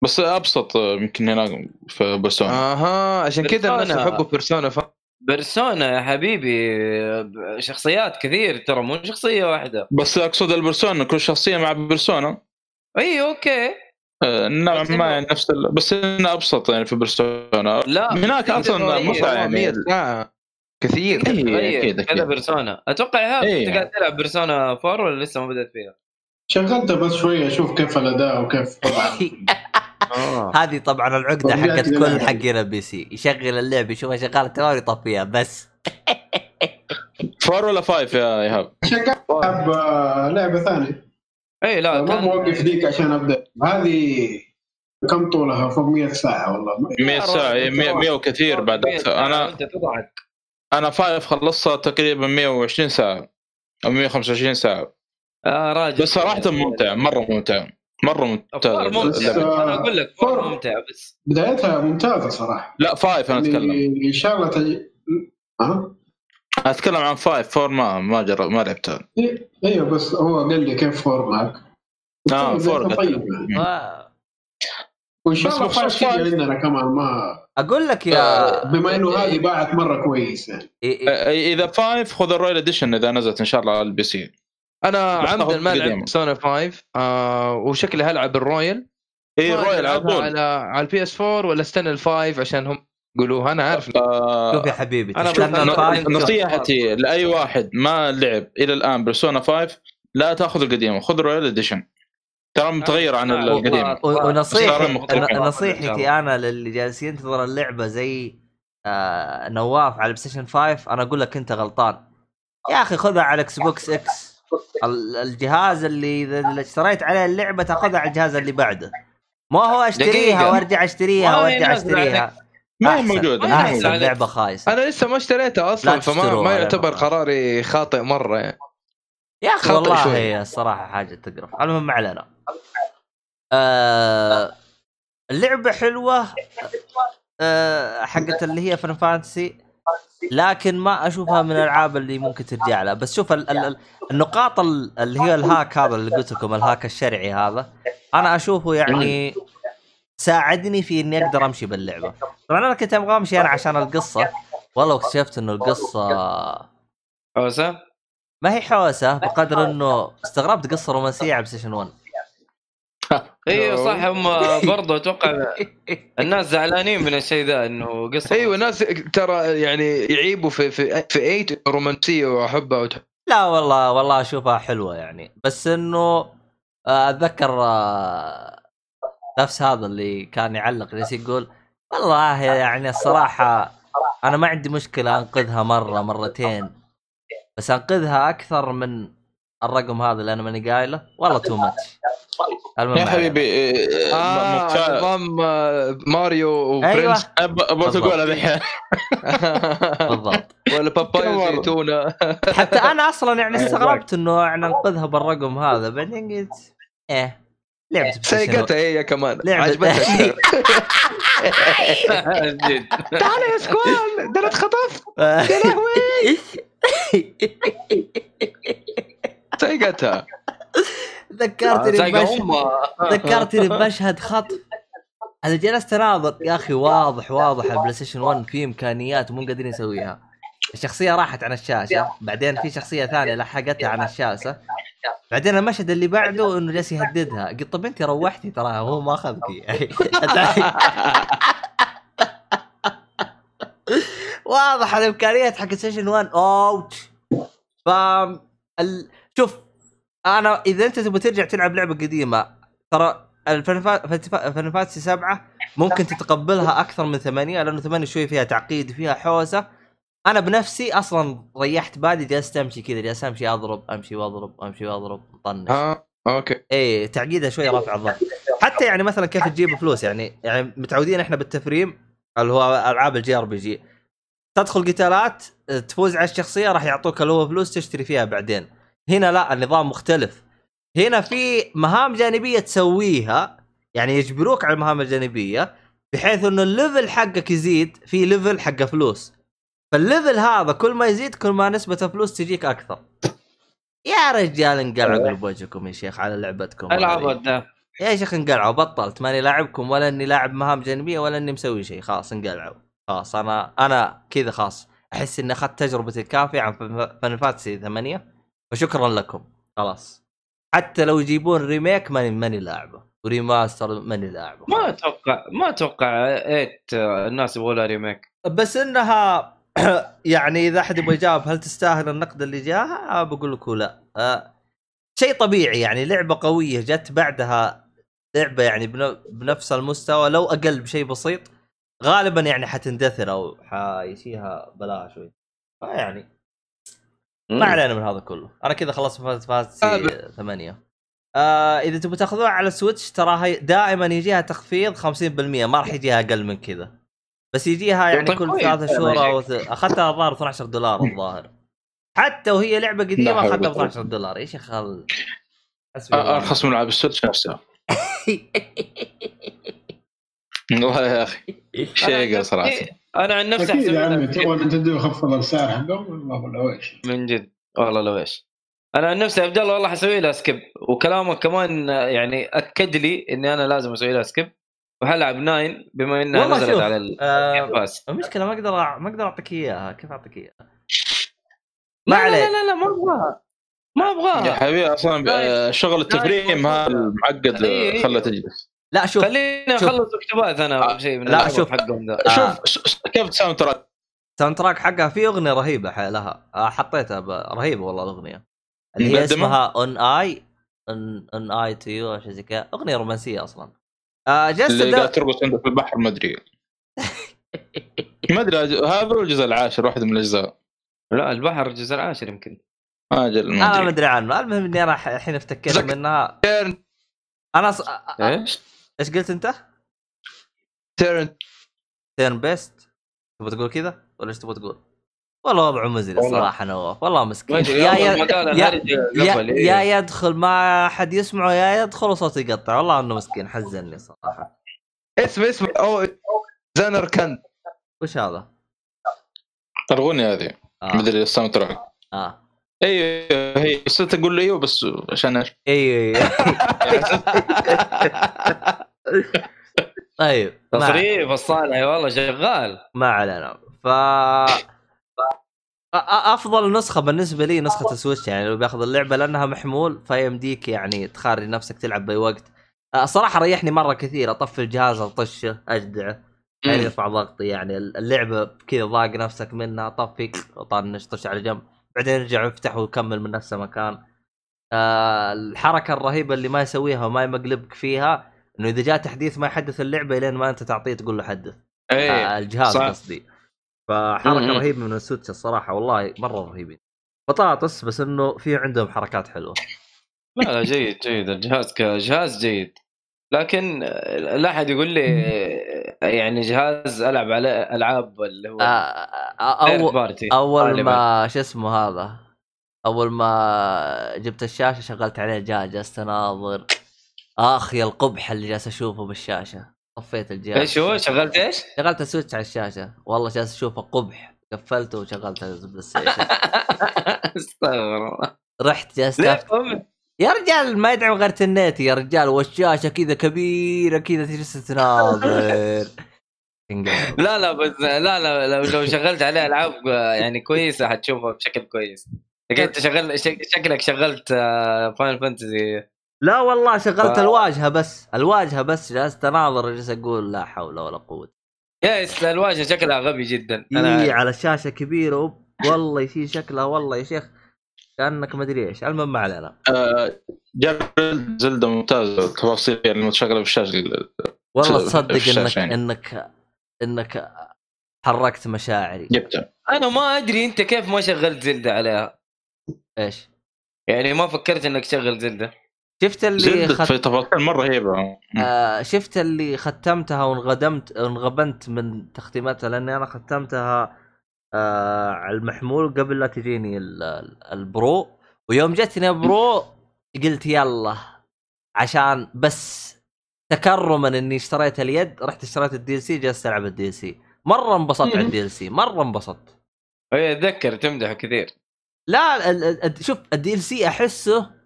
بس أبسط آه، يمكن هناك في Persona. أها عشان كذا الناس Persona. يحبوا Persona ف... Persona يا حبيبي شخصيات كثير ترى مو شخصية واحدة. بس أقصد ال Persona كل شخصية مع Persona. إي okay. آه، نوعا ما يعني نفس ال... بس إنه أبسط يعني في Persona لا هناك أصلا متعه 100 يعني كثير. إيه، تغير أكيد، كذا. Persona أتوقع إيهاب إيه. انت قاعد تلعب Persona 4 ولا لسه ما بدأت فيها؟ شغلته بس شوية أشوف كيف الأداء وكيف طبعا. آه. هذه طبعا العقدة حقت كل. حقنا PC. يشغل اللعبه يشوفها شغاله تمام يطفيها بس. four ولا five يا إيهاب؟ شغال آه، لعبة ثانية. اي لا ما كان موقف ذيك عشان أبدأ. هذه كم طولها؟ فوق 100 ساعة والله. 100 ساعة إيه، 100 100 وكثير بعد. أنا انت تضحك. أنا five خلصتها تقريبا 120 ساعة أو 125 ساعة. آه راجل. بس صراحة ممتع مرة ممتع. مرة ممتع. four ممتع. أنا أقول لك four. ممتع بس. بدايتها ممتازة صراحة. لا five أنا أتكلم. يعني إن شاء الله تج... أنا أتكلم عن five four ما ما جرب ما لعبتها. أيوه بس هو قال لي كيف four معك. آه، طيب، four طيب. يعني. و- وإن شاء الله five- عندنا كمان ما أقول لك يا بما إنه هذه باعت مرة كويس يعني إيه. إيه إذا five خذ ال Royal Edition إذا نزلت إن شاء الله على ال PC أنا عمدا ما. لعبت Persona 5 آه وشكلي هلعب ال Royal اي ال Royal على طول. على على ال PS 4 ولا استنى ال five عشان هم يقولوها. أنا عارف آه، شوف يا حبيبي ال five نصيحتي لأي واحد ما لعب إلى الآن Persona 5 لا تأخذ القديمة خذ ال Royal Edition ترى متغير عن آه، صار ونصيحتي نصيحتي أنا للي جالس ينتظر اللعبة زي آه نواف على ال PlayStation 5 أنا أقول لك أنت غلطان. يا أخي خذها على Xbox X ال- الجهاز اللي اذا اشتريت عليه اللعبة تاخذها على الجهاز اللي بعده. ما هو اشتريها دقيقة. وأرجع أشتريها ما وأرجع أشتريها. ما هي. موجودة. أحسن. لعبه خايسة. أنا لسه ما اشتريتها لا أصلا فما ما يعتبر. قراري خاطئ مرة يعني. يا أخي والله. هي الصراحة حاجة تقرف. المهم ما علينا. آه اللعبة حلوة آه حقت اللي هي فان فانتسي لكن ما أشوفها من الألعاب اللي ممكن ترجع لها. بس شوف ال- ال- ال- النقاط ال- اللي هي الهاك هذا اللي قلت لكم الهاك الشرعي هذا أنا أشوفه يعني ساعدني في إني أقدر أمشي باللعبة. طبعا أنا كنت أبغى أمشي أنا عشان القصة والله اكتشفت إنه القصة حوسة؟ ما هي حوسة بقدر إنه استغربت قصة رومانسية على PlayStation 1 أيوه صح هم برضه أتوقع الناس زعلانين من الشيء ذا إنه قصة. أيوه ناس ترى يعني يعيبوا في في في 8 رومانسية وأحبها وتحب. لا والله والله أشوفها حلوة يعني. بس إنه آه، أتذكر آه، نفس هذا اللي كان يعلق جالس يقول والله يعني الصراحة أنا ما عندي مشكلة أنقذها مرة مرتين. بس أنقذها أكثر من الرقم هذا اللي أنا ماني قايله؟ والله تو ماتش المهم يا حبيبي آه مكفى- نظام آه، ماريو علينا. أيوه. وبرنس أب- أبغى تقولها الحين. بالضبط. ولا بابايا؟ زيتونة. حتى أنا أصلا يعني استغربت إنه يعني انقذها بالرقم هذا بعدين قلت إيه ستيشن سيقتها هي كمان. عجبتها تعال يا سكوال ده أنا اتخطفت يا لهوي. سيقتها ذكرتني بمشهد ذكرتني بمشهد خطف أنا جلست اناظر يا أخي واضح واضح. البلاي ستيشن 1 في إمكانيات مو قادرين يسويها. الشخصية راحت عن الشاشة. بعدين في شخصية ثانية لحقتها عن الشاشة. بعدين المشهد اللي بعده إنه جالس يهددها. قلت طب أنت روحتي؟ ترى هو ما اخذك واضح الإمكانيات حق PlayStation 1 اوتش ف ال... شوف أنا إذا أنت تبغى ترجع تلعب لعبة قديمة ترى ال Final Fantasy 7 ممكن تتقبلها أكثر من ثمانية لأنه ثمانية شوي فيها تعقيد فيها حوسة. أنا بنفسي أصلا ريحت بالي جلست أمشي كذا جلست أمشي أضرب أمشي وأضرب أمشي وأضرب مطنش. آه okay. إيه تعقيدها شوي رافع الضغط حتى يعني مثلا كيف تجيب فلوس يعني يعني متعودين إحنا بالتفريم اللي هو ألعاب ال JRPG. تدخل قتالات تفوز على الشخصية راح يعطوك اللي هو فلوس تشتري فيها بعدين. هنا لا النظام مختلف. هنا في مهام جانبية تسويها يعني يجبروك على المهام الجانبية بحيث إنه ال level حقك يزيد في level حق فلوس. فال level هذا كل ما يزيد كل ما نسبة الفلوس تجيك أكثر. يا رجال انقلعوا قلب وجهكم يا شيخ على لعبتكم. العب هذه. ذا يا شيخ انقلعوا بطلت. ماني لاعبكم ولا إني لاعب مهام جانبية ولا إني مسوي شيء. خلاص انقلعوا. خلاص أنا أنا كذا خلاص. أحس إني أخذت تجربتي الكافية عن Final Fantasy 8 وشكرا لكم. خلاص. حتى لو يجيبون remake ماني ماني لاعبه. و remaster ماني لاعبه. ما أتوقع ما أتوقع eight الناس يبغوا لها remake بس إنها يعني إذا أحد يبغى يجاوب هل تستاهل النقد اللي جاها؟ آه بقول لك لا. آه شيء طبيعي يعني لعبة قوية جت بعدها لعبة يعني بن- بنفس المستوى لو أقل بشيء بسيط غالبا يعني حتندثر أو حيشيها بلاها شوي. فيعني ما علينا من هذا كله. أنا كذا خلصت فاز فاز آه، ثمانية. آه إذا تبغى تاخذوها على السويتش ترى هي دائما يجيها تخفيض 50% ما راح يجيها أقل من كذا. بس يجيها يعني طيب كل كويس ثلاثة هذا شهور أو أخذتها الظاهر 12 دولار الظاهر. حتى وهي لعبة قديمة اخذتها ب ولا قوة. 12 دولار. إيش يا الله أرخص من العاب ال Switch نفسها والله يا أخي. شيء صراحة أنا عن نفسي أكيد يا عمي تبغى Nintendo يخفض السعر حقهم؟ والله ولا إيش. من جد والله لو إيش. أنا عن نفسي عبد الله والله حسوي لها skip وكلامك كمان يعني أكد لي إني أنا لازم أسوي لها skip وحلعب nine بما إنها نزلت شوف، على ال آه. المشكلة ما أقدر أع- ما أقدر أعطيك إياها. كيف أعطيك إياها؟ ما لا لا, عليك. لا لا لا ما أبغاها. ما يا ابغاها حبيبي أصلا آه، شغل التفريم هذا المعقد إيه، إيه. خلى تجلس. لا شوف خليني. أخلص اكتبات أنا آه، شيء من لا، شوف. حقهم ذا. آه. شوف كيف ساوند تراك ساوند تراك حقها في أغنية رهيبة لها. آه، حطيتها ب... رهيبة والله الأغنية. اللي هي؟ اسمها اون اي ان اي تو يو أو شيء زي كذا. أغنية رومانسية أصلا. آه جلست اللي قاعد ترقص عنده في البحر ما أدري. ما أدري هذا هو الجزء العاشر واحد من الأجزاء. لا البحر الجزء العاشر يمكن. أجل ما أنا ما أدري. أدري عنه. المهم إني أنا الحين افتكرت زك- منها أنا ص... إيش؟ إيش قلت أنت؟ turn turn based تبغى تقول كذا ولا إيش تبغى تقول؟ والله وضعه مزري. الصراحه نواف والله. مسكين. يا يا يا, يا, إيه. يا يدخل ما حد يسمعه يا يدخل وصوته يقطع. والله إنه مسكين حزني صراحة. اسم اسم أو زنر كند وش هذا؟ الاغنيه هذه. آه. مدري ال soundtrack. آه. أيوه هي بس تقول لي أيوه بس عشان إيش؟ أيوه أيوه. طيب تصريف الصالح والله شغال. ما علينا. ف أفضل نسخة بالنسبة لي نسخة ال Switch يعني لو بياخذ اللعبة لأنها محمول فيمديك يعني تخارج نفسك تلعب بأي وقت. صراحة ريحني مرة كثير أطفي الجهاز أطشه أجدعه يعني يرفع ضغطي يعني اللعبة كذا ضاق نفسك منها طفي طنش طش على جنب بعدين يرجع يفتح ويكمل من نفس المكان. آه الحركة الرهيبة اللي ما يسويها وما يمقلبك فيها إنه إذا جاء تحديث ما يحدث اللعبة لين ما أنت تعطيه تقول له حدث. إيه آه الجهاز. قصدي. فحركة. رهيبة من السويتش الصراحة والله مرة رهيبين بطاطس بس إنه في عندهم حركات حلوة. لا لا جيد جيد. الجهاز كجهاز جيد. لكن لا أحد يقول لي يعني جهاز ألعب عليه ألعاب اللي هو آه آه اول party أول. ما شو اسمه هذا؟ أول ما جبت الشاشة شغلت عليه جهاز جالس أناظر. آخ يا القبح اللي جالس أشوفه بالشاشة. طفيت الجهاز. إيش هو؟ شغلت إيش؟ شغلت ال Switch على الشاشة. والله جالس أشوفه قبح. قفلته وشغلت ال PlayStation استغفر الله. رحت جالس يا رجال ما يدعم غير النت يا رجال. والشاشة كذا كبيرة كذا تجلس تناظر. لا لا بس لا لا لو لو شغلت عليه ألعاب يعني كويسة حتشوفها بشكل كويس. انت شغل شك- شكلك شغلت Final Fantasy لا والله شغلت ف- الواجهة بس الواجهة بس جلست أناظر جالس أقول لا حول ولا قوة يس الواجهة شكلها غبي جدا اي أنا عارف. على الشاشة كبيرة أوب. والله يصير شكلها والله يا شيخ كأنك ما أدري إيش المهم ما علينا آه، جرب زلدة ممتازة تفاصيل يعني متشغلة بالشاشة والله تصدق انك يعني. انك إنك حركت مشاعري جبتها أنا ما أدري أنت كيف ما شغلت زلدة عليها إيش يعني ما فكرت إنك تشغل زلدة شفت اللي خد... في تفاصيل رهيبة آه شفت اللي ختمتها وانغدمت انغبنت من تختيماتها لأني أنا ختمتها آه على المحمول قبل لا تجيني ال- ال- ال Pro. ويوم جتني Pro قلت يلا عشان بس تكرما إني اشتريت اليد رحت اشتريت ال DLC جلست ألعب ال DLC. مرة انبسطت على ال DLC مرة انبسطت. هي أتذكر تمدح كثير. لا شوف ال DLC أحسه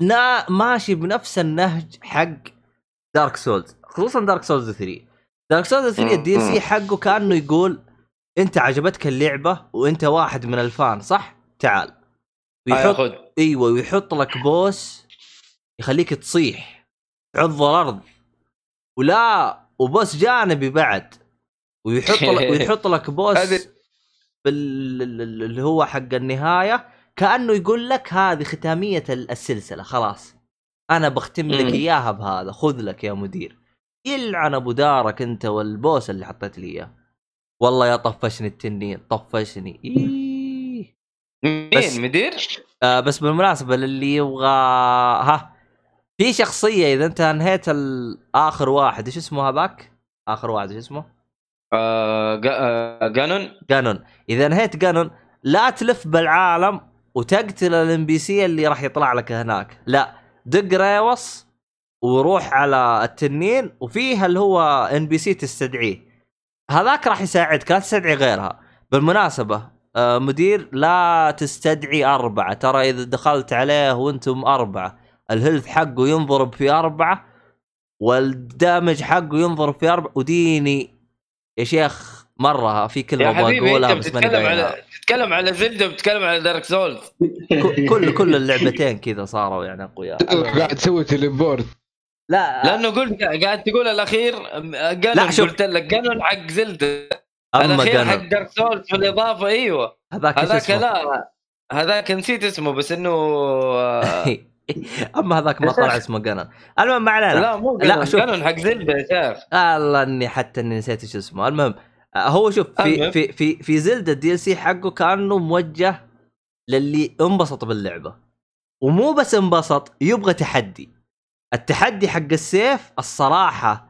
نا ماشي بنفس النهج حق Dark Souls خصوصا Dark Souls 3 Dark Souls 3 ال DLC حقه كأنه يقول أنت عجبتك اللعبة وأنت واحد من ال fan صح؟ تعال. هاي ويحط إيوه ويحط لك boss يخليك تصيح تعض الأرض. ولا و boss جانبي بعد. ويحط لك ويحط لك boss بال... اللي هو حق النهاية. كأنه يقول لك هذه ختامية السلسلة خلاص أنا بختم لك. إياها بهذا خذ لك يا Midir يلعن أبو Dark أنت وال boss اللي حطيت لي إياه والله يا طفشني التنين طفشني إيه. مين Midir؟ آه بس بالمناسبة للي يبغى ها في شخصية إذا أنت انهيت اخر واحد إيش اسمه هذاك؟ آخر واحد إيش اسمه؟ آه جا- آه، Ganon إذا انهيت Ganon لا تلف بالعالم وتقتل ال NPC اللي راح يطلع لك هناك. لا دق ريوس وروح على التنين وفيها اللي هو NPC تستدعيه. هذاك راح يساعدك لا تستدعي غيرها. بالمناسبة آه، Midir لا تستدعي أربعة. ترى إذا دخلت عليه وأنتم أربعة ال health حقه ينضرب في أربعة وال damage حقه ينضرب في أربعة. وديني يا شيخ مرة في يا كلمة أبغى أقولها بس ماني على تتكلم على Zelda وبتتكلم على Dark Souls كل كل اللعبتين كذا صاروا يعني أقوياء. قاعد تسوي teleport لا. لأنه قلت قاعد تقول الأخير شوف. قلت لك Ganon حق Zelda. أما الأخير حق Ganon Dark Souls في الإضافة أيوه. هذاك هذاك؟ لا. هذاك نسيت اسمه بس إنه أما هذاك ما طلع اسمه Ganon المهم ما علينا. لا مو. Ganon حق Zelda يا شيخ. الله إني حتى إني نسيت إيش اسمه. المهم آه، هو شوف في. في في في Zelda ال DLC حقه كأنه موجه للي انبسط باللعبة. ومو بس انبسط يبغى تحدي. التحدي حق السيف الصراحة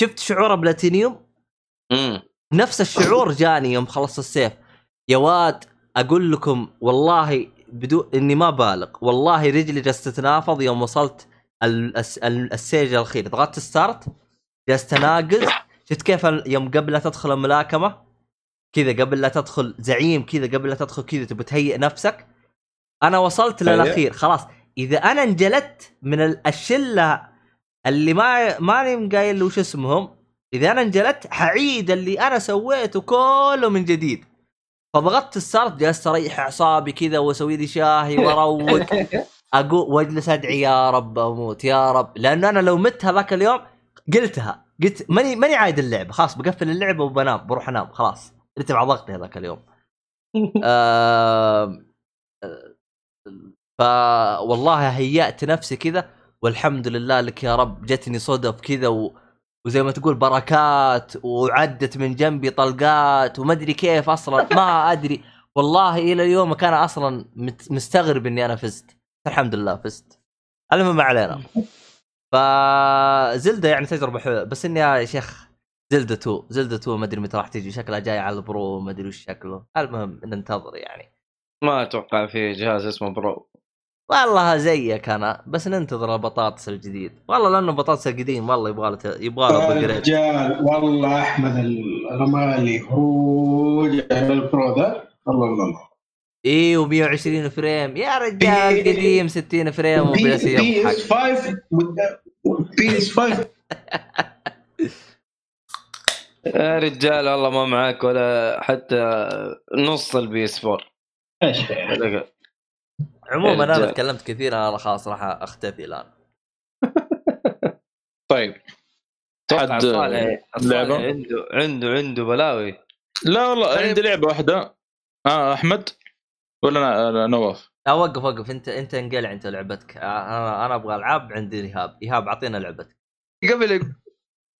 شفت شعور بلاتينيوم؟ امم نفس الشعور جاني يوم خلصت السيف. يا واد أقول لكم والله بدون إني ما بالغ والله رجلي جالسه تتنافض يوم وصلت ال- الس- ال- السيج الأخير. ضغطت start جالس تناقز شفت كيف يوم قبل لا تدخل الملاكمة؟ كذا قبل لا تدخل زعيم كذا قبل لا تدخل كذا تبي تهيئ نفسك؟ أنا وصلت أيوه. للأخير خلاص. إذا أنا انجلدت من ال- الشله اللي ما ماني قايل وش اسمهم إذا أنا انجلدت حعيد اللي أنا سويته كله من جديد. فضغطت ال start جلست أريح أعصابي كذا وأسوي لي شاهي وأروق. أقول واجلس أدعي يا رب أموت يا رب. لأنه أنا لو مت هذاك اليوم قلتها. قلت ماني ماني عايد اللعبة. خلاص بقفل اللعبة وبنام بروح أنام. خلاص. ارتفع ضغطي هذاك اليوم. آه، ف والله هيأت نفسي كذا والحمد لله لك يا رب جتني صدف كذا و... وزي ما تقول بركات وعدت من جنبي طلقات وما أدري كيف أصلا ما أدري. والله إلى اليوم كان أصلا مستغرب إني أنا فزت. الحمد لله فزت. المهم ما علينا. ف Zelda يعني تجربة حلوة. بس إني يا شيخ Zelda 2 Zelda 2 ما أدري متى راح تجي شكلها جاي على ال Pro ما أدري وش شكله. المهم ننتظر يعني. ما أتوقع في جهاز اسمه Pro. والله زيك أنا. بس ننتظر البطاطس الجديد. والله لأنه البطاطس القديم والله يبغى له يبغى له upgrade رجال والله أحمد الرمالي هو ال Pro ذا الله الله إيه و120 فريم. يا رجال بي- قديم 60 فريم بي وبلاسي بي اس 5 بي اس 5 يا رجال والله ما معاك ولا حتى نص البي اس 4 إيش؟ عموما أنا. تكلمت كثير أنا خلاص راح أختفي الآن. طيب. حد لعبة؟ عنده عنده عنده بلاوي. لا والله طيب. عندي لعبة واحدة. آه أحمد. ولا أنا- أنا نواف. لا وقف وقف. انت انت انقلع انت لعبتك. أنا أنا أبغى العاب عندي ايهاب إيهاب اعطينا لعبتك. قبل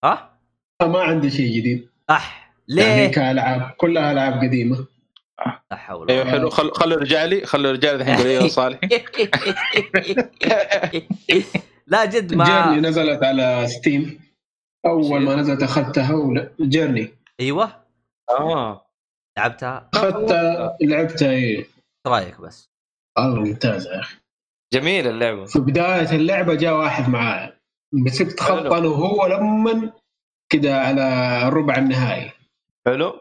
ها؟ ما عندي شيء جديد. أح يعني ليه كألعاب كلها ألعاب قديمة. لا حول أيوه حلو. خل خلوا رجالي خلوا رجالي الحين يقول أيوه صالح. لا جد جيرني ما نزلت على ستيم أول ما نزلت أخذتها ولا جيرني أيوه. آه. لعبتها؟ أخذتها لعبتها إيه؟ رايك بس. والله ممتازه يا أخي. جميل اللعبة. في بداية اللعبة جاء واحد معايا مسكت خط. أنا وهو لما كده على الربع النهائي. حلو.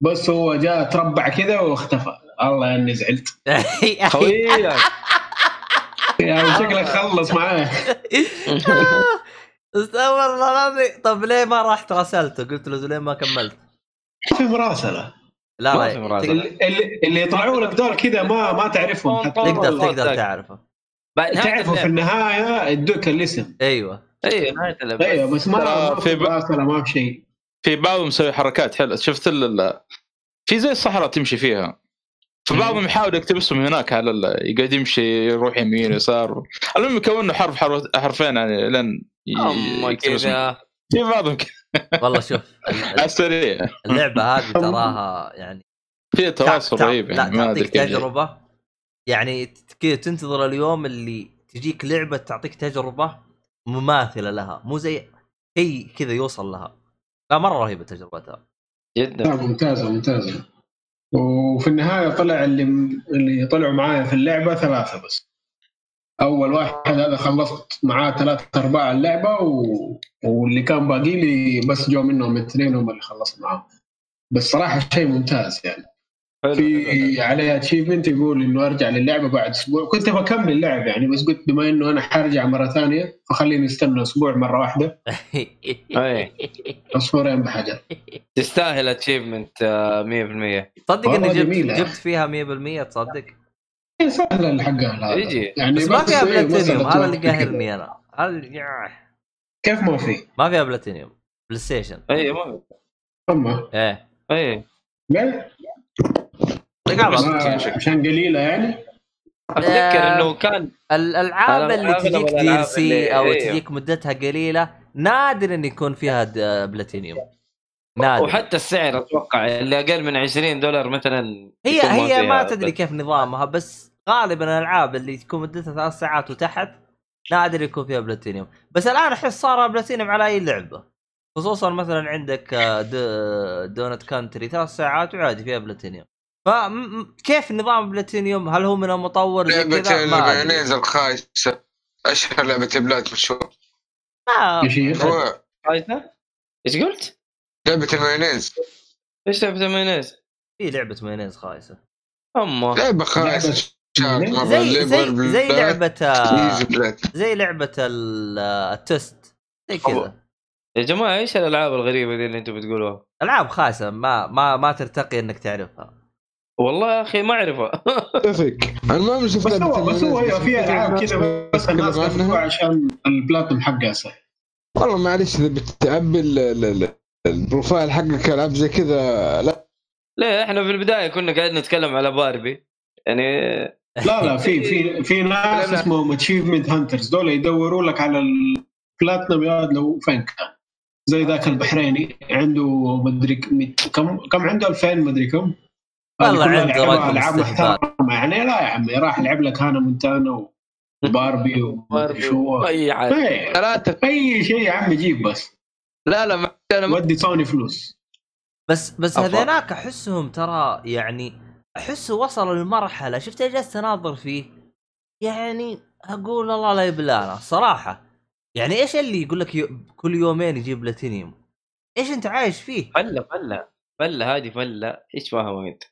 بس هو جاء تربع كذا واختفى. الله إني زعلت. خويك يعني شكلك خلص معاه. استغفر الله العظيم. طب ليه ما رحت غسلته؟ قلت له ليه ما كملت؟ في مراسلة. لا ما في. تقدر. اللي, اللي- يطلعوا لك دول كذا ما ما تعرفهم تقدر, تقدر. تعرفه. تعرفوا في. النهاية يدوك الاسم. أيوه. اي نهاية اللعبة. أيوه بس ما في مراسلة ما في شيء. في بعضهم مسوي حركات حلوة. شفت ال- ال- في زي الصحراء تمشي فيها. فبعضهم يحاول يكتب اسمه هناك على ال- يقعد يمشي يروح يمين يسار. المهم يكون حرف حرف- حرفين يعني لين ي- أما يكتب اسمه. كذا. في بعضهم كذا. والله شوف السريع. اللعبة هذه تراها يعني في تواصل رهيب يعني ما أدري تجربة. يعني كذا تنتظر اليوم اللي تجيك لعبة تعطيك تجربة مماثلة لها مو زي شيء كذا يوصل لها. لا مرة رهيبة تجربتها. جدا. ممتازة ممتازة. وفي النهاية طلع اللي اللي طلعوا معايا في اللعبة ثلاثة بس. أول واحد هذا خلصت معاه ثلاثة ارباع اللعبة و... واللي كان باقي لي بس جو منهم اثنين هم اللي خلصت معاهم بس صراحة شيء ممتاز يعني حلو،. في عليه achievement يقول إنه أرجع للعبة بعد أسبوع كنت بكمل اللعب يعني بس قلت بما إنه أنا حرجع مرة ثانية فخليني أستنى أسبوع مرة واحدة. عصفورين بحجر تستاهل achievement 100% تصدق إني جبت. جبت فيها 100% تصدق إيه، سهلة هذا يجي. يعني بس ما فيها إيه، بلاتينيوم هذا اللي. قاهرني أنا هذا اللي- ياه. كيف ما في؟ ما فيها platinum PlayStation اي ما أما إيه اي ليه؟ عشان قليلة يعني أتذكر آه. إنه كان الألعاب اللي تجيك DLC أو. تجيك مدتها قليلة نادر إن يكون فيها د- بلاتينيوم نادر وحتى السعر أتوقع اللي أقل من 20 دولار مثلا هي هي ما تدري. كيف نظامها بس غالبا الألعاب اللي تكون مدتها ثلاث ساعات وتحت نادر يكون فيها بلاتينيوم. بس الآن أحس صار بلاتينيوم على أي لعبة. خصوصا مثلا عندك آه، Donut County ثلاث ساعات وعادي فيها بلاتينيوم. فكيف نظام بلاتينيوم؟ هل هو من المطور زي لعبة كذا. المايونيز الخايسة. أشهر لعبة بلاد مشهور ما؟ إيش قلت؟ لعبة المايونيز. إيش لعبة المايونيز؟ في لعبة مايونيز خايسة. اما لعبة خايسة. شارك مرة زي زي ليبر زي لعبة آه، زي لعبة ال- آه، التست. زي كذا. يا جماعة إيش الألعاب الغريبة دي اللي أنتم بتقولوها؟ ألعاب خايسة ما ما ما ترتقي إنك تعرفها. والله يا أخي ما أعرفها. أتفق. المهم شفت بس هو بس هو في ألعاب كذا بس الناس. عشان البلاتم حقها سهل والله معلش إذا بتعبي ال- ال- ال- ال profile حقك العاب زي كذا لا. ليه إحنا في البداية كنا قاعدين نتكلم على باربي. يعني لا لا في في في ناس. اسمهم achievement hunters دول يدوروا لك على البلاتنم يا لو فين كان زي ذاك البحريني. عنده مدري كم كم عنده 2000 مدري كم؟ والله عنده رقم العاب. محترمة. يعني لا يا عمي راح لعب لك هانا مونتانا وباربي ومدري باربي شو. أي إيه، ثلاثة. أي شيء يا عمي جيب بس. لا لا ما- أنا ودي سوني فلوس. بس بس. هذيناك أحسهم ترى يعني احسه وصلوا لمرحله شفت جالس اناظر فيه؟ يعني أقول الله لا يبلانا صراحة. يعني إيش اللي يقول لك يو- كل يومين يجيب بلاتينيوم؟ إيش أنت عايش فيه؟ فلة فلة فلة هذه فلة. إيش فاهمه أنت؟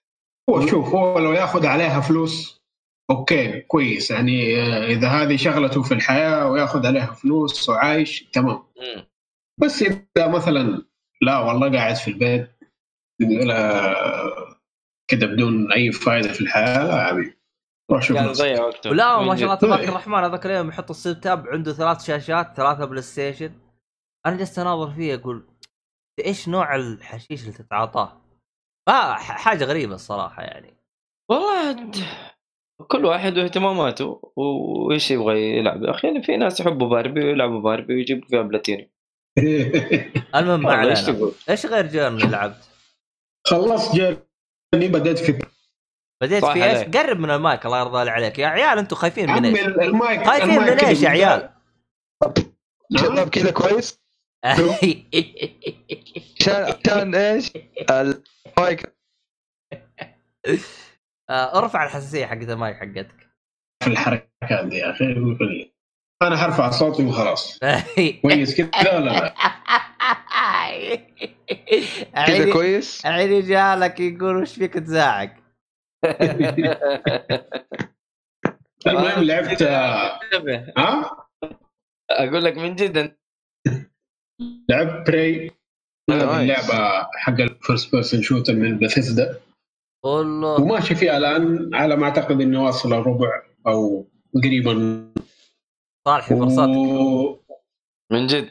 هو شوف هو لو ياخذ عليها فلوس okay كويس. يعني آه، إذا هذه شغلته في الحياة وياخذ عليها فلوس وعايش تمام. بس إذا مثلا لا والله قاعد في البيت كذا بدون أي فائده في الحياة. لا يا حبيبي روح شوف وقته ولا من ما شاء الله. تبارك الرحمن هذاك اليوم يحط ال setup عنده ثلاث شاشات ثلاثة PlayStation. أنا جلست أناظر فيه أقول إيش نوع الحشيش اللي تتعاطاه؟ آه ح- حاجة غريبة الصراحة يعني. والله كل واحد واهتماماته وإيش يبغى يلعب. يا أخي يعني في ناس يحبوا باربي ويلعبوا باربي ويجيبوا فيها بلاتينيوم المهم ما علينا؟ إيش غير Journey لعبت؟ خلصت Journey بديت في بديت في إيش؟ قرب من المايك الله يرضى عليك يا عيال أنتم خايفين من إيش؟ المايك خايفين المايك من إيش يا. عيال؟ شباب كذا كويس عشان عشان إيش؟ المايك آه، ارفع الحساسية حقت المايك حقتك في الحركات دي يا أخي أنا حرفع صوتي وخلاص كويس كذا لا لا كذا كويس عيني جالك يقول وش فيك تزعق؟ المهم لعبت آه،. ها أقول لك من جد لعبت Prey nice. اللعبة حق ال first person shooter من بثيسدا والله وماشي فيها الآن على ما أعتقد انه واصل الربع أو قريبا صالحي فرصتك و... من جد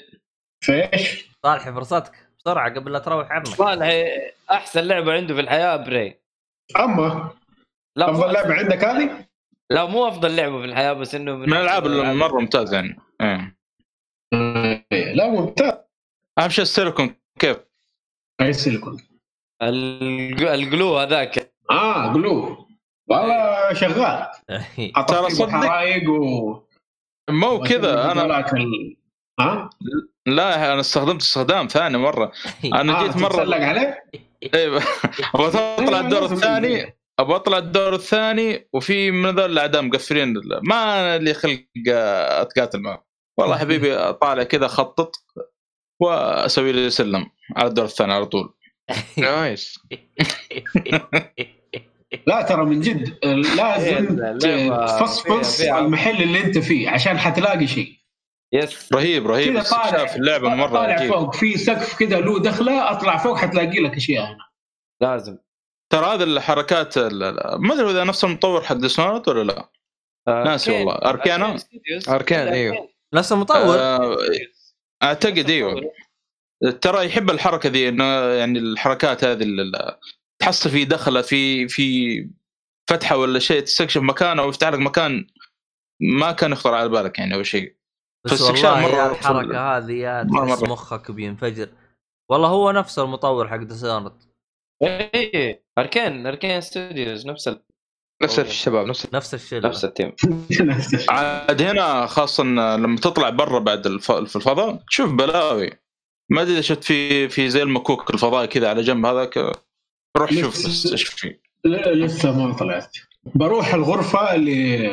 فإيش؟ صالحي فرصتك. بسرعة قبل لا تروح عنك صالح أحسن لعبة عنده في الحياة بري. أما؟ لا أفضل لعبة عندك هذه؟ لا مو أفضل لعبة في الحياة بس إنه من الألعاب اللي مرة ممتازة يعني. إيه. إيه، لا ممتاز. أهم شيء ستيلكم كيف؟ أي سيليكون؟ الج- الجلو هذاك. آه قلوب والله شغال. ترى حطيت صدق- حرايق و مو كذا أنا. ها؟ لا أنا استخدمت استخدام ثاني مرة. أنا آه جيت مرة. تتسلق عليه؟ أيوه أبغى أطلع الدور الثاني. أبغى أطلع الدور الثاني وفي من ذول الاعداء مقفلين. ما لي خلق آه، أتقاتل معه والله حبيبي طالع كذا اخطط وأسوي لي سلم على الدور الثاني على طول. نايس. لا ترى من جد لازم اللعبة تفصفص المحل اللي أنت فيه عشان حتلاقي شيء. يس رهيب رهيب. كذا طالع استكشاف اللعبة مرة طالع عجيب فوق في سقف كذا له دخلة اطلع فوق حتلاقي لك أشياء. هنا لازم. ترى هذه الحركات ال- ال- ما أدري إذا نفس المطور حق ديسونارد ولا لا. آه، ناسي والله. أركانا؟ أركان، أيوه. نفس المطور؟ آه، أعتقد إيوه. ترى يحب الحركة ذي إنه يعني الحركات هذه اللي تحصل في دخلة في في فتحة ولا شيء تستكشف مكان أو يفتح لك مكان ما كان يخطر على بالك يعني أو شيء. بس والله يا مرة- الحركة هذه يا تحس. مخك بينفجر. والله هو نفس المطور حق Dishonored اي Arkane Arkane Studios نفس ال... نفس الشباب نفس نفس الشيء نفس ال team. عاد هنا خاصة لما تطلع برا بعد الف... في الفضاء تشوف بلاوي. ما أدري إذا شفت في في زي المكوك الفضائي كذا على جنب هذاك روح شوف إيش في لا لسه ما طلعت. بروح الغرفة اللي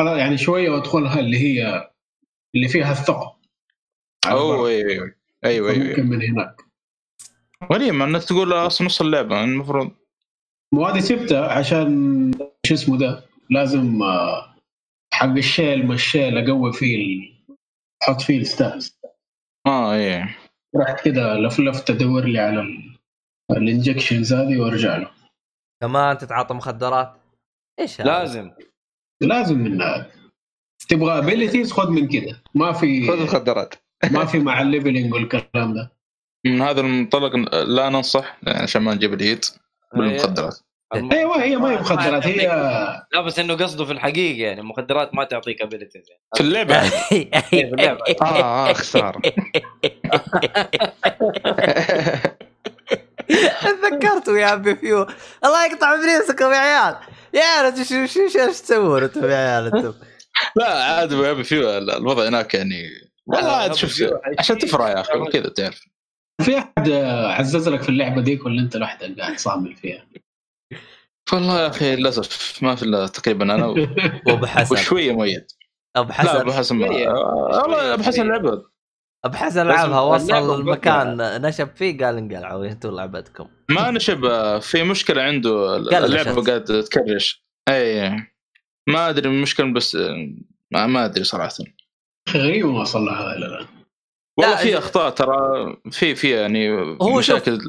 يعني شوية وأدخلها اللي هي اللي فيها الثقب. على أوه. أيوه أيوه أيوه أيوه. ممكن من هناك. غريب ما انك تقول أصلا نص اللعبة المفروض. مو هذه سبتها عشان شو اسمه ده لازم آه، حق الشيل ما الشيل أقوي فيه أحط فيه الستاتس آه إيه. رحت كذا لفلفت ادور لي على ال- ال injections هذه وأرجع له. كمان تتعاطى مخدرات؟ إيش هذا؟ لازم. لازم من هذا. تبغى abilities خذ من كذا ما في خذ مخدرات ما في مع ال leveling والكلام ده. من هذا المنطلق لا ننصح عشان ما نجيب ال hate بالمخدرات. أيوه هي ما هي مخدرات هي لا بس إنه قصده في الحقيقة يعني المخدرات ما تعطيك abilities يعني. في اللعبة. في اللعبة. آه آه خساره تذكرتوا يا ابي فيو الله يقطع ابليسكم يا عيال. يا عيال شو شو شو إيش تسوون أنتم يا عيال؟ أنتم. لا عاد يا ابي فيه الوضع هناك يعني. والله عاد شوف عشان تفرح يا أخي كذا تعرف. في أحد عزز لك في اللعبة ديك ولا أنت لوحدك قاعد صامل فيها؟ والله يا أخي للأسف ما في إلا تقريبا أنا و- وأبو حسن. وشوية مؤيد. أبو لا حسن. أبو حسن والله أبو حسن لعبه. أبو حسن لعبها وصل المكان نشب فيه قال انقلعوا أنتم لعبتكم. ما نشب في مشكلة عنده. اللعبة قاعد تكرش. أي. ما أدري المشكلة بس آه، ما ما أدري صراحة. غريب ما وصل لها إلى الآن. والله في أخطاء ترى في في يعني هو مشاكل.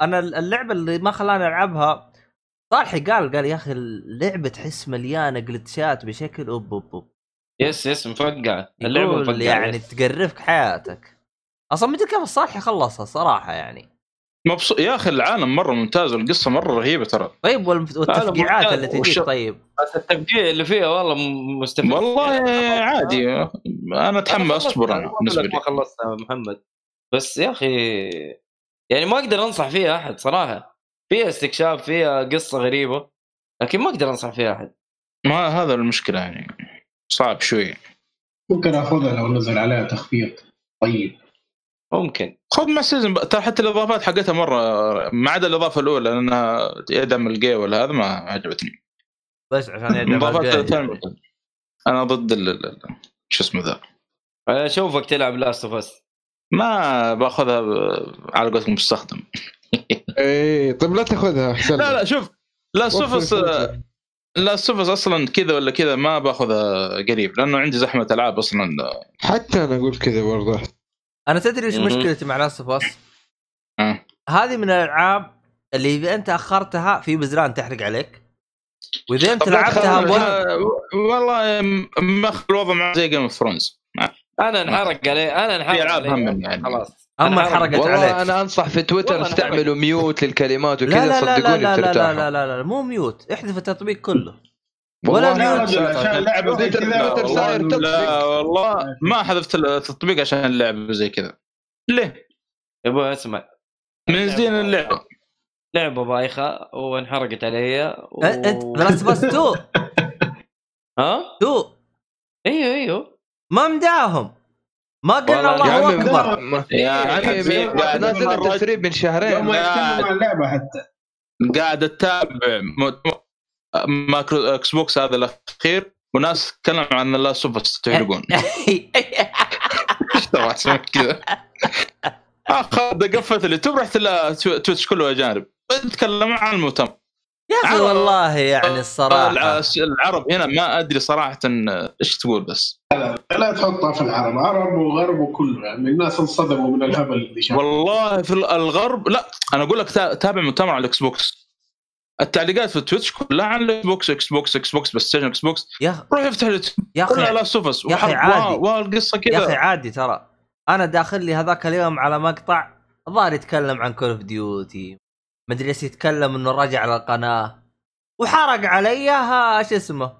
أنا اللعبة اللي ما خلاني ألعبها صالحي قال قال يا أخي اللعبة تحس مليانة جلتشات بشكل أوب أوب أوب. yes yes مفقعه اللعبة مفقعه يعني yes. تقرفك حياتك. أصلا مدري كيف الصالحي خلصها صراحة يعني. مبسوط يا أخي العالم مرة ممتاز والقصة مرة رهيبة ترى. طيب والتفقيعات. اللي تجيك والش- طيب. بس التفقيع اللي فيها والله م- مستفز. والله يعني عادي. أنا خلصتها، أصبر أنا بالنسبة لي. ما خلصتها يا محمد. بس يا أخي يعني ما أقدر أنصح فيها أحد صراحة. فيها استكشاف فيها قصة غريبة لكن ما أقدر أنصح فيها أحد. ما هذا المشكلة يعني. صعب شوي. ممكن أخذها لو نزل عليها تخفيض. طيب. ممكن. خذ مع season ترى حتى الإضافات حقتها مرة ما عدا الإضافة الأولى لانها يدعم الجي ولا هذا ما عجبتني. بس عشان يدعم الإضافات أنا ضد ال- ال- ال- شو اسمه ذا. أنا أشوفك تلعب Last of Us ما باخذها على قولتكم مستخدم. إيه طيب لا تاخذها احسن لا لا شوف لا وفر save فلوسك. لا سوفس أصلا كذا ولا كذا ما باخذها قريب لأنه عندي زحمة ألعاب أصلا. حتى أنا أقول كذا برضه. أنا تدري إيش. مشكلتي مع لاست اوف اس؟ هذه من الألعاب اللي إذا أنت أخرتها في بزران تحرق عليك. وإذا أنت لا لعبتها آه، والله م- مأخذ الوضع مع زي جيم اوف ثرونز أنا انحرق عليه أنا انحرق من يعني. خلاص. اما أنا انحرقت حرق- عليك. والله أنا أنصح في تويتر استعملوا mute للكلمات لا وكذا لا لا لا صدقوني لا لا لا بترتاحوا. لا لا, لا مو mute احذف التطبيق كله. ولا عشان لعبة زي كذا والله. لا والله ما حذفت التطبيق عشان اللعبه زي كذا. ليه؟ يا أبوي اسمع. من زين اللعبه لعبة بايخة وانحرقت علي و... أنت Last of Us 2 ها؟ 2 أيوه أيوه. ما مداهم ما قلنا الله عمي أكبر. ما- يا عمي نازل التسريب من شهرين. يوم. يتكلموا عن اللعبه حتى. قاعد أتابع. مايكرو إكس بوكس هذا الأخير وناس تكلموا عن الله سوبر تحرقون إيش تبغى أسوي كذا؟ اخذ قفت اليوتيوب رحت لا تو- تويتش كله اجانب تكلموا عن المؤتمر. يا أخي والله يعني الصراحة. الع- العرب هنا ما أدري صراحة إيش تقول بس. لا تحطها في العرب عرب وغرب وكله يعني الناس انصدموا من الهبل اللي شافوا والله في الغرب لا أنا أقول لك تا- تابع مؤتمر على ال Xbox التعليقات في Twitch كلها عن الاكس بوكس إكس بوكس إكس بوكس بلاي ستيشن إكس بوكس. يا روح افتح يا أخي لا سوفس يا أخي عادي. والقصة يا أخي كذا عادي ترى. أنا داخل لي هذاك اليوم على مقطع الظاهر يتكلم عن Call of Duty مدري إيش يتكلم إنه رجع على القناة. وحرق علي شو اسمه؟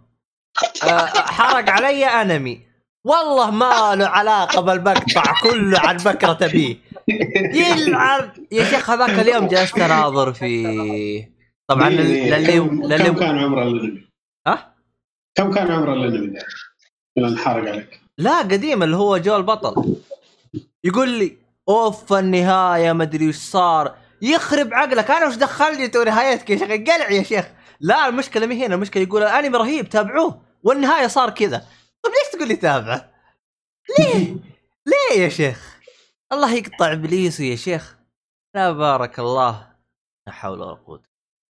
آه، حرق علي أنمي. والله ما له علاقة بالمقطع كله عن بكره بيه يلعن يا شيخ هذاك اليوم جلست أناظر فيه. طبعا دي- دي- للي كم, كم للي كان عمر الانمي؟ ها؟ كم كان عمر؟ اللي انحرق عليك. لا قديم اللي هو جو البطل يقول لي أوف النهاية ما أدري وش صار. يخرب عقلك. أنا وش دخلني تو نهايتك يا شيخ؟ قلع يا شيخ. لا المشكلة مي هنا المشكلة يقول الانمي رهيب تابعوه. والنهاية صار كذا. طيب ليش تقول لي تابعه؟ ليه؟ ليه يا شيخ؟ الله يقطع إبليسه يا شيخ. لا بارك الله. لا حول ولا قوة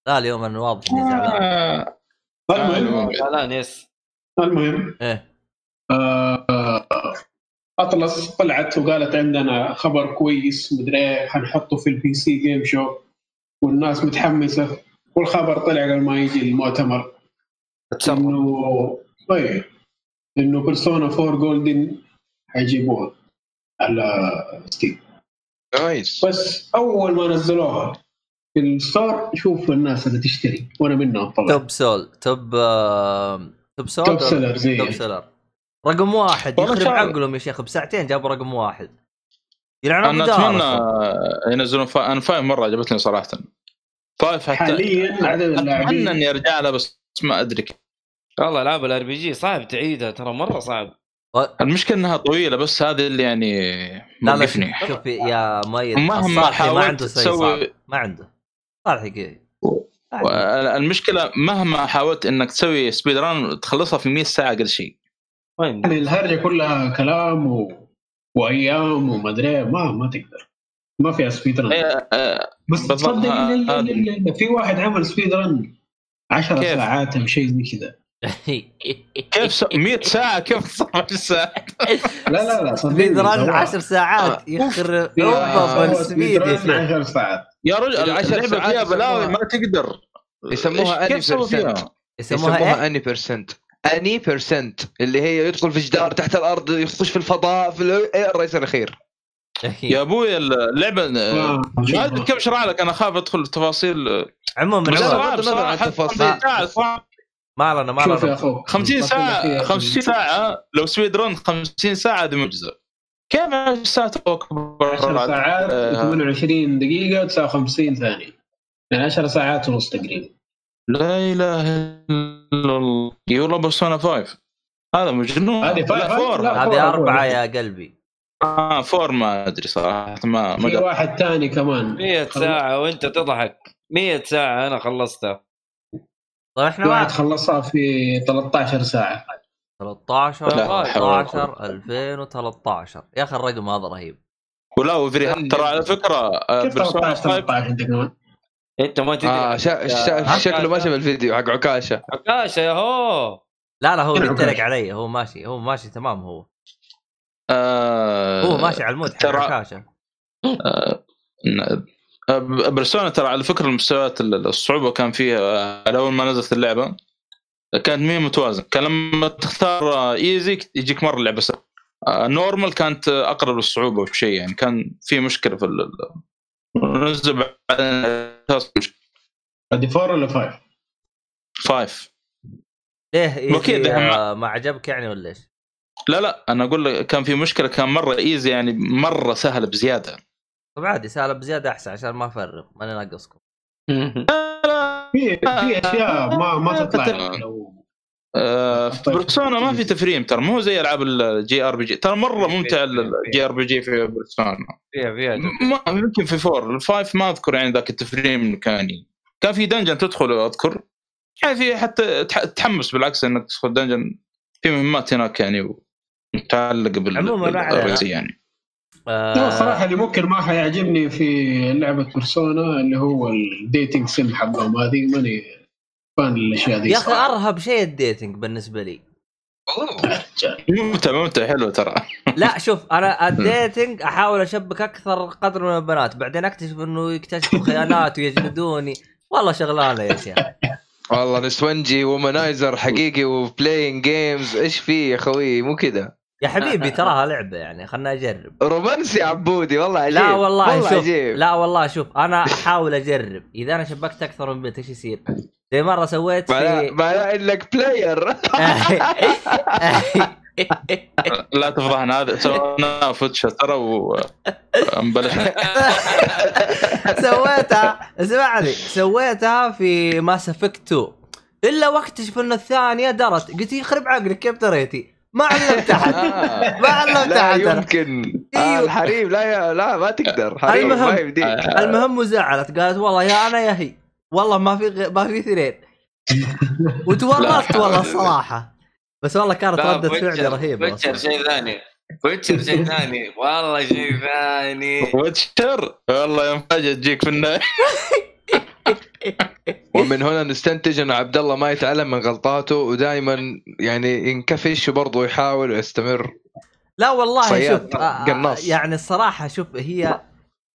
لا اليوم أنا واضح إني زعلان. آه، المهم زعلان yes. المهم. إيه. آه، Atlus طلعت وقالت عندنا خبر كويس مدري إيه حنحطه في ال PC Game Show والناس متحمسة والخبر طلع قبل ما يجي المؤتمر. إنه طيب. إنه Persona 4 Golden حيجيبوها على Steam nice بس أول ما نزلوها في ال store شوف الناس اللي تشتري وأنا منهم طبعا. top sell top آه، top sell top seller زي top seller. رقم واحد يخرب عقلهم يا شيخ بساعتين جابوا رقم واحد. يلعنون أنا أتمنى. ينزلون فا... أنا five مرة عجبتني صراحة. five حتى. حاليا عدد أتمنى اللاعبين. اني ارجع لها بس ما أدري. كيف. والله العاب ال RPG صعب تعيدها ترى مرة صعب. و- المشكلة إنها طويلة بس هذه اللي يعني لا لا موقفني. شوف يا ميت مهما الصالحي ما حاولت عنده شيء تسوي- صعب. ما عنده. صالحي كذا المشكلة مهما حاولت إنك تسوي speed run تخلصها في 100 ساعة أقل شيء. يعني الهرجة كلها كلام و... وأيام وما أدري ما ما تقدر. ما فيها speed إيه، آه، بس تصدق. إلا- إلا في واحد عمل speed run 10 كيف؟ ساعات أو شيء زي كذا. كيف س... 100 ساعة؟ كيف تصير 10 ساعات؟ لا لا لا صدقني. speed هو- 10 ساعات يخرب في- أوبا هو بالسبيد يا سبيد رن شيخ 10 ساعات. يا رجل العشر ساعات فيها بلاوي ما تقدر. يسموها فيها؟ percent. يسموها يسموها إيه؟ أني بيرسنت أني بيرسنت اللي هي يدخل في جدار تحت الأرض يخش في الفضاء في إيه الرئيس الأخير. يا أبوي اللعبة آه، ما ادري كيف اشرح لك؟ أنا اخاف أدخل بس لا، عموما. لا، صعب بغض النظر عن صراحة التفاصيل. 50 ساعه صعب ما لنا ما أخوك 50 بقول لك ساعة إيه يا أخي. 50 ساعة لو سبيد رن 50 ساعة هذه معجزة. كيف 10 ساعات 10 ساعات آه، 28 دقيقة تساوي 50 ثانية. يعني 10 ساعات ونص تقريبا. لا إله إلا الله. والله بيرسونا 5 هذا مجنون. هذه؟ فور. هذه أربعة يا قلبي. آه فور ما أدري صراحة ما ما في. واحد ثاني كمان. 100 ساعة وأنت تضحك. 100 ساعة أنا خلصتها. طيب إحنا واحد خلصها في 13 ساعة. 13 لا حول ولا 13 2013 يا أخي الرقم هذا رهيب. ولا وفري ترى على فكرة آه، كيف بيرسونا 13 5 13 أنت ما تدري آه شا... شا... شكله ما شاف الفيديو حق عكاشة. عكاشة يا هو. لا لا هو عكاش؟ علي. هو ماشي هو ماشي تمام هو. آه، هو ماشي على المود حق ترى- عكاشة. آه، آه، برسونا ترى على فكرة المستويات ال- الصعوبة كان فيها آه، على اول ما نزلت اللعبة كانت مين متوازن. كان لما تختار easy يجيك مرة اللعبه سهلة. normal كانت آه، أقرب للصعوبة بشيء يعني. كان في مشكلة في ال- ال- نزل بعدين. هذه four ولا five؟ five ليه easy أكيد، آه ما عجبك يعني ولا إيش؟ لا لا أنا أقول لك كان في مشكلة. كان مرة easy يعني مرة سهل بزيادة. طب عادي سهلة بزيادة أحسن عشان ما افرغ ماني ناقصكم في في أشياء ما ما تطلع آه، في Persona ما في تفريم ترى مو زي ألعاب ال JRPG ترى مرة ممتع ال JRPG في Persona. فيها فيها ما يمكن في four. ال five ما أذكر يعني ذاك التفريم كان. كان في dungeon تدخل أذكر. يعني في حتى تح- تحمس بالعكس إنك تدخل dungeon في مهمات هناك يعني متعلقة بال عموماً يعني. لا آه الصراحه اللي ممكن ما حيعجبني في لعبة Persona اللي هو ال dating sim حقهم. هذه ماني fan الأشياء دي. يا أخي. أرهب شيء ال dating بالنسبة لي. ممتع ممتع حلو ترى. لا شوف أنا ال dating أحاول أشبك أكثر قدر من البنات بعدين أكتشف إنه يكتشفوا خيانات ويجلدوني. والله شغلانة يا شيخ. والله نسونجي womanizer حقيقي و playing games إيش في يا خوي مو كذا. يا حبيبي تراها لعبة يعني خلنا أجرب. رومانسي عبودي والله عجيب لا والله, والله شوف عجيب. لا والله شوف أنا أحاول أجرب. إذا أنا شبكت أكثر من بنت إيش يصير؟ زي مرة سويت في ما إنك player لا تفضحنا هذا سوينا Witcher ترى ومبلش سويتها اسمعني سويتها في Mass Effect 2 إلا واكتشف انه الثانية درت قلت يخرب عقلك كيف دريتي؟ ما علمت احد ما علمت لا احد أنا. يمكن. آه الحريم لا يا لا ما تقدر. حريم المهم. ما يمديك المهم وزعلت قالت والله يا أنا يا هي. والله ما في غ... ما في اثنين. وتورطت والله الصراحه بس والله كانت لا، ردة فعلي Witcher- رهيبة أصلاً. شيء ثاني. Witcher شيء ثاني. والله شيء ثاني. Witcher والله يوم فجاه تجيك في النهاية. ومن هنا نستنتج أن عبد الله ما يتعلم من غلطاته ودائما يعني ينكفش وبرضه يحاول ويستمر لا والله شوف آه، قناص. يعني الصراحة شوف هي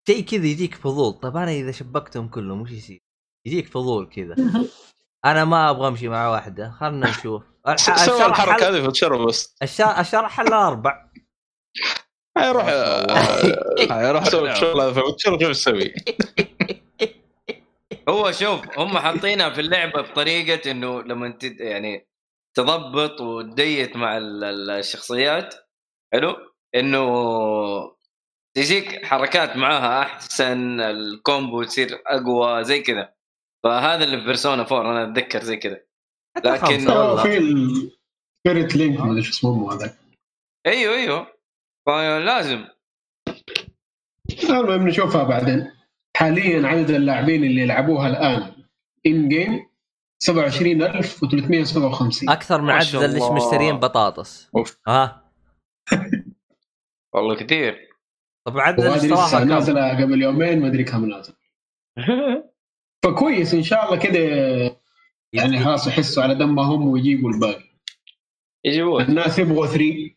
شيء كذا يجيك فضول طب أنا إذا شبكتهم كلهم وش يصير؟ يجيك فضول كذا أنا ما أبغى أمشي مع واحدة خلنا نشوف سوى الحركة. هذه في ويتشر بس الشرح الشرح حل أربع يروح هاي روح سوي العب. الشغل هذا في شوف إيش يسوي هو شوف هم حاطينها في اللعبة بطريقة إنه لما تد يعني تضبط وت date مع ال- ال- الشخصيات حلو؟ إنه تجيك حركات معاها أحسن ال combo تصير أقوى زي كذا. فهذا اللي في Persona 4 أنا أتذكر زي كذا. لكن- في ال spirit link ما ادري شو اسمه هذاك. أيوه أيوه. فلازم. المهم نشوفها بعدين. حاليا عدد اللاعبين اللي يلعبوها الآن ان جيم 27357 أكثر من عدد اللي. مشترين بطاطس. ها؟ والله كثير. طب عدد كم؟ نازلة قبل يومين ما أدري كم نازل فكويس إن شاء الله كده يعني خلاص يحسوا على دمهم ويجيبوا الباقي. يجيبون. الناس يبغوا 3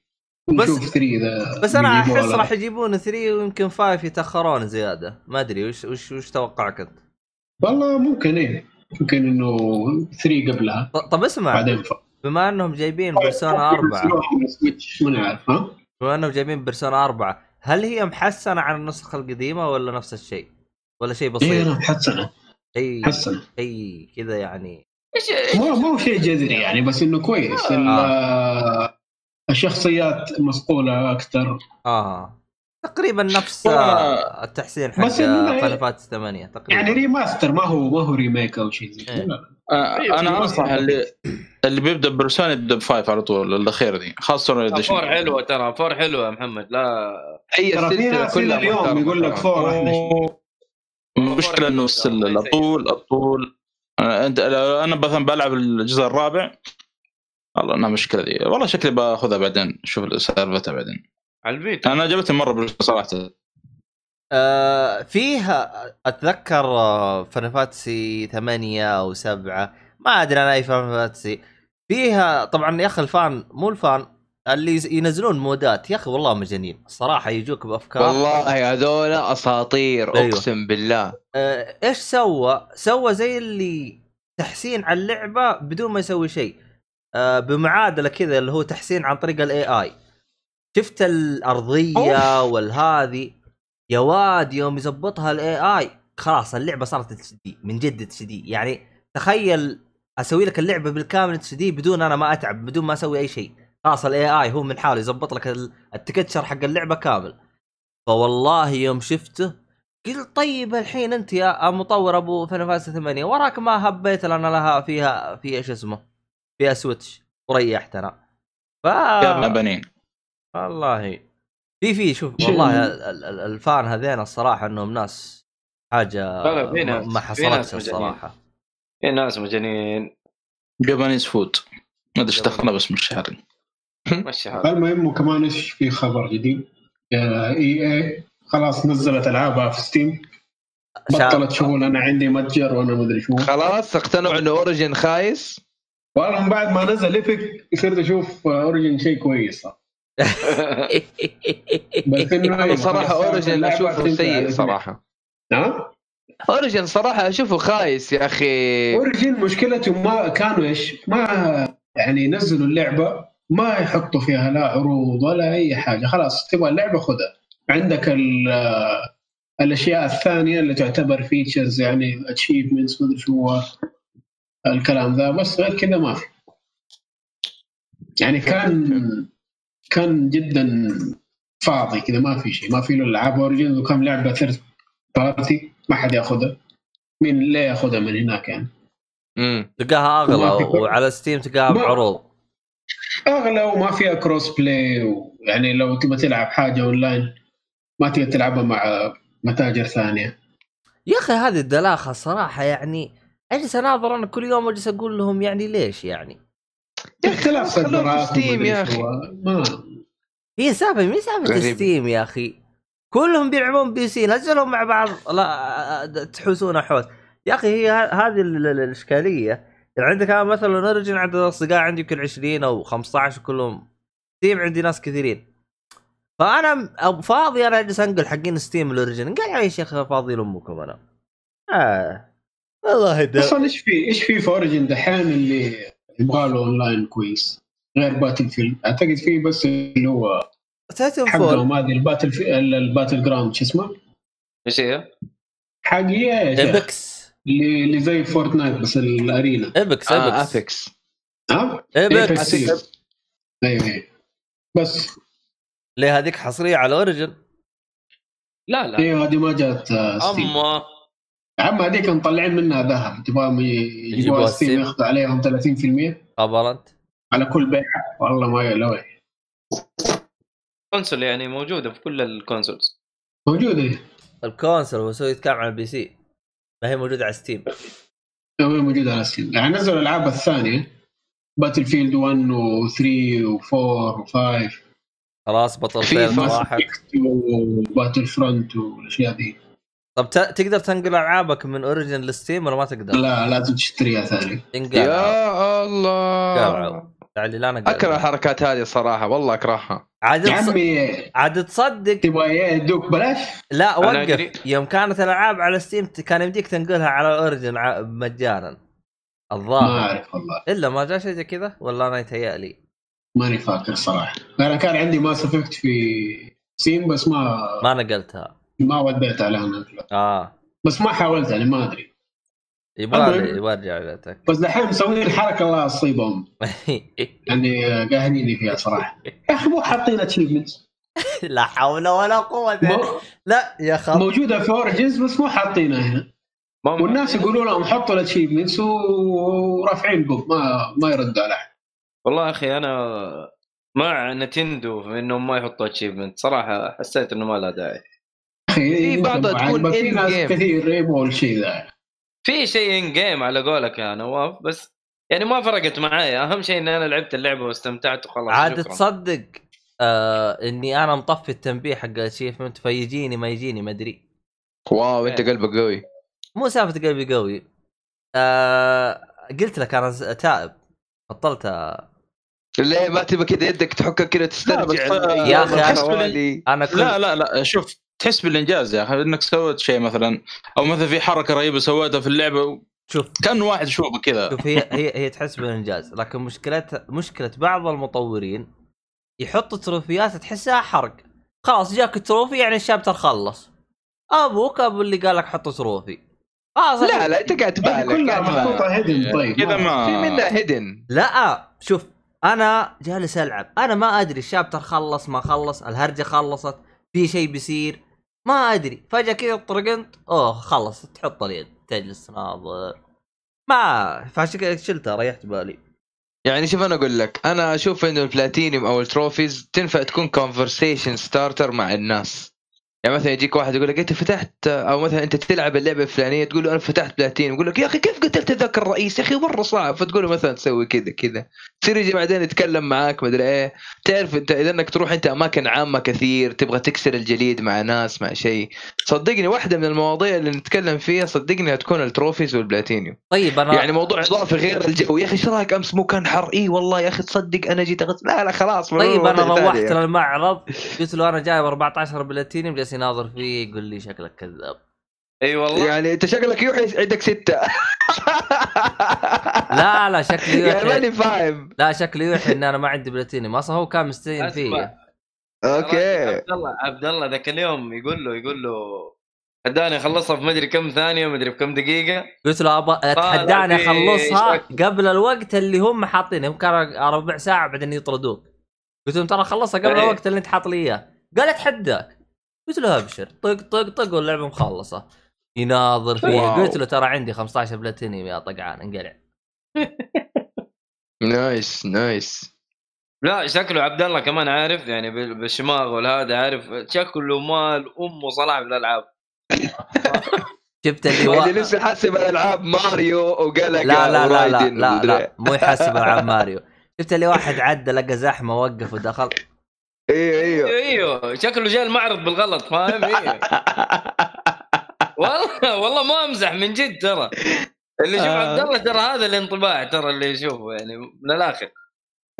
بس- نشوف 3 إذا بس أنا أحس راح. يجيبون 3 ويمكن 5 يتأخرون زيادة. ما أدري وش وش وش توقعك أنت؟ والله ممكن إيه. ممكن إنه 3 قبلها. طب اسمع بعدين ف... بما إنهم جايبين بيرسونا 4 سويتش ما نعرف ها؟ بما إنهم جايبين بيرسونا 4 هل هي محسنة عن النسخة القديمة ولا نفس الشيء؟ ولا شيء إيه بسيط؟ أنا محسنة. شيء محسنة. شيء كذا يعني. ما ما هو شيء جذري يعني بس إنه كويس. ال- الشخصيات مصقوله أكثر. آه. تقريبا نفس آه، التحسين حق Final Fantasy 8 تقريبا. يعني remaster ما هو ما هو remake أو شيء زي كذا. إيه. آه، أنا أنصح اللي اللي بيبدأ ب Persona يبدأ ب five على طول الأخيرة دي خاصة ال edition four حلوة ترى four حلوة يا محمد. لا. هي ترى في السلسلة كلها اليوم يقول لك. four. المشكلة إنه السل- الطول الطول آه، أنا مثلا بلعب الجزء الرابع والله انها مشكلة دي والله شكلي باخذها بعدين شوف سالفتها بعدين. على البيت أنا عجبتني مرة صراحة. آه فيها أتذكر آه، Final Fantasy 8 أو 7 ما أدري أنا أي Final Fantasy فيها طبعا يا أخي ال fan مو ال fan اللي ينزلون مودات. يا أخي والله مجانين. الصراحه يجوك بأفكار. والله هذول أساطير أيوة. أقسم بالله. آه، إيش سوى؟ سوى زي اللي تحسين على اللعبة بدون ما يسوي شيء. آه، بمعادلة كذا اللي هو تحسين عن طريق ال AI شفت الأرضية والهذه يا واد يوم يزبطها ال AI خلاص اللعبة صارت اتش دي من جد اتش دي يعني تخيل أسوي لك اللعبة بالكامل HD بدون أنا ما أتعب بدون ما أسوي أي شيء. خلاص ال AI هو من حاله يزبط لك ال- ال texture حق اللعبة كامل. فوالله يوم شفته قلت طيب الحين أنت يا مطور أبو Final Fantasy 8 وراك ما هبيت لنا لها فيها في إيش اسمه؟ فيها Switch وريحتنا ف يا ابن بنين. والله. في في شوف شو- والله ال- ال- ال- ال fan هذين الصراحة إنهم ناس حاجة لا لا، في ما- ناس- ما حصلتش. الصراحة. في ناس مجانين. Japanese food ما أدري إيش دخلنا بس مشي هذا المهم وكمان إيش في خبر جديد؟ EA خلاص نزلت ألعابها في Steam بطلت شغل أنا عندي متجر وأنا مدري شو. خلاص اقتنعوا إنه Origin خايس. والله من بعد ما نزل Epic صرت أشوف Origin شيء كويس. بس إنه صراحة Origin أشوفه سيء. صراحة ها؟ Origin صراحة أشوفه خايس يا أخي Origin مشكلتهم ما كانوا إيش؟ ما يعني ينزلوا اللعبة ما يحطوا فيها لا عروض ولا أي حاجة خلاص تبغى اللعبة خذها عندك ال- الأشياء الثانية اللي تعتبر features يعني achievements مدري شو الكلام ذا بس غير كذا ما في. يعني كان كان جدا فاضي كذا ما في شيء. ما في له ألعاب Origin وكم لعبة third party ما حد ياخذها. مين ليه ياخذها من هناك يعني. امم تلقاها أغلى وعلى Steam تلقاها بعروض. أغلى وما فيها cross play ويعني لو تبغى تلعب حاجة اونلاين ما تقدر تلعبها مع متاجر ثانية. يا أخي هذه الدلاخة الصراحه يعني أجلس أناظر أنا كل يوم اجلس أقول لهم يعني ليش يعني؟ اختلاف خلوه في صدرات Steam يا. أخي. ما. هي سالفه مين سالفة. Steam يا أخي. كلهم بيلعبون PC نزلوا مع بعض. لا تحوسون حوس يا أخي هي هذه ال- ال- الإشكالية. يعني عندك أنا مثلا Origin عدد الأصدقاء عندي يمكن 20 أو 15 كلهم. Steam عندي ناس كثيرين. فأنا فاضي أنا أجلس أنقل حقين Steam ال Origin قال يا شيخ فاضي لامكم أنا. آه. والله ده أصلا إيش في إيش في في Origin دحين اللي يبغى له اونلاين كويس غير Battlefield أعتقد في بس اللي هو Titanfall حقهم هذه ال Battle في ال Battleground شو اسمه؟ إيش هي؟ حق إيه يا Apex اللي اللي زي Fortnite بس ال arena. Apex آه Apex Apex ها؟ Apex Apex. أيوه بس. ليه هذيك حصرية على Origin لا لا. أيوه هذه ما جات آه، Steam أما يا عم هذيك مطلعين منها ذهب. تبغاهم ي- يجيبوها يجيبوها Steam. Steam ياخذوا عليهم 30% خبر انت على كل بيعه والله ما يلوي console يعني موجودة في كل ال consoles. موجودة. ال console هو سوي يتكلم عن ال PC؟ ما هي موجودة على Steam. هي موجودة على Steam. يعني نزلوا الألعاب الثانية. Battlefield 1 و3 و4 و5 خلاص Battlefield فاس- واحد و Battlefront والاشياء دي. طب ت- تقدر تنقل ألعابك من Origin ل Steam ولا ما تقدر؟ لا لازم تشتريها ثاني. انقل يا الله. لا نقل أكره الحركات هذه صراحة والله أكرهها. عاد. عمي. عاد تصدق. تبغى إيه؟ يدوك بلاش. لا وقف. يوم كانت الألعاب على Steam كان يمديك تنقلها على Origin ع- مجانا. ما الظاهر أعرف والله. إلا ما جاء شيء زي كذا؟ ولا أنا يتهيأ لي ماني فاكر صراحة. أنا كان عندي Mass Effect في Steam بس ما ما نقلتها. ما وديت على هناك لا. آه. بس ما حاولت يعني ما أدري. يبغى يبغى ارجع بيتك. بس دحين مسوين حركه الله يصيبهم. يعني قاهريني فيها صراحة. يا أخي مو حاطين achievement لا حول ولا قوة. لا يا خب. موجودة في Origin بس مو حاطينها هنا. ما والناس يقولوا لهم حطوا ال achievements ورافعين بوب ما ما يردوا على أحد. والله يا أخي أنا مع Nintendo في إنهم ما يحطوا achievement صراحة حسيت إنه ما لها داعي. أخي في بعضها تكون في ناس game. كثير يبغوا الشيء ذا. في شيء in-game على قولك يا نواف بس يعني ما فرقت معايا. أهم شيء اني أنا لعبت اللعبة واستمتعت وخلاص عاد. تصدق آه إني أنا مطفي التنبيه حق ال achievement فيجيني ما يجيني ما أدري. wow أنت قلبك قوي. مو سالفة قلبي قوي. آه قلت لك أنا تائب. بطلت ليه ما تبغى كذا يدك تحكها كذا تسترجع يا الحوالي. أنا كل لا لا لا شوف تحس بالإنجاز يا أخي إنك سويت شيء مثلا أو مثلا في حركة رهيبة سويتها في اللعبة شوف. كأن واحد يشوفه كذا. شوف هي هي هي تحس بالإنجاز لكن مشكلتها مشكلة بعض المطورين يحط تروفيات تحسها حرق. خلاص جاك trophy يعني ال chapter خلص. أبوك أبو اللي قال لك حط trophy. خلاص. لا لا أنت قاعد تبالغ كلها. محطوطة hidden طيب. كذا ما- ما في منها hidden لا شوف أنا جالس ألعب. أنا ما أدري ال chapter خلص ما خلص الهرجة خلصت. في شيء بيصير ما أدري. فجأة كذا طرقنت أوه خلص تحط اليد تجلس تناظر ما فعشان كذا شلتها ريحت بالي. يعني شوف أنا أقول لك أنا أشوف إنه البلاتينيوم أو ال trophies تنفع تكون conversation starter مع الناس. يعني مثلا يجيك واحد يقول لك أنت فتحت أو مثلا أنت تلعب اللعبة الفلانية تقول له أنا فتحت بلاتينيوم يقول لك يا أخي كيف قتلت ذاك الرئيس؟ يا أخي مرة صعب فتقول له مثلا تسوي كذا كذا. تصير يجي بعدين يتكلم معاك مدري إيه. تعرف أنت إذا إنك تروح أنت أماكن عامة كثير تبغى تكسر الجليد مع ناس مع شيء. صدقني واحدة من المواضيع اللي نتكلم فيها صدقني هتكون ال trophies وال platinum. طيب أنا يعني موضوع إضافي غير الجو. يا أخي إيش رأيك أمس مو كان حر؟ إي والله يا أخي تصدق أنا جيت أغس... لا لا خلاص طيب أنا روحت يعني. للمعرض قلت له أنا جايب 14 بلاتينيوم جالس يناظر فيه يقول لي شكلك كذاب. أي والله؟ يعني أنت شكلك يوحي عندك ستة. لا لا شكلي يعني يوحي. ماني فاهم. لا شكلي يوحي إن أنا ما عندي بلاتينيوم أصلا هو كان مستين أسمع. فيه. أوكي. عبد الله عبد الله ذاك اليوم يقول له يقول له اداني اخلصها في مدري كم ثانية ومدري بكم دقيقة. قلت له أبغى اتحداني اخلصها. قبل الوقت اللي هم حاطينه. هم كان ربع ساعة بعدين يطردوك. قلت لهم ترى خلصها قبل إيه. الوقت اللي أنت حاط لي إياه. قال اتحداك قلت له أبشر. طق طق طق واللعبة مخلصة. يناظر فيه. قلت له ترى عندي 15 بلاتينيوم يا طقعان انقلع. nice nice. لا شكله عبد الله كمان عارف يعني بال- بالشماغ والهذا عارف. شكله مال امه صلاح في الالعاب جبت اللي اللي و... لسه حاسب ألعاب ماريو وقال لك لا لا لا لا لا, لا مو يحسب ألعاب ماريو. شفت اللي واحد عدى لقى زحمة وقف ودخل. أيوه أيوه أيوه. شكله جاي المعرض بالغلط فاهم؟ أيوه والله والله ما أمزح من جد ترى. اللي يشوف آه. عبد الله ترى هذا الانطباع ترى اللي يشوفه يعني من الآخر.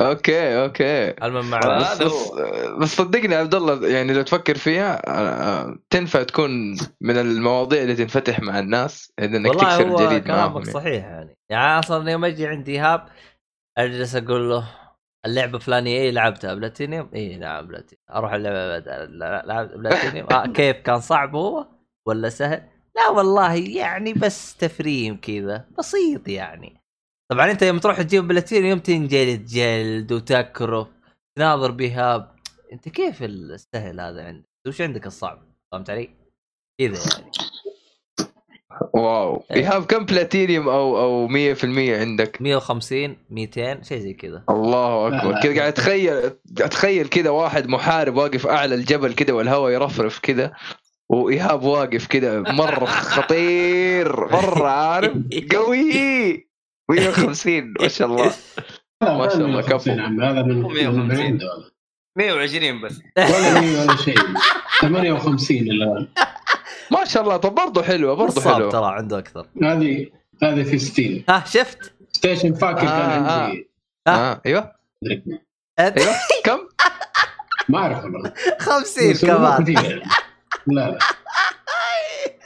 okay okay. المهم مع آه. بس, بس, بس صدقني عبد الله يعني لو تفكر فيها آه، تنفع تكون من المواضيع اللي تنفتح مع الناس إنك والله تكسر الجليد معهم كلامك يعني. صحيح يعني. يعني أصلا يوم أجي عندي ايهاب أجلس أقول له اللعبة فلانية اي لعبتها؟ بلاتينيوم؟ اي نعم بلاتينيوم. أروح اللعبة لعبت بلاتينيوم. آه كيف؟ كان صعب هو ولا سهل؟ لا والله يعني بس تفريم كذا. بسيط يعني. طبعا أنت يوم تروح تجيب بلاتينيوم تنجلد جلد وتكرف تناظر بإيهاب أنت كيف السهل هذا عندك؟ وش عندك الصعب؟ فهمت علي؟ كذا يعني. واو. ايهاب كم بلاتينيوم أو أو 100% عندك 150 200 شيء زي كذا الله أكبر. كذا قاعد اتخيل أتخيل كذا واحد محارب واقف أعلى الجبل كذا والهواء يرفرف كذا وإيهاب واقف كذا مرة خطير مرة عارف قوي 150 ما شاء الله ما شاء الله، 150 كفو. يا عمي، هذا من 150. من عنده هذا. 120 بس ولا ولا شيء 58 الآن ما شاء الله طب برضه حلوة برضه حلوة. ترى عنده أكثر. هذه هذه في ستيل ها شفت؟ ستيشن فاكر كان آه، عندي. آه أيوه. مدري كم. أيوه. كم؟ ما أعرف والله. 50 بس هو مو كمان. لا لا.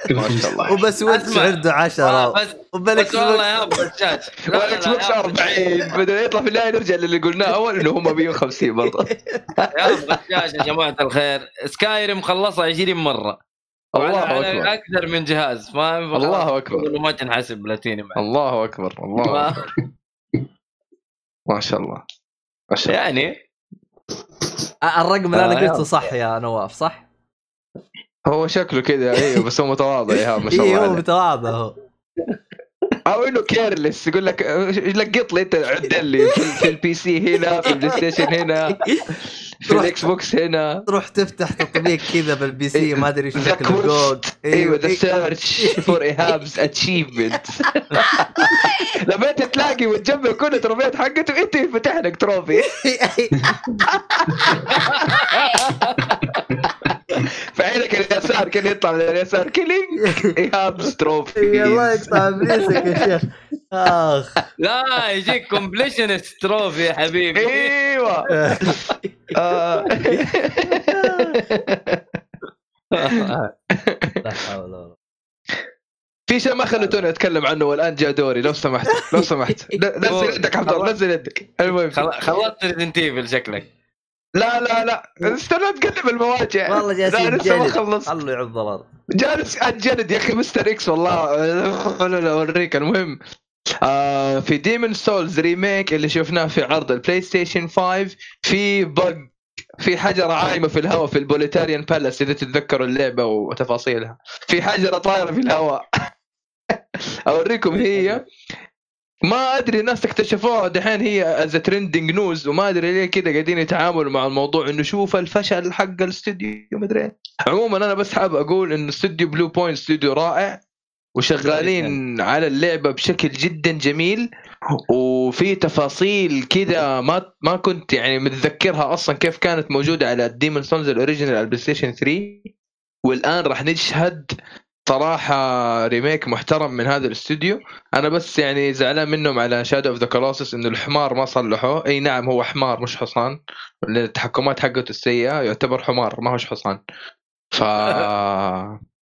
ما شاء الله. وبس أسمع. عنده آه 10 بس وبالاكس والله يا ابو والاكس بوكس أبو 40 بدل يطلع في النهاية نرجع للي قلناه أول إنه هم 150 برضه يا ابو الشاش يا جماعة الخير. سكايرم خلصها 20 مرة. الله على أكبر. أكثر من جهاز. فاهم الله. يقولوا ما تنحسب بلاتينيوم الله أكبر الله ما- أكبر. ما شاء الله ما شاء الله. يعني؟ الرقم اللي آه، أنا يا. قلته صح يا نواف صح؟ هو شكله كذا أيوه بس هو متواضع يا ما شاء اي الله هو عليه. متواضع هو. أو إنه كيرلس يقول لك لقط لي أنت عدل لي في, في ال PC هنا في البلاي ستيشن هنا. ال Xbox هنا. تروح تفتح تطبيق كذا بال PC ما أدري The شكله جوج. أيوه ذا search for Ehab's achievement لما أنت تلاقي وتجمع كل ال trophyات حقته أنت يفتح لك trophy. فعينك اليسار كان يطلع من اليسار. killing Ehab's trophy الله يقطع ابليسك يا شيخ. آخ. لا يجيك completionist trophy يا حبيبي. أيوه. لا حول ولا في شيء ما خليتوني أتكلم عنه والآن جاء دوري لو سمحت لو سمحت. نزل يدك عبد الله نزل يدك المهم. خل- خلصت Resident Evil شكلك. لا لا لا. استنى تقلب المواجع. والله جالس لا لسه ما خلصت. خلوا يعض الأرض جالس اتجلد يا أخي Mr. X والله. لا لا اوريك المهم. آه في Demon's Souls remake اللي شفناه في عرض البلاي ستيشن 5 في bug في حجرة عايمة في الهواء في ال Boletarian Palace إذا تتذكروا اللعبة وتفاصيلها. في حجرة طايرة في الهواء. أوريكم هي. ما أدري الناس اكتشفوها دحين هي as trending news وما أدري ليه كذا قاعدين يتعاملوا مع الموضوع إنه شوف الفشل حق الاستوديو مدري إيه. عموما أنا بس حاب أقول انه استوديو Bluepoint استوديو رائع. وشغالين على اللعبة بشكل جدا جميل. وفي تفاصيل كذا ما ما كنت يعني متذكرها أصلا كيف كانت موجودة على ال Demon's Souls ال original على البلاي ستيشن 3 والآن راح نشهد صراحة remake محترم من هذا الاستوديو. أنا بس يعني زعلان منهم على Shadow of the Colossus إنه الحمار ما صلحوه. أي نعم هو حمار مش حصان. التحكمات حقته السيئة يعتبر حمار ما هوش حصان. ف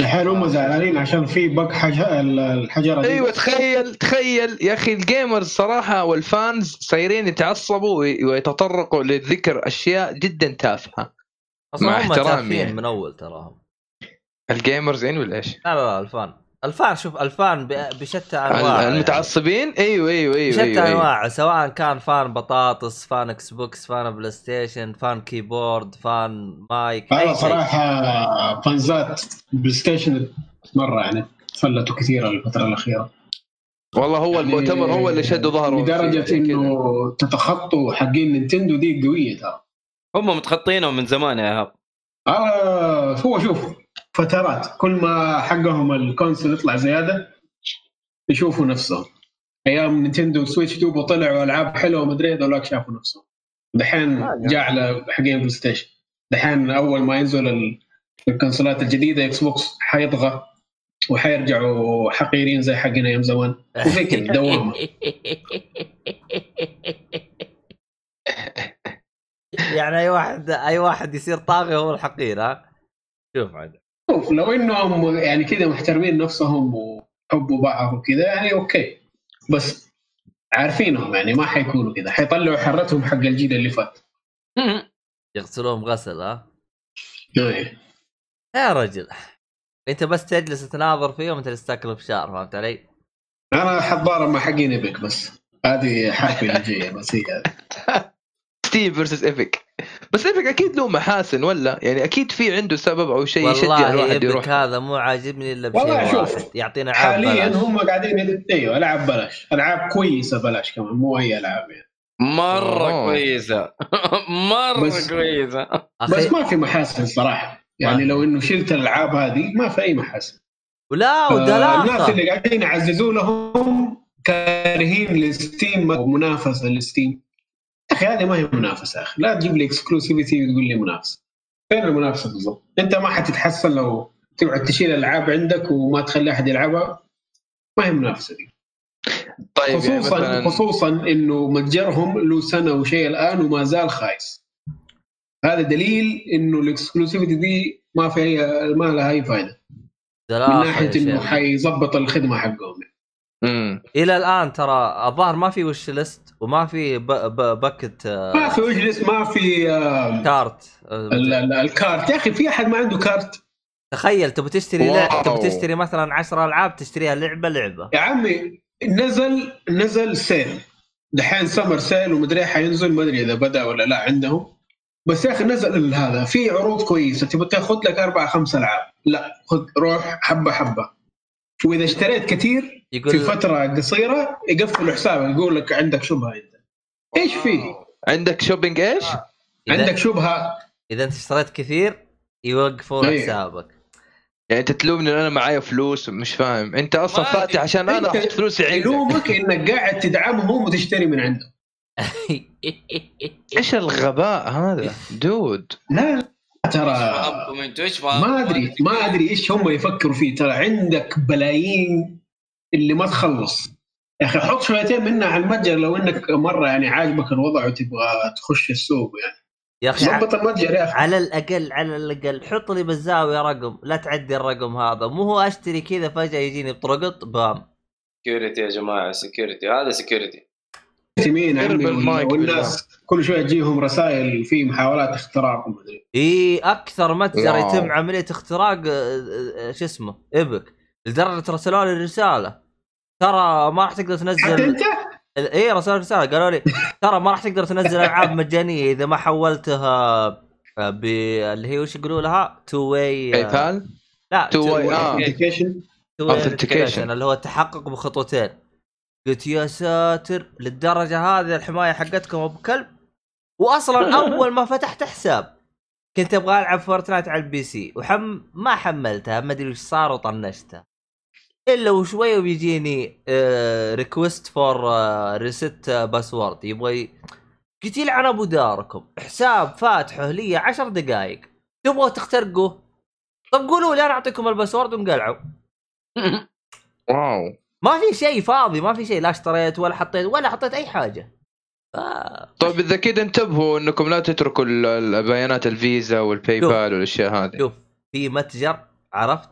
الحين هم زعلانين عشان في bug الحجرة دي أيوه تخيل تخيل يا أخي ال gamers صراحة وال fans صايرين يتعصبوا وي- ويتطرقوا لذكر أشياء جدا تافهة أصلا مع هم احترامي يعني. من أول تراهم ال gamers يعني ولا إيش؟ لا لا لا ال fan ال fan شوف ال fan بشتى انواع يعني. المتعصبين أيوه أيوه أيوه بشتى أيوه, أيوة. انواع سواء كان fan بطاطس fan Xbox fan بلاي ستيشن fan keyboard fan mic شيء صراحة fansات بلاي ستيشن مرة يعني فلتوا كثير الفترة الأخيرة والله هو يعني المؤتمر هو اللي شدوا ظهره لدرجة يعني. إنه تتخطوا حقين Nintendo دي قوية ترى هم متخطينهم من زمان يا إيهاب آه هو شوف فترات. كل ما حقهم ال console يطلع زيادة يشوفوا نفسهم. أيام Nintendo Switch 2 طلعوا ألعاب حلوة ومدري إيه، ذولاك شافوا نفسهم. دحين جاء على حقين بلاي ستيشن. دحين أول ما ينزل ال- ال consoleات الجديدة Xbox حيطغى وحيرجعوا حقيرين زي حقنا أيام زمان. وزي كذا دوامة. يعني أي واحد أي واحد يصير طاغي هو الحقير ها؟ شوف عاد. شوف لو إنهم يعني كذا محترمين نفسهم وحبوا بعض وكذا يعني أوكي. بس عارفينهم يعني ما حيكونوا كذا. حيطلعوا حرتهم حق الجيل اللي فات. يغسلوهم غسل ها؟ إيه. يا رجل. أنت بس تجلس تناظر فيهم أنت تاكل بشار فهمت علي؟ أنا حضاره مع حقين إيبك بس. هذه حرفي اللي جاية بس هي هذه. Steam versus Epic بس Epic أكيد له محاسن ولا؟ يعني أكيد في عنده سبب أو شيء يشجع والله الواحد يروح. هذا مو عاجبني إلا بشيء والله شوف، يعطينا العاب حاليا بلاش. هم قاعدين أيوه ألعاب بلاش. ألعاب كويسة بلاش كمان مو أي ألعاب يعني. مرة أوه. كويسة. مرة بس- كويسة. بس ما في محاسن صراحة. يعني لو إنه شلت الألعاب هذه ما في أي محاسن. ولا آه، الناس اللي قاعدين يعززوا لهم كارهين ل Steam ومنافسه ل Steam يا أخي هذه ما هي منافسة يا أخي. لا تجيب لي exclusivity وتقول لي منافسة. فين المنافسة بالضبط؟ أنت ما حتتحسن لو تقعد تشيل الالعاب عندك وما تخلي أحد يلعبها. ما هي منافسة دي. طيب يعني خصوصا مثلا خصوصا إنه متجرهم له سنة وشيء الآن وما زال خايس. هذا دليل إنه ال exclusivity دي ما في أي ما لها أي فائده من ناحية إنه. حيظبط الخدمة حقهم. مم. إلى الآن ترى الظاهر ما في wishlist وما في ب... ب... basket آه، ما في wishlist ما في cart آه، ال- ال- ال cart يا أخي في أحد ما عنده cart تخيل تبي تشتري. لع... تبي تشتري مثلا 10 ألعاب تشتريها لعبة لعبة. يا عمي نزل نزل sale دحين summer sale ومدري إيه حينزل ما أدري إذا بدأ ولا لا عندهم. بس يا أخي نزل هذا في عروض كويسة. تبغى تاخذ لك أربع خمس ألعاب. لا خذ روح حبة حبة. وإذا اشتريت كثير يقول في فترة قصيرة يقفلوا حسابك يقول لك عندك شبهة أنت. إيش في؟ عندك شوبينج إيش؟ إذا... عندك شبهة. إذا أنت اشتريت كثير يوقفون أيوه. حسابك. يعني أنت تلومني إن أنا معايا فلوس مش فاهم. أنت أصلا ما فاتح عشان أنا أحط فلوسي عندك. يلومك إنك قاعد تدعمهم وتشتري من عندهم إيش الغباء هذا؟ دود. لا ترى؟ ما أدري ما أدري إيش هم يفكروا فيه. ترى عندك بلايين اللي ما تخلص. يا أخي حط شويتين منها على المتجر لو إنك مرة يعني عاجبك الوضع وتبغى تخش السوق يعني. يا أخي ظبط المتجر يا أخي. على الأقل على الأقل حط لي بالزاوية رقم لا تعدي الرقم هذا. مو هو أشتري كذا فجأة يجيني بطرقط بام. security يا جماعة security هذا security مين والناس كل شوية تجيهم رسائل في محاولات اختراق ومدري إي أكثر متجر واو. يتم عملية اختراق آه، آه، شو اسمه؟ Epic. لدرجة رسلوا لي رسالة. ترى ما راح تقدر حتى تنزل أنت؟ اي رسالة رسالة قالوا لي ترى ما راح تقدر تنزل ألعاب مجانية إذا ما حولتها آه، ب اللي هي وش يقولوا لها؟ two way PayPal لا two way two way Authentication. اللي هو التحقق بخطوتين. قلت يا ساتر للدرجة هذه الحماية حقتكم أبو كلب؟ واصلا أول ما فتحت حساب كنت أبغى ألعب Fortnite على ال PC وحم ما حملتها ما أدري وش صار وطنشتها. إلا وشوي وبيجيني آه، request for reset password يبغى قلت يلعن أبو داركم حساب فاتحه لي عشر دقائق تبغوا تخترقوه؟ طب قولوا لي أنا أعطيكم ال password وانقلعوا. واو. ما في شيء فاضي ما في شيء لا اشتريت ولا حطيت ولا حطيت أي حاجة. ف- طيب إذا كذا انتبهوا إنكم لا تتركوا ال- ال- بيانات الفيزا وال PayPal والأشياء هذه. شوف في متجر عرفت؟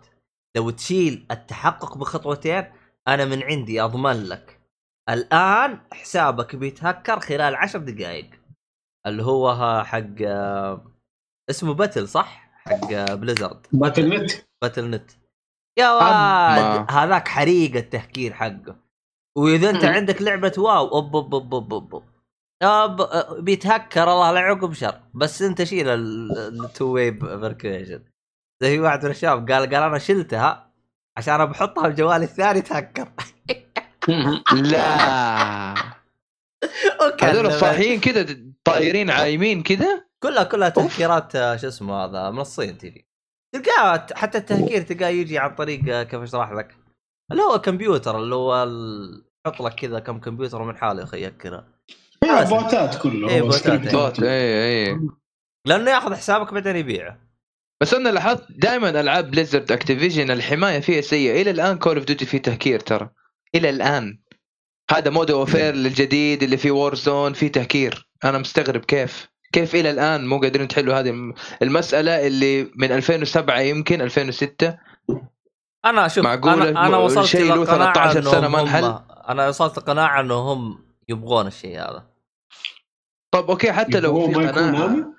لو تشيل التحقق بخطوتين أنا من عندي أضمن لك. الآن حسابك بيتهكر خلال عشر دقائق اللي هو ها حق آه، اسمه Battle صح؟ حق آه، Blizzard Battle.net Battle.net يا واد. هذاك حريق التهكير حقه. وإذا أنت مم. عندك لعبة WoW أوب أوب أوب أوب أوب. أب أه، بيتهكر الله لا يعقب شر. بس أنت شيل ال two way verification زي واحد من الشباب قال قال أنا شلتها عشان أنا بحطها بجوالي الثاني تهكر. لا. هذول صاحيين كذا طايرين عايمين كذا كلها كلها تهكيرات آه، شو اسمه هذا من الصين تجي تلقاه حتى التهكير تلقاه يجي عن طريق آه، كيف أشرح لك؟ اللي هو كمبيوتر اللي هو يحط لك كذا كم كمبيوتر من حاله يا أخي يهكرها هي بوتات كله إيه، هو بوتات، اي اي لأنه ياخذ حسابك بعدين يبيعه. بس أنا لاحظت دائما ألعاب Blizzard Activision الحماية فيها سيئة. إلى الآن Call of Duty فيه تهكير ترى. إلى الآن. هذا Modern Warfare الجديد اللي فيه Warzone فيه تهكير. أنا مستغرب كيف. كيف إلى الآن مو قادرين تحلوا هذه الم- المسألة اللي من 2007 يمكن 2006 أنا شوف معقولة؟ أنا أنا م- وصلت شيء له قناعة 13 سنة إنهم ما انحل؟ هم أنا وصلت قناعة إنهم يبغون الشيء هذا. طب أوكي حتى لو في قناعة.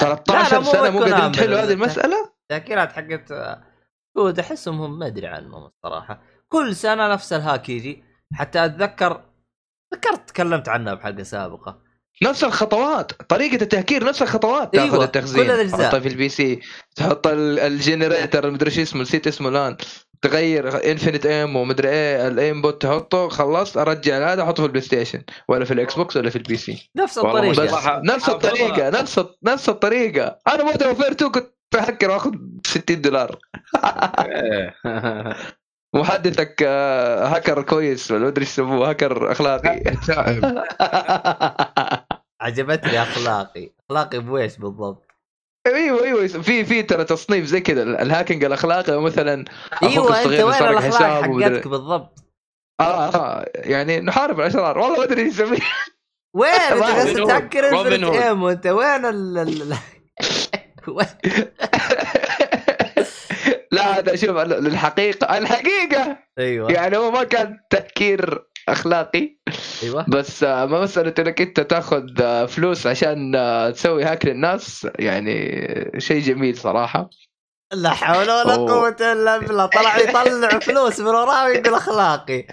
13 مو سنة مو قادرين. تحلوا هذه المسألة؟ التهكيرات حقت COD احسهم هم ما أدري عنهم الصراحة. كل سنة نفس ال hack يجي. حتى أتذكر ذكرت تكلمت عنها بحلقة سابقة. نفس الخطوات طريقة التهكير نفس الخطوات. أيوة، تاخذ التخزين كل الأجزاء. تحطها في ال PC تحط ال- ال generator مدري شو اسمه نسيت اسمه الآن. تغير infinite aim ومدري إيه ال aimbot تحطه خلصت أرجع هذا احطه في ال PlayStation ولا في ال Xbox ولا في ال PC نفس الطريقة. بس نفس الطريقة نفس نفس الطريقة. أنا Modern Warfare 2 كنت بهكر واخذ 60 دولار. محدثك آه، هاكر كويس ولا مدري إيش يسموه هاكر أخلاقي. عجبتني أخلاقي. أخلاقي بويش بالضبط. أيوه أيوه. في في ترى تصنيف زي كذا ال hacking الأخلاقي مثلا أيوه أنت وين الأخلاق حقتك بالضبط؟ آه آه يعني نحارب الأشرار. والله ما أدري إيش وين؟ أنت Hood. تهكر infinite aim وأنت وين ال لا هذا شوف الحقيقة الحقيقة أيوه. يعني هو ما كان تفكير أخلاقي. أيوه. بس آه، ما مسألة إنك أنت تأخذ آه، فلوس عشان آه، تسوي هاك للناس يعني شيء جميل صراحة. لا حول ولا. قوة إلا بالله. طلع يطلع فلوس من وراه ويقول اخلاقي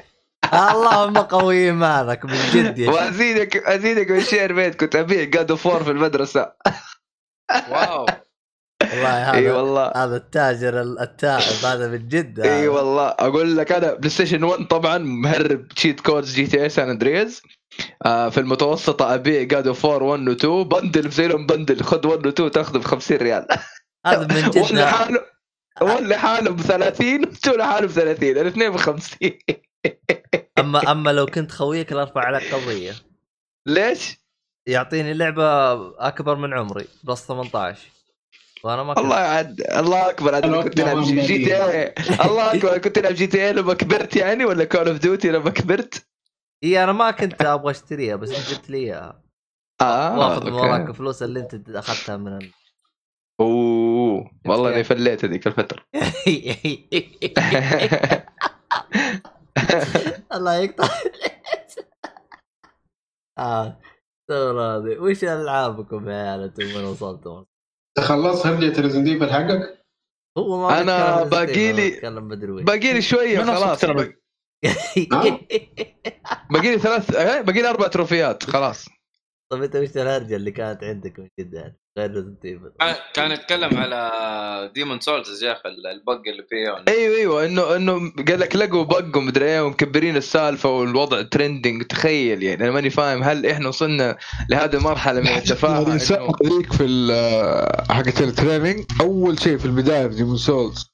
اللهم قوي إيمانك من جد يا شيخ. وأزيدك أزيدك من شير بيت كنت ابيع God of War في المدرسة. واو. والله إي هذا والله. هذا التاجر التائب هذا من جد إي. والله. أقول لك أنا PlayStation 1 طبعا مهرب cheat codes GTA San Andreas آه في المتوسطة ابيع God of War 1 و 2 bundle مسوي لهم bundle خذ 1 و 2 تاخذه ب 50 ريال. هذا من 1 جد لحاله 1 لحاله ب 30 و 2 لحاله ب 30 الاثنين ب 50 اما أما لو كنت خويك لارفع عليك قضية. ليش؟ يعطيني لعبة أكبر من عمري plus 18 وأنا ما كنت الله عاد الله أكبر. عاد كنت تلعب G GTA الله أكبر. كنت تلعب GTA لما كبرت يعني ولا Call of Duty لما كبرت؟ إي أنا ما كنت أبغى أشتريها بس أنت قلت لي إياها. آه واخذ من. وراك فلوس اللي أنت أخذتها من ال... أوه. والله أني فليت هذيك الفترة. الله يقطع. آه. هذه وش ألعابكم يا عيال؟ أنتم وين وصلتم؟ خلصت هرجة Resident Evil حقك؟ هو ما أنا بتكلم باقي لي- باقي لي شوية خلاص. باقي لي ثلاث آه، باقي لي أربع تروفيات خلاص. طيب أنت وش الهرجة اللي كانت عندك من جد يعني غير Resident Evil كان يتكلم على Demon's Souls يا أخي ال bug اللي فيه أيوه أيوه انه إنه قال لك لقوا bug ومدري إيه ومكبرين السالفة والوضع trending تخيل يعني أنا ماني فاهم هل إحنا وصلنا لهذه المرحلة من التفاهه الانسان إنه- هذيك في حقت ال training أول شيء في البداية في Demon's Souls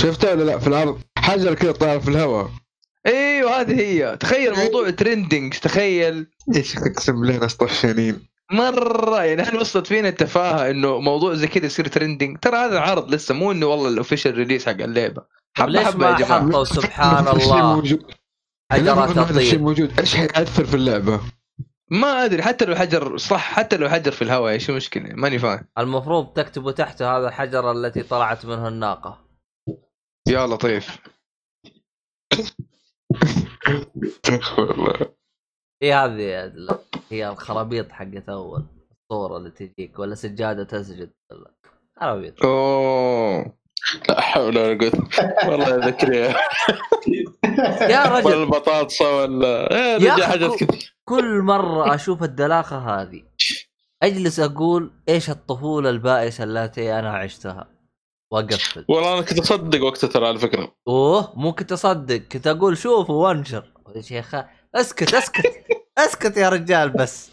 شفتها ولا لا؟ في الأرض. حجر كذا طاير في الهواء. أيوه هذه هي. تخيل موضوع trending تخيل. إيش أقسم بالله ناس طشانين مرة. يعني هل وصلت فينا التفاهة إنه موضوع زي كذا يصير trending ترى هذا عرض لسه مو إنه والله ال official release حق اللعبه حبة ليش حبة يا ما جماعة. حطوا سبحان الله؟ موجود. حجرات تطير. موجود. إيش حيأثر في اللعبة؟ ما أدري حتى لو حجر صح حتى لو حجر في الهواء إيش المشكلة؟ ماني فاهم. المفروض تكتبوا تحته هذا الحجر التي طلعت منه الناقة. يا لطيف. والله هي هذه ال- هي الخرابيط حقت أول الصورة اللي تجيك ولا سجادة تسجد. ولا خرابيط أوه. لا حول ولا قوة. والله ذكريها يا ولا رجل البطاطسه ولا إيه، يا رجع أخي حاجات كثير. كل مرة أشوف الدلاخة هذه أجلس أقول إيش الطفولة البائسة التي أنا عشتها. وأقفل. والله أنا كنت أصدق وقتها ترى على فكرة. أوه مو كنت أصدق كنت أقول شوفوا وانشر. يا شيخ اسكت اسكت. اسكت يا رجال بس.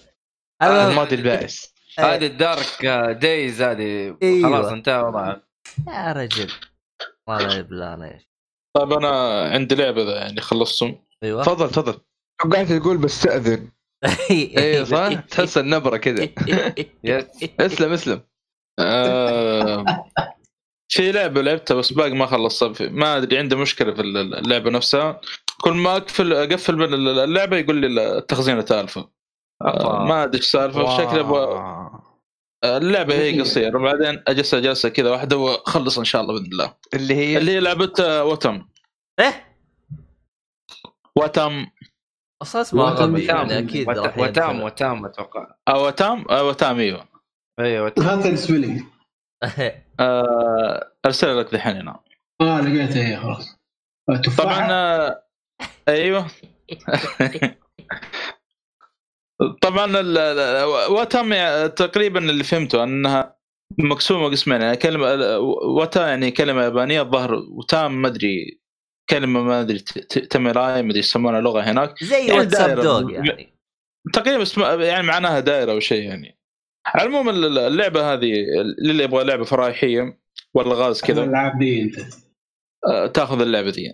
المهم، الماضي البائس. هذه الدارك دايز هذه. أيوة. خلاص انتهى وضعها يا رجل. والله يبلى أنا إيش طيب أنا عندي لعبة ذا يعني خلصتم. أيوه. تفضل تفضل. قاعد تقول بستأذن أيوه صح؟ تحس النبرة كذا. اسلم اسلم. آه، في لعبة لعبتها بس باقي ما خلصتها. ما أدري عنده مشكلة في اللعبة نفسها. كل ما اقفل أقفل من اللعبة يقول لي التخزينه تالفه آه، ما أدري إيش السالفه شكله أبغى. اللعبة هي قصيرة. وبعدين اجلس جلسه كذا واحدة واخلص إن شاء الله بإذن الله. اللي هي اللي هي لعبة آه، وتم إيه؟ وتم أصلا اسمه وتم غبي يعني وتام أكيد وتام. وتام أتوقع. أو وتم آه، وتم إيوه. أيوه وتام. هذا آه، أرسل لك دحين هنا. آه لقيتها هي خلاص. آه، تفاحة طبعا آه، أيوه. طبعا وتم تقريبا اللي فهمته أنها مقسومة قسمين يعني كلمة وتا يعني كلمة يابانية الظهر وتام ما أدري كلمة ما أدري ت- ت- تاميراي ما أدري يسمونها لغة هناك. زي يعني واتساب. دوغ يعني. تقريبا اسم يعني معناها دائرة أو شيء يعني. على العموم ال- اللعبة هذه للي يبغى لعبة فرايحية ولا غاز كذا. الالعاب دي أنت. آه، تأخذ اللعبة دي.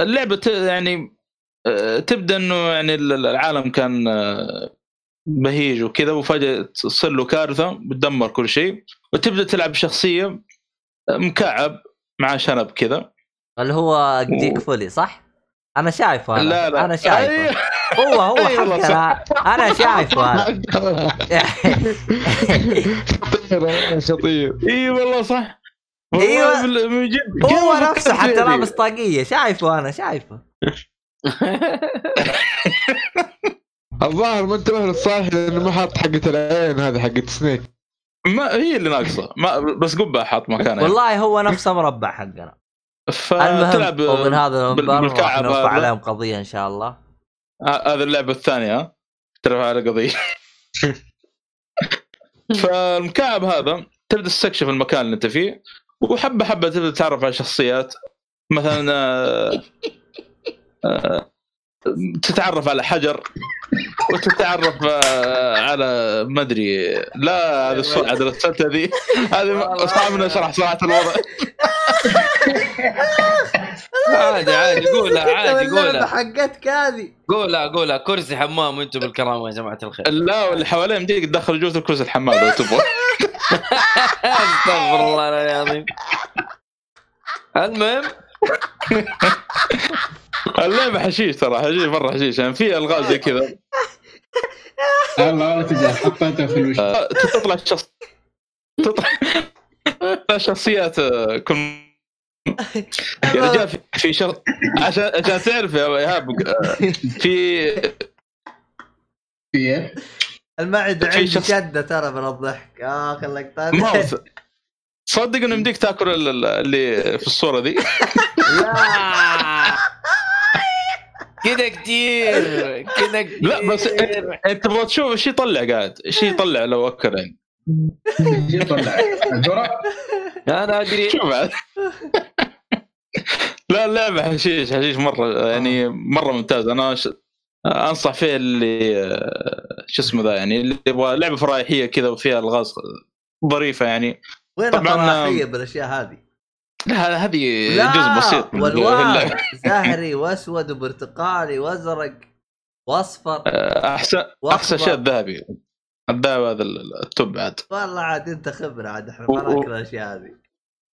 اللعبة ت- يعني آه، تبدأ إنه يعني ال- العالم كان آه، بهيج وكذا وفجأة تصير له كارثة بتدمر كل شيء وتبدأ تلعب شخصية آه، مكعب مع شنب كذا. اللي هو ديك فولي صح؟ أنا شايفه أنا لا لا. أنا شايفه. أيوه. هو هو أي والله حقنا أنا شايفه أنا شطير شطير. إي والله صح. من جد هو نفسه حتى؟ لابس طاقيه شايفه أنا شايفه. الظاهر ما انتبه للصالح لأنه ما حاط حقة العين هذه حقة سنيك. ما هي اللي ناقصة. ما بس قبعه حاط مكانها. والله هو نفسه مربع حقنا. فتلعب المهم ومن هذا المنبر نرفع. عليهم قضية إن شاء الله. ه- هذه اللعبه الثانية ها؟ ترفع على قضية. فالمكعب هذا تبدا تستكشف المكان اللي أنت فيه. وحبة حبة تبدأ تتعرف على شخصيات. مثلا آه، آه، تتعرف على حجر وتتعرف آه، على ما أدري لا هذه الصوت عاد رسلت هذه هذه اصحابنا شرح صراحة الوضع. عادي عادي قولها عادي قولها. حقتك هذه. قولها قولها. كرسي حمام وأنتم بالكرامة يا جماعة الخير. لا واللي حواليهم دي تدخل جوز الكرسي الحمام لو تبغى. أستغفر الله العظيم. المهم. اللعبة حشيش ترى حشيش مرة حشيش. يعني في الغاز زي كذا. الله لا تزعل حطيتها في الوش. آه، تطلع شخص تطلع شخصيات آه، كل يا رجال في- في شخص عشان عشان تعرف يا إيهاب آه، في في إيه؟ المعده عندي شخص- شده ترى من الضحك. اخ اللقطات ماوس صدق إنه يمديك تاكل ال- ال- اللي في الصورة دي؟ لا. كذا كثير كذا كثير لا بس أنت تبغى تشوف إيش يطلع قاعد إيش يطلع لو أكل يعني. إيش يطلع؟ أنا أدري. شوف بعد. لا اللعبة حشيش حشيش مرة يعني مرة ممتاز أنا ش... انصح فيه اللي آه، شو اسمه ذا يعني اللي يبغى لعبة فرايحية كذا وفيها ألغاز ظريفة يعني وين طبعاً، الفراحيه بالأشياء هذه؟ لا هذه لا جزء بسيط والوان اللعبة. زهري وأسود وبرتقالي وأزرق وأصفر آه، أحسن. أحسن شيء الذهبي الذهب هذا التوب عاد والله عاد أنت خبرة عاد إحنا ما ناكل الأشياء هذه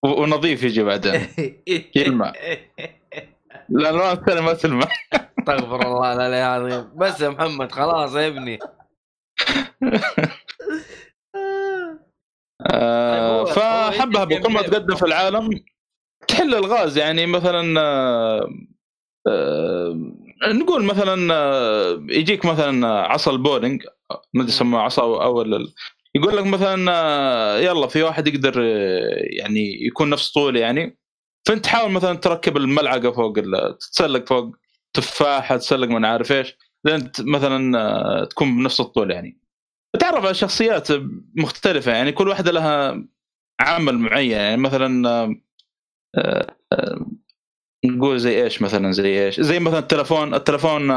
ونظيف يجي بعدين يلمع. الالوان الثانية ما تلمع استغفر الله العلي العظيم بس يا محمد خلاص يا ابني. آه، فحبها بكل ما تقدم في العالم. تحل الغاز يعني مثلا آه، آه، نقول مثلا آه، يجيك مثلا عصا البولينج. ما أدري يسموه عصا أو يقول لك مثلا يلا في واحد يقدر يعني يكون نفس طولي يعني. فأنت تحاول مثلا تركب الملعقة فوق تتسلق فوق. تفاحة تسلق ما عارف إيش. لين ت- مثلا آه، تكون بنفس الطول يعني. تعرف على شخصيات مختلفة يعني كل واحدة لها عمل معين يعني. مثلا آه، آه، نقول زي إيش مثلا زي إيش. زي مثلا التلفون التلفون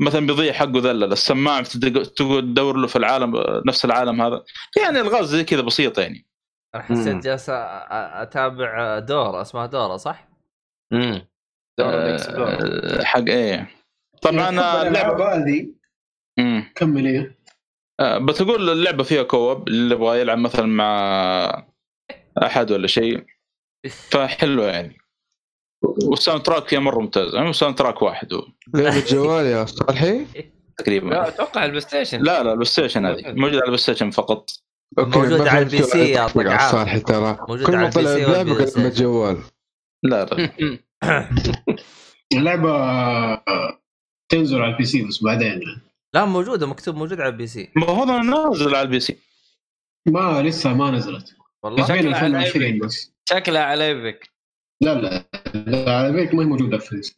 مثلا بيضيع حقه ذلل السماعة تقعد تدور له في العالم نفس العالم هذا. يعني الغاز زي كذا بسيطه يعني. أنا حسيت. جالس أتابع دورة اسمها دورة صح؟ امم حق إيه. طبعا آه، اللعبه هذه. كمل إيه. آه، بتقول اللعبة فيها كوب اللي يبغى يلعب مثلا مع أحد ولا شيء فحلوة يعني. وال soundtrack فيها مرة ممتاز. يعني soundtrack واحد هو. لعبة جوال يا صالحي؟ تقريبا. لا أتوقع ال PlayStation لا لا ال PlayStation هذه موجود على ال PlayStation فقط. أوكي موجود على ال PC يا على طقعان. صالحي ترى. موجود كل على ما البي طلع ستيشن. جوال. لا لا. اللعبة تنزل على ال PC بس بعدين. لا موجودة مكتوب موجود على ال PC. ما هو هذا نازل على البي سي. ما لسه ما نزلت. والله. شكلها على 2020 بس. شكلها على ايبك لا لا لا، على بيك ما هي موجودة في البي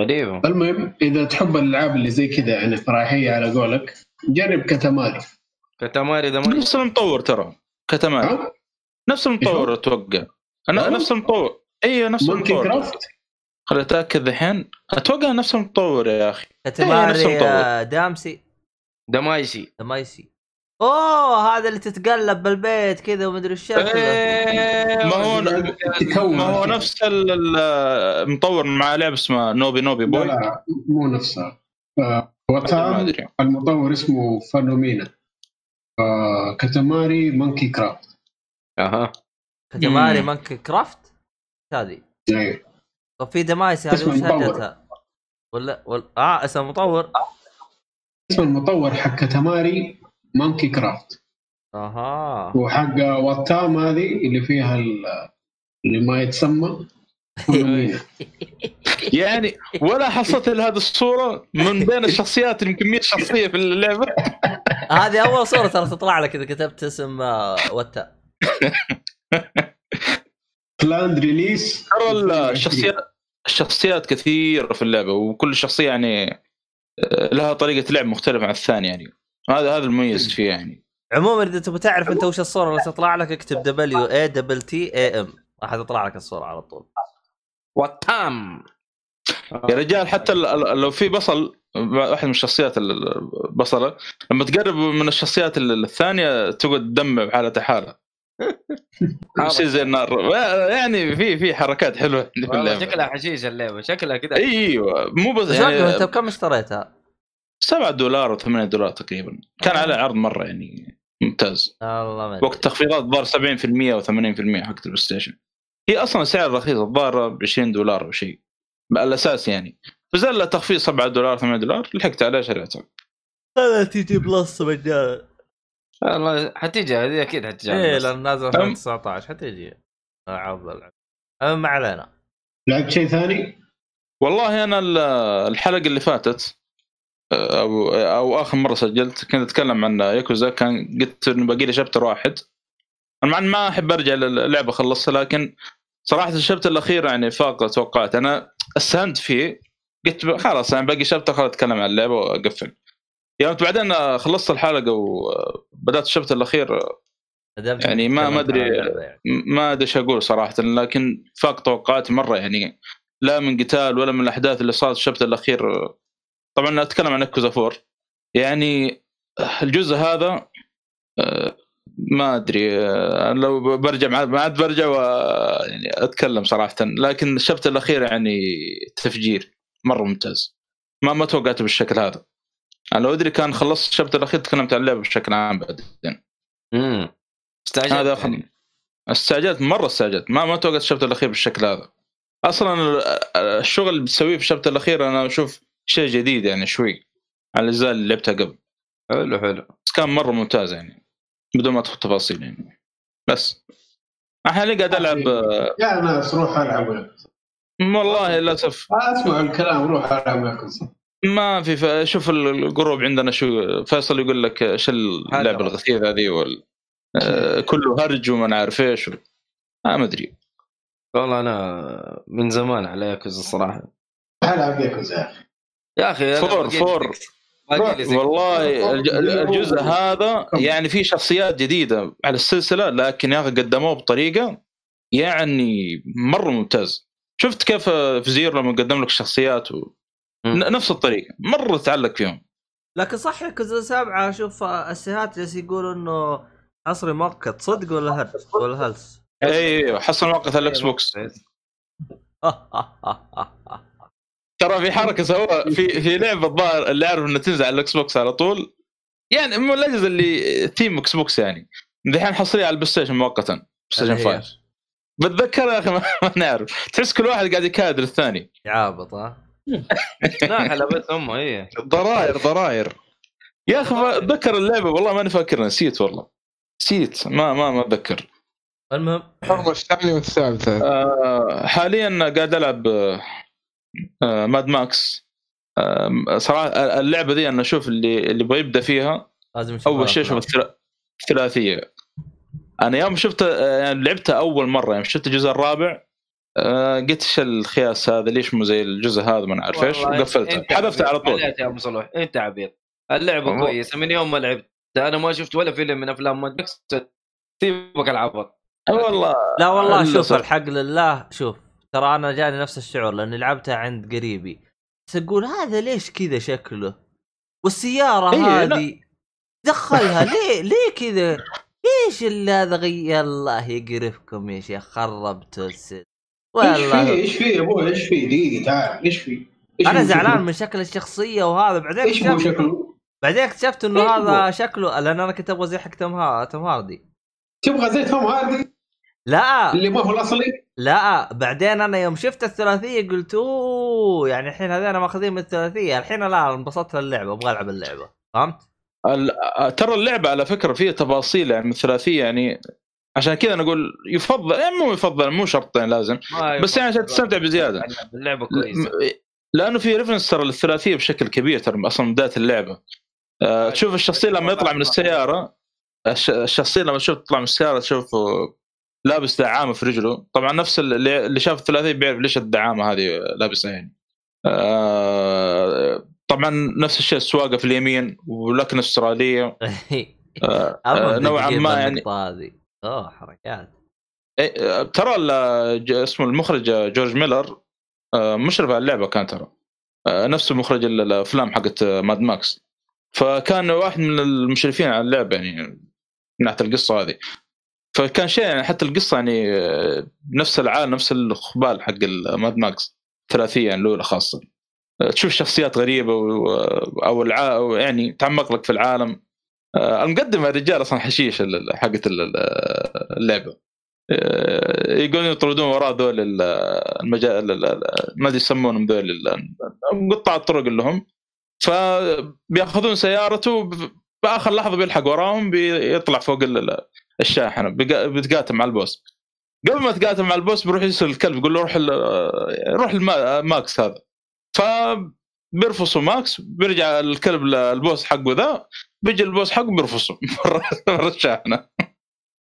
غريبة. المهم إذا تحب الالعاب اللي زي كذا يعني فراحية على قولك جرب كتماري كتماري ده ما نفس المطور ترى كتمان ها؟ نفس المطور أتوقع. أنا؟ نفس المطور. اي نفس مونكي المطور. كرافت؟ خليني أتأكد الحين. أتوقع نفس المطور يا أخي. المطور. آه، دامسي. دمايسي. دمايسي. أوه هذا اللي تتقلب بالبيت كذا ومدري إيش إيه، ما هو ما هو نفس ال- ال- المطور مع لعبه اسمها نوبي نوبي لا بوي. لا مو نفسها آه، ما وتام أدري. المطور اسمه فانومينا. آه، كتماري مونكي كرافت. أها. كتماري مم. مانك كرافت؟ هذه. أيوه. طب في دمايسي هذه اسم وش المطور. هدتها؟ ولا ولا آه اسم المطور. اسم المطور حق كتماري مونكي كرافت أها. وحق واتام هذه اللي فيها ال- اللي ما يتسمى. يعني ولا حصلت هذه الصورة من بين الشخصيات يمكن 100 شخصية في اللعبة. هذه أول صورة ترى تطلع لك إذا كتبت اسم آه، وتا بلاند ريليس ترى الشخصيات الشخصيات كثيره في اللعبة وكل شخصية يعني آه، لها طريقة لعب مختلفة عن الثانية يعني. هذا هذا المميز فيه يعني. عموما إذا تبغى تعرف أنت وش الصورة اللي تطلع لك اكتب W A double T A M راح تطلع لك الصورة على طول. Wattam. يا رجال حتى لو في بصل واحد من الشخصيات ال- البصله لما تقرب من الشخصيات ال- الثانية تقعد تدمع بحالة حاله زي النار يعني في في حركات حلوة في اللعبة. شكلها حشيش اللعبة. شكلها كذا. أيوه مو بس يعني انت بكم اشتريتها؟ 7 دولار و 8 دولار تقريبا. كان على عرض مرة يعني ممتاز. والله ما وقت تخفيضات الظاهر 70% و 80% حق ال PlayStation. هي أصلا سعر رخيص الظاهر ب 20 دولار أو شيء. الاساس يعني. فزال له تخفيض 7 دولار 8 دولار لحقت عليه شريته. هذا PS Plus مجانا. والله حتيجي هذه أكيد حتيجي إيه. لأن نازل أم. 2019 حتجي العاب العاب أما ما علينا لعبت شيء ثاني؟ والله أنا ال- الحلقة اللي فاتت أو أو آخر مرة سجلت كنت أتكلم عن ياكوزا كان قلت إنه باقي لي شابتر واحد أنا ما أحب أرجع للعبة أخلصها لكن صراحة الشابتر الأخير يعني فاق توقعات أنا استهنت فيه قلت خلاص يعني باقي شابتر خلاص أتكلم عن اللعبة وأقفل يوم بعدين خلصت الحلقة وبدات الشابتر الأخير. يعني ما- ما اللعبة يعني. ما أدري إيش أقول صراحة لكن فاق توقعاتي مرة يعني. لا من قتال ولا من الأحداث اللي صارت في الشابتر الأخير. طبعا أتكلم عن اكوزا 4 يعني الجزء هذا آه، ما أدري آه، لو برجع ما عاد برجع و يعني أتكلم صراحة. لكن الشابتر الأخير يعني تفجير مرة ممتاز. ما ما توقعته بالشكل هذا. أنا لو ادري كان خلصت الشابتر الأخير تكلمت عن اللعبة بشكل عام بعدين. امم استعجلت هذا يعني. خم... استعجلت مرة استعجلت. ما ما توقعت الشابتر الأخير بالشكل هذا. أصلا ال- الشغل اللي بتسويه في الشابتر الأخير أنا أشوف شيء جديد يعني شوي. على الاجزاء اللي لعبتها قبل. حلو حلو. بس كان مرة ممتاز يعني بدون ما ادخل تفاصيل يعني. بس. الحين قاعد ألعب آه، يا ناس روح ألعب. والله للأسف. أسمع الكلام روح ألعب. ما في ف- شوف ال- ال group عندنا شو فيصل يقول لك إيش اللعبة هذا. الغثيثة هذه وال... آه، كله هرج وما نعرف إيش و... آه ما أدري. والله أنا من زمان على ياكوزا الصراحه العب ياكوزا يا أخي. يا أخي four- four. والله الج- الجزء هذا؟ يعني في شخصيات جديدة على السلسلة لكن يا أخي قدموه بطريقة يعني مرة ممتاز. شفت كيف في Zero لما قدم لك شخصيات و... نفس الطريقة مرة تعلق فيهم. لكن صح ياكوزا سبعة أشوف السيهات جالس يقولوا إنه حصري مؤقت صدق ولا هل؟ ولا هلس؟ أيوه حصري مؤقت ال Xbox ترى في حركة سووها في في لعبة الظاهر اللي أعرف إنها تنزل على ال Xbox على طول. يعني من الاجهزه اللي team Xbox يعني. دحين حصرية على ال PlayStation مؤقتا PlayStation اللي هي؟ 5 بتذكر يا أخي؟ ما ما نعرف. تحس كل واحد قاعد يكادر الثاني. يعابط ها؟ لا حلبت امه هي ضراير ضراير يا أخي اتذكر اللعبة والله ماني فاكر نسيت والله. نسيت ما ما ما أتذكر. المهم. المرة الثانية والثالثة. آه، حاليا قاعد ألعب آه، آه، Mad Max. آه، صراحة اللعبة دي أنا أشوف اللي اللي يبغى يبدا فيها لازم أول شيء شوف الثلا- الثلاثية. أنا يوم شفت آه، يعني لعبتها أول مرة يوم شفت الجزء الرابع آه، قلت إيش الخياس هذا؟ ليش مو زي الجزء هذا؟ ما نعرف إيش. أنت حذفتها على. طول. يا أبو صلاح. إنت عبيط. اللعبة. كويسة. من يوم ما لعبت. أنا ما شفت ولا فيلم من أفلام ماد ماكس سيبك العبط. والله. لا والله شوف. الحق لله شوف. ترى أنا جاني نفس الشعور لأني لعبتها عند قريبي. بس أقول هذا ليش كذا شكله؟ والسيارة إيه، لا. هذه دخلها. ليه ليه كذا؟ إيش اللي هذا غي الله يقرفكم يا شيخ. خربتوا السن إيش في والله إيش في يا أبوي إيش في دقيقة تعال إيش في؟ إيش أنا زعلان؟ من شكل الشخصية وهذا بعدين إيش هو اكتشفت شكله؟ بعدين اكتشفت إنه إيش هذا؟ شكله لأن أنا كنت أبغى زي حق توم ها- توم هاردي تبغى زي توم هاردي لا اللي ما هو الأصلي؟ لا بعدين أنا يوم شفت الثلاثية قلت أوه يعني الحين هذول ماخذين من الثلاثية الحين لا انبسطت اللعبه أبغى ألعب اللعبة فهمت؟ ترى اللعبة على فكرة فيها تفاصيل يعني من الثلاثية يعني عشان كذا أنا أقول يفضل يعني مو يفضل مو شرط يعني لازم بس يعني عشان تستمتع بزيادة. اللعبة كويسة. لأنه في ريفرنس ترى للثلاثية بشكل كبير ترى أصلا من بداية اللعبة. آه، تشوف الشخصية لما يطلع من السيارة الش- الشخصية لما تشوف تطلع من السيارة تشوفه لابس دعامة في رجله. طبعا نفس اللي شاف الثلاثية بيعرف ليش الدعامة هذه لابسها يعني. آه، طبعا نفس الشيء السواقة في اليمين ولكن أسترالية. آه، نوعا ما يعني اوه حركات إيه، ترى ال- ج- اسمه المخرج جورج ميلر آه، مشرف على اللعبة كان ترى. آه، نفسه مخرج ال- الأفلام حقت آه، Mad Max. فكان واحد من المشرفين على اللعبة يعني من ناحيه القصة هذه. فكان شيء يعني حتى القصة يعني آه، نفس العالم نفس الخبال حق Mad Max ثلاثية يعني الأولى خاصة. آه، تشوف شخصيات غريبة أو. أو يعني تعمق لك في العالم. آه، المقدمه يا رجال أصلا حشيش حقت ال- ال- اللعبة. آه، يقولون يطردون وراه ذول ال- المجال ال- ال- ما أدري يسمونهم ذول قطاع الطرق اللي هم. فبياخذون سيارته بآخر لحظة بيلحق وراهم بيطلع فوق ال- ال- الشاحنه بيتقاتل مع ال boss. قبل ما تقاتل مع ال boss بيروح يرسل الكلب يقول له روح ال- روح الما- Max هذا. ف بيرفصوا Max بيرجع الكلب لل boss حقه ذا بيجي ال boss حقه بيرفصه مره الشاحنه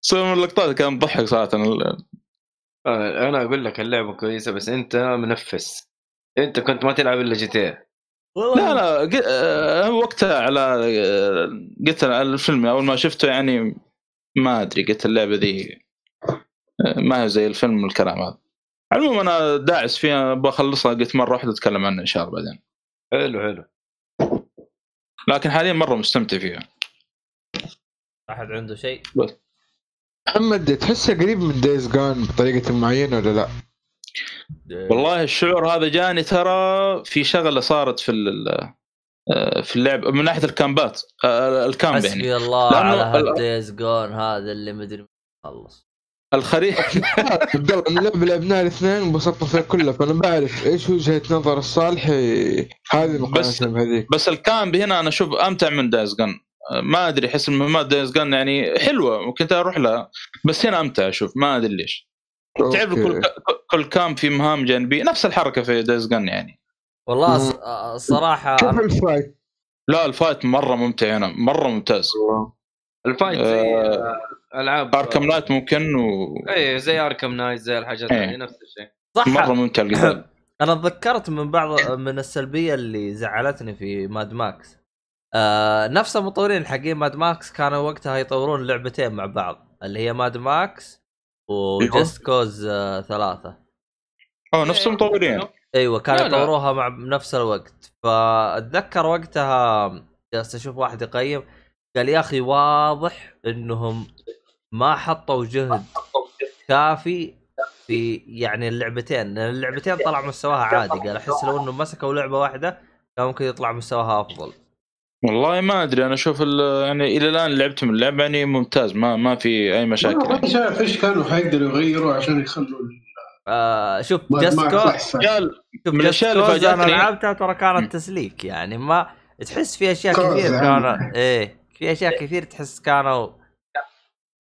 سوى من اللقطات كان ضحك صراحة. آه، أنا أقول لك اللعبة كويسة بس أنت منفس. أنت كنت ما تلعب إلا جي تي لا لا ق- آه، وقتها على آه، قلت على الفيلم أول ما شفته يعني ما أدري قلت اللعبة ذي ما هي زي الفيلم الكلام هذا. عموما أنا داعس فيها بخلصها قلت مرة واحدة أتكلم عنها إن شاء الله بعدين. حلو حلو. لكن حاليا مرة مستمتع فيها. أحد عنده شيء؟ محمد تحسه قريب من Days Gone بطريقة معينة ولا لا؟ والله الشعور هذا جاني ترى في شغلة صارت في ال- آه، في اللعب من ناحية الكامبات آه، ال camp يعني. حسبي الله على هال Days Gone هذا اللي مدري. خلص. الخريطه عبد الله أنا اللعبه لعبناها الاثنين وانبسطنا فيها كلها. فأنا بعرف إيش وجهه نظر الصالح هذه بس- مقارنه بهذيك. بس ال camp هنا أنا أشوف أمتع من Days Gone ما أدري أحس المهمات Days Gone يعني حلوة ممكن أروح لها بس هنا أمتع أشوف ما أدري ليش. تعرف. كل كل camp في مهام جانبية نفس الحركة في Days Gone يعني. والله آه، الصراحه كيف ال fight؟ لا ال fight مرة ممتع هنا مرة ممتاز. ال fight زي آه، آه، ألعاب. Arkham Knight ممكن ومره اي زي Arkham Knight زي الحاجات إيه. هذه نفس الشيء. صح. ممتع القتال أنا تذكرت من بعض من السلبية اللي زعلتني في Mad Max آه نفس المطورين حقين Mad Max كانوا وقتها يطورون لعبتين مع بعض اللي هي Mad Max و Just Cause آه ثلاثة. آه نفس المطورين. أيوه كانوا. يطوروها مع بنفس الوقت. فأتذكر وقتها جلست أشوف واحد يقيم قال يا أخي واضح إنهم ما حطوا جهد كافي في يعني اللعبتين. لأن اللعبتين طلع مستواها عادي. قال أحس لو انه مسكوا لعبة واحدة كان ممكن يطلع مستواها أفضل. والله ما أدري. أنا أشوف ال- يعني إلى الآن لعبت من اللعبة يعني ممتاز. ما ما في أي مشاكل ما يعني. شايف إيش كانوا حيقدروا يغيروا عشان يخلوا آه شوف ما- جاست ما كو أحسن. رجال شوف من جاست الأشياء اللي كوز أنا فاجأتني- لعبتها ترى كانت تسليك. يعني ما تحس في أشياء كثير يعني. كانوا إيه في أشياء كثير تحس كانوا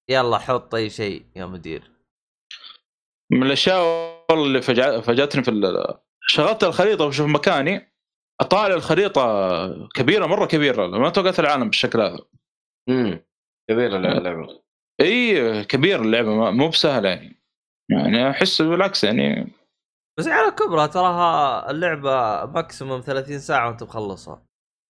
يلا حط أي شيء يا مدير. من الأشياء والله اللي فاجأتني في شغلت الخريطة وشوف مكاني أطالع الخريطة كبيرة مرة كبيرة ما توقعت العالم بالشكل هذا. امم كبيرة اللعبة. إي كبير اللعبة مو بسهلة يعني. يعني أحس بالعكس يعني. بس على كبرها تراها اللعبة ماكسيموم 30 ساعة وأنت مخلصها.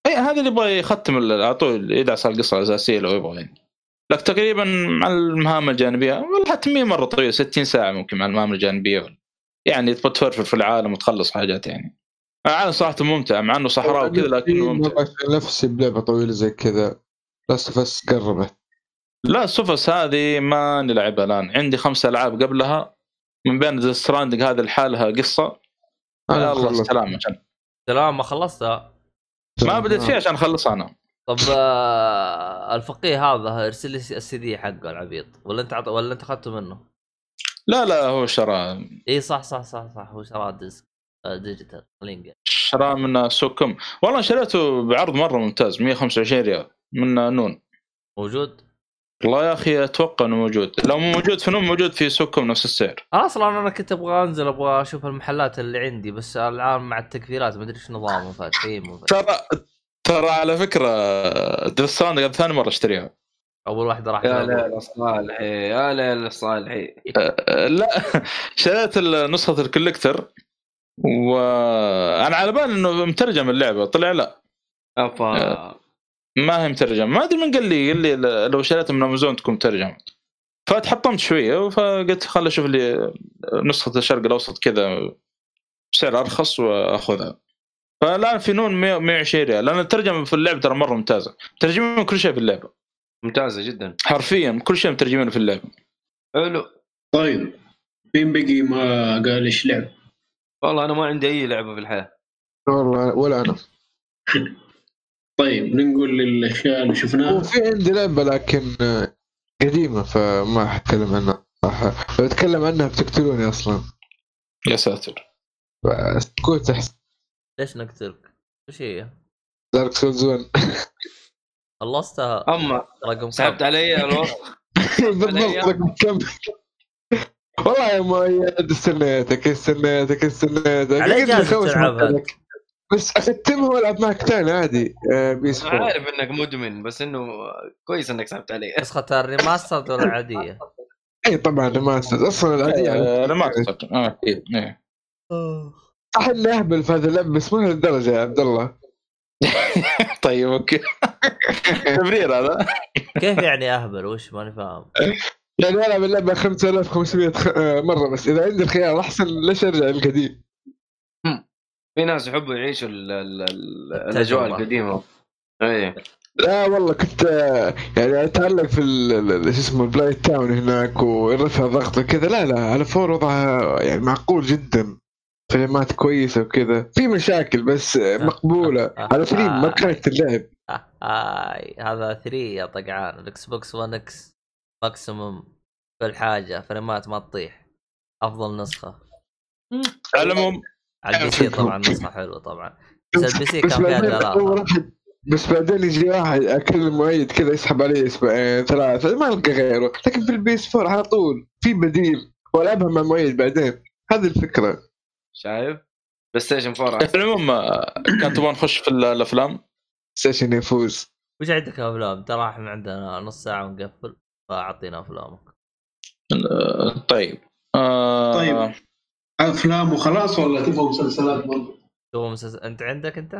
إي هذا اللي يبغى يختم على طول يدعس على القصة الأساسية لو يبغى يعني. لكن تقريبا مع المهام الجانبية. والله حتى مي مرة طويلة 60 ساعة ممكن مع المهام الجانبية. يعني تبغى تفرفر في العالم وتخلص حاجات يعني. العالم صراحة ممتع مع إنه صحراء وكذا لكنه ممتع. نفسي بلعبة طويلة زي كذا. بس بس قربت. لا السفس هذه ما نلعبها الآن. عندي خمس ألعاب قبلها. من بين Death Stranding هذه لحالها قصة. يا الله. السلام عشان. سلام ما خلصتها؟ ما بديت فيها عشان أخلصها أنا. طب آه الفقيه هذا ارسل لي السي دي حقه العبيط ولا انت عط... ولا انت أخذته منه؟ لا لا هو شرى إي صح صح صح صح هو شراه disc آه، digital لينجا شرى من سوق.كوم والله شريته بعرض مرة ممتاز 125 ريال من نون موجود؟ والله يا أخي أتوقع إنه موجود لو مو موجود في نون موجود في سوق.كوم نفس السعر أصلا أنا كنت أبغى أنزل أبغى أشوف المحلات اللي عندي بس الان مع التكفيرات ما أدري إيش مو فاتحين. ترى ترى على فكرة Stranding ثاني مرة أشتريها. أول واحدة راح يا. ليل صالحي يا ليل صالحي. أه، لا شريت نسخة ال collector وأنا على بالي إنه مترجم اللعبة طلع لا. أفا. ما هي مترجم ما أدري من قال لي قال لي لو شريتها من أمازون تكون مترجم فتحطمت شوية فقلت خل أشوف لي نسخة الشرق الأوسط كذا بسعر أرخص وأخذها. فالان في نون 100 120 ريال. لأن الترجمة في اللعبه ترى مرة ممتازة. ترجمين كل شيء في اللعبة. ممتازة جدا. حرفيا كل شيء مترجمينه في اللعبة. حلو. طيب مين بقي ما قال إيش لعب؟ والله أنا ما عندي أي لعبة في الحياة. والله ولا أنا. طيب ننقل للأشياء اللي هو شفناها في عندي لعبة لكن آه، قديمة فما حتكلم عنها. صح لو أتكلم عنها بتقتلوني أصلا. يا ساتر. سكوت احسن ليش نقتلك؟ وش هي؟ Dark Souls 1 خلصتها. أما رقم سحبت؟ علي الوقت بالضبط رقم كم؟ والله يا مؤيد استنيتك استنيتك استنيتك. على خوش تلعبها؟ بس اختمها والعب معك ثاني عادي. آه، PS أنا 4 عارف إنك مدمن بس إنه كويس إنك سحبت علي. نسخة ال remaster ولا العادية؟ اي طبعا remaster أصلا العادية آه، لا إني أهبل في هذه اللعبه بس مو لهالدرجة يا عبد الله. طيب أوكي. تبرير هذا. كيف يعني أهبل؟ وش؟ ماني فاهم؟ يعني ألعب اللعبة 5500 خ- آه، مرة بس إذا عندي الخيار أحسن ليش أرجع للقديم؟ في ناس يحبوا يعيشوا ال- ال- ال- الأجواء. القديمة. إيه. لا والله كنت يعني أتعلق في ال- ال- ال- شو اسمه البلاي تاون هناك ورفع ضغط وكذا. لا لا على فور وضعها يعني معقول جدا. فريمات كويسة وكذا. في مشاكل بس آه، مقبولة. على فريم ما كانت اللعب. آي هذا 3 يا طقعان. الاكس بوكس 1 إكس ماكسيموم كل حاجة فريمات ما تطيح. أفضل نسخة. على العموم. على ال PC طبعا نسخة حلوة طبعا. بس ال PC كان فيها دلالة بس بعدين يجي واحد اكلم مؤيد كذا يسحب علي أسبوعين ثلاثة. ما القى غيره. لكن في ال PS 4 على طول. في بديل. والعبها مع مؤيد بعدين. هذه الفكرة. شايف؟ بلاي ستيشن 4 في العموم آه، كان تبغى نخش في ال- الأفلام ستيشن يفوز وش عندك أفلام؟ ترى إحنا عندنا نص ساعة ونقفل فأعطينا أفلامك آه، طيب آه، طيب. أفلام وخلاص ولا تبغى مسلسلات برضه؟ تبغى مسلسل أنت عندك أنت؟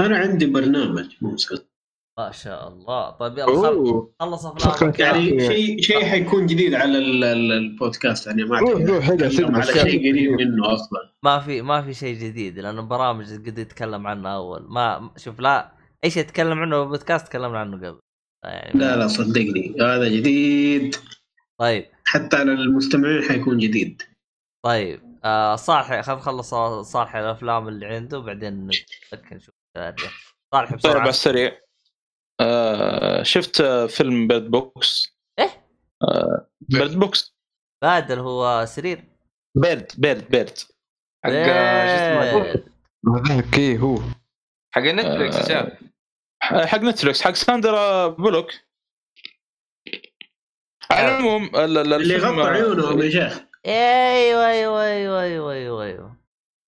أنا عندي برنامج مو مسلسل ما شاء الله. طيب يلا خلص فكرة افلامك يعني. شيء شيء حيكون جديد على ال- ال- البودكاست يعني ما اتكلم على. شيء قريب منه أصلا. ما في ما في شيء جديد لأنه برامج قد يتكلم عنه أول. ما شوف لا أي شيء تكلم عنه بالبودكاست تكلمنا عنه قبل. يعني لا لا صدقني. هذا جديد. طيب. حتى على المستمعين حيكون جديد. طيب آه صالح خلينا نخلص صالح الأفلام اللي عنده بعدين نشوف. صالح على بسرعة. السريع آه، شفت آه، فيلم Bird Box إيه؟ آه، Bird Box بادل هو سرير. Bird Bird Bird حق شو اسمه؟ إيه. إيه هو؟ حق نتفلكس آه، حق نتفلكس حق ساندرا بولوك على العموم ال- ال- اللي غطى عيونه يا شيخ. أيوه أيوه أيوه أيوه أيوه أيوه.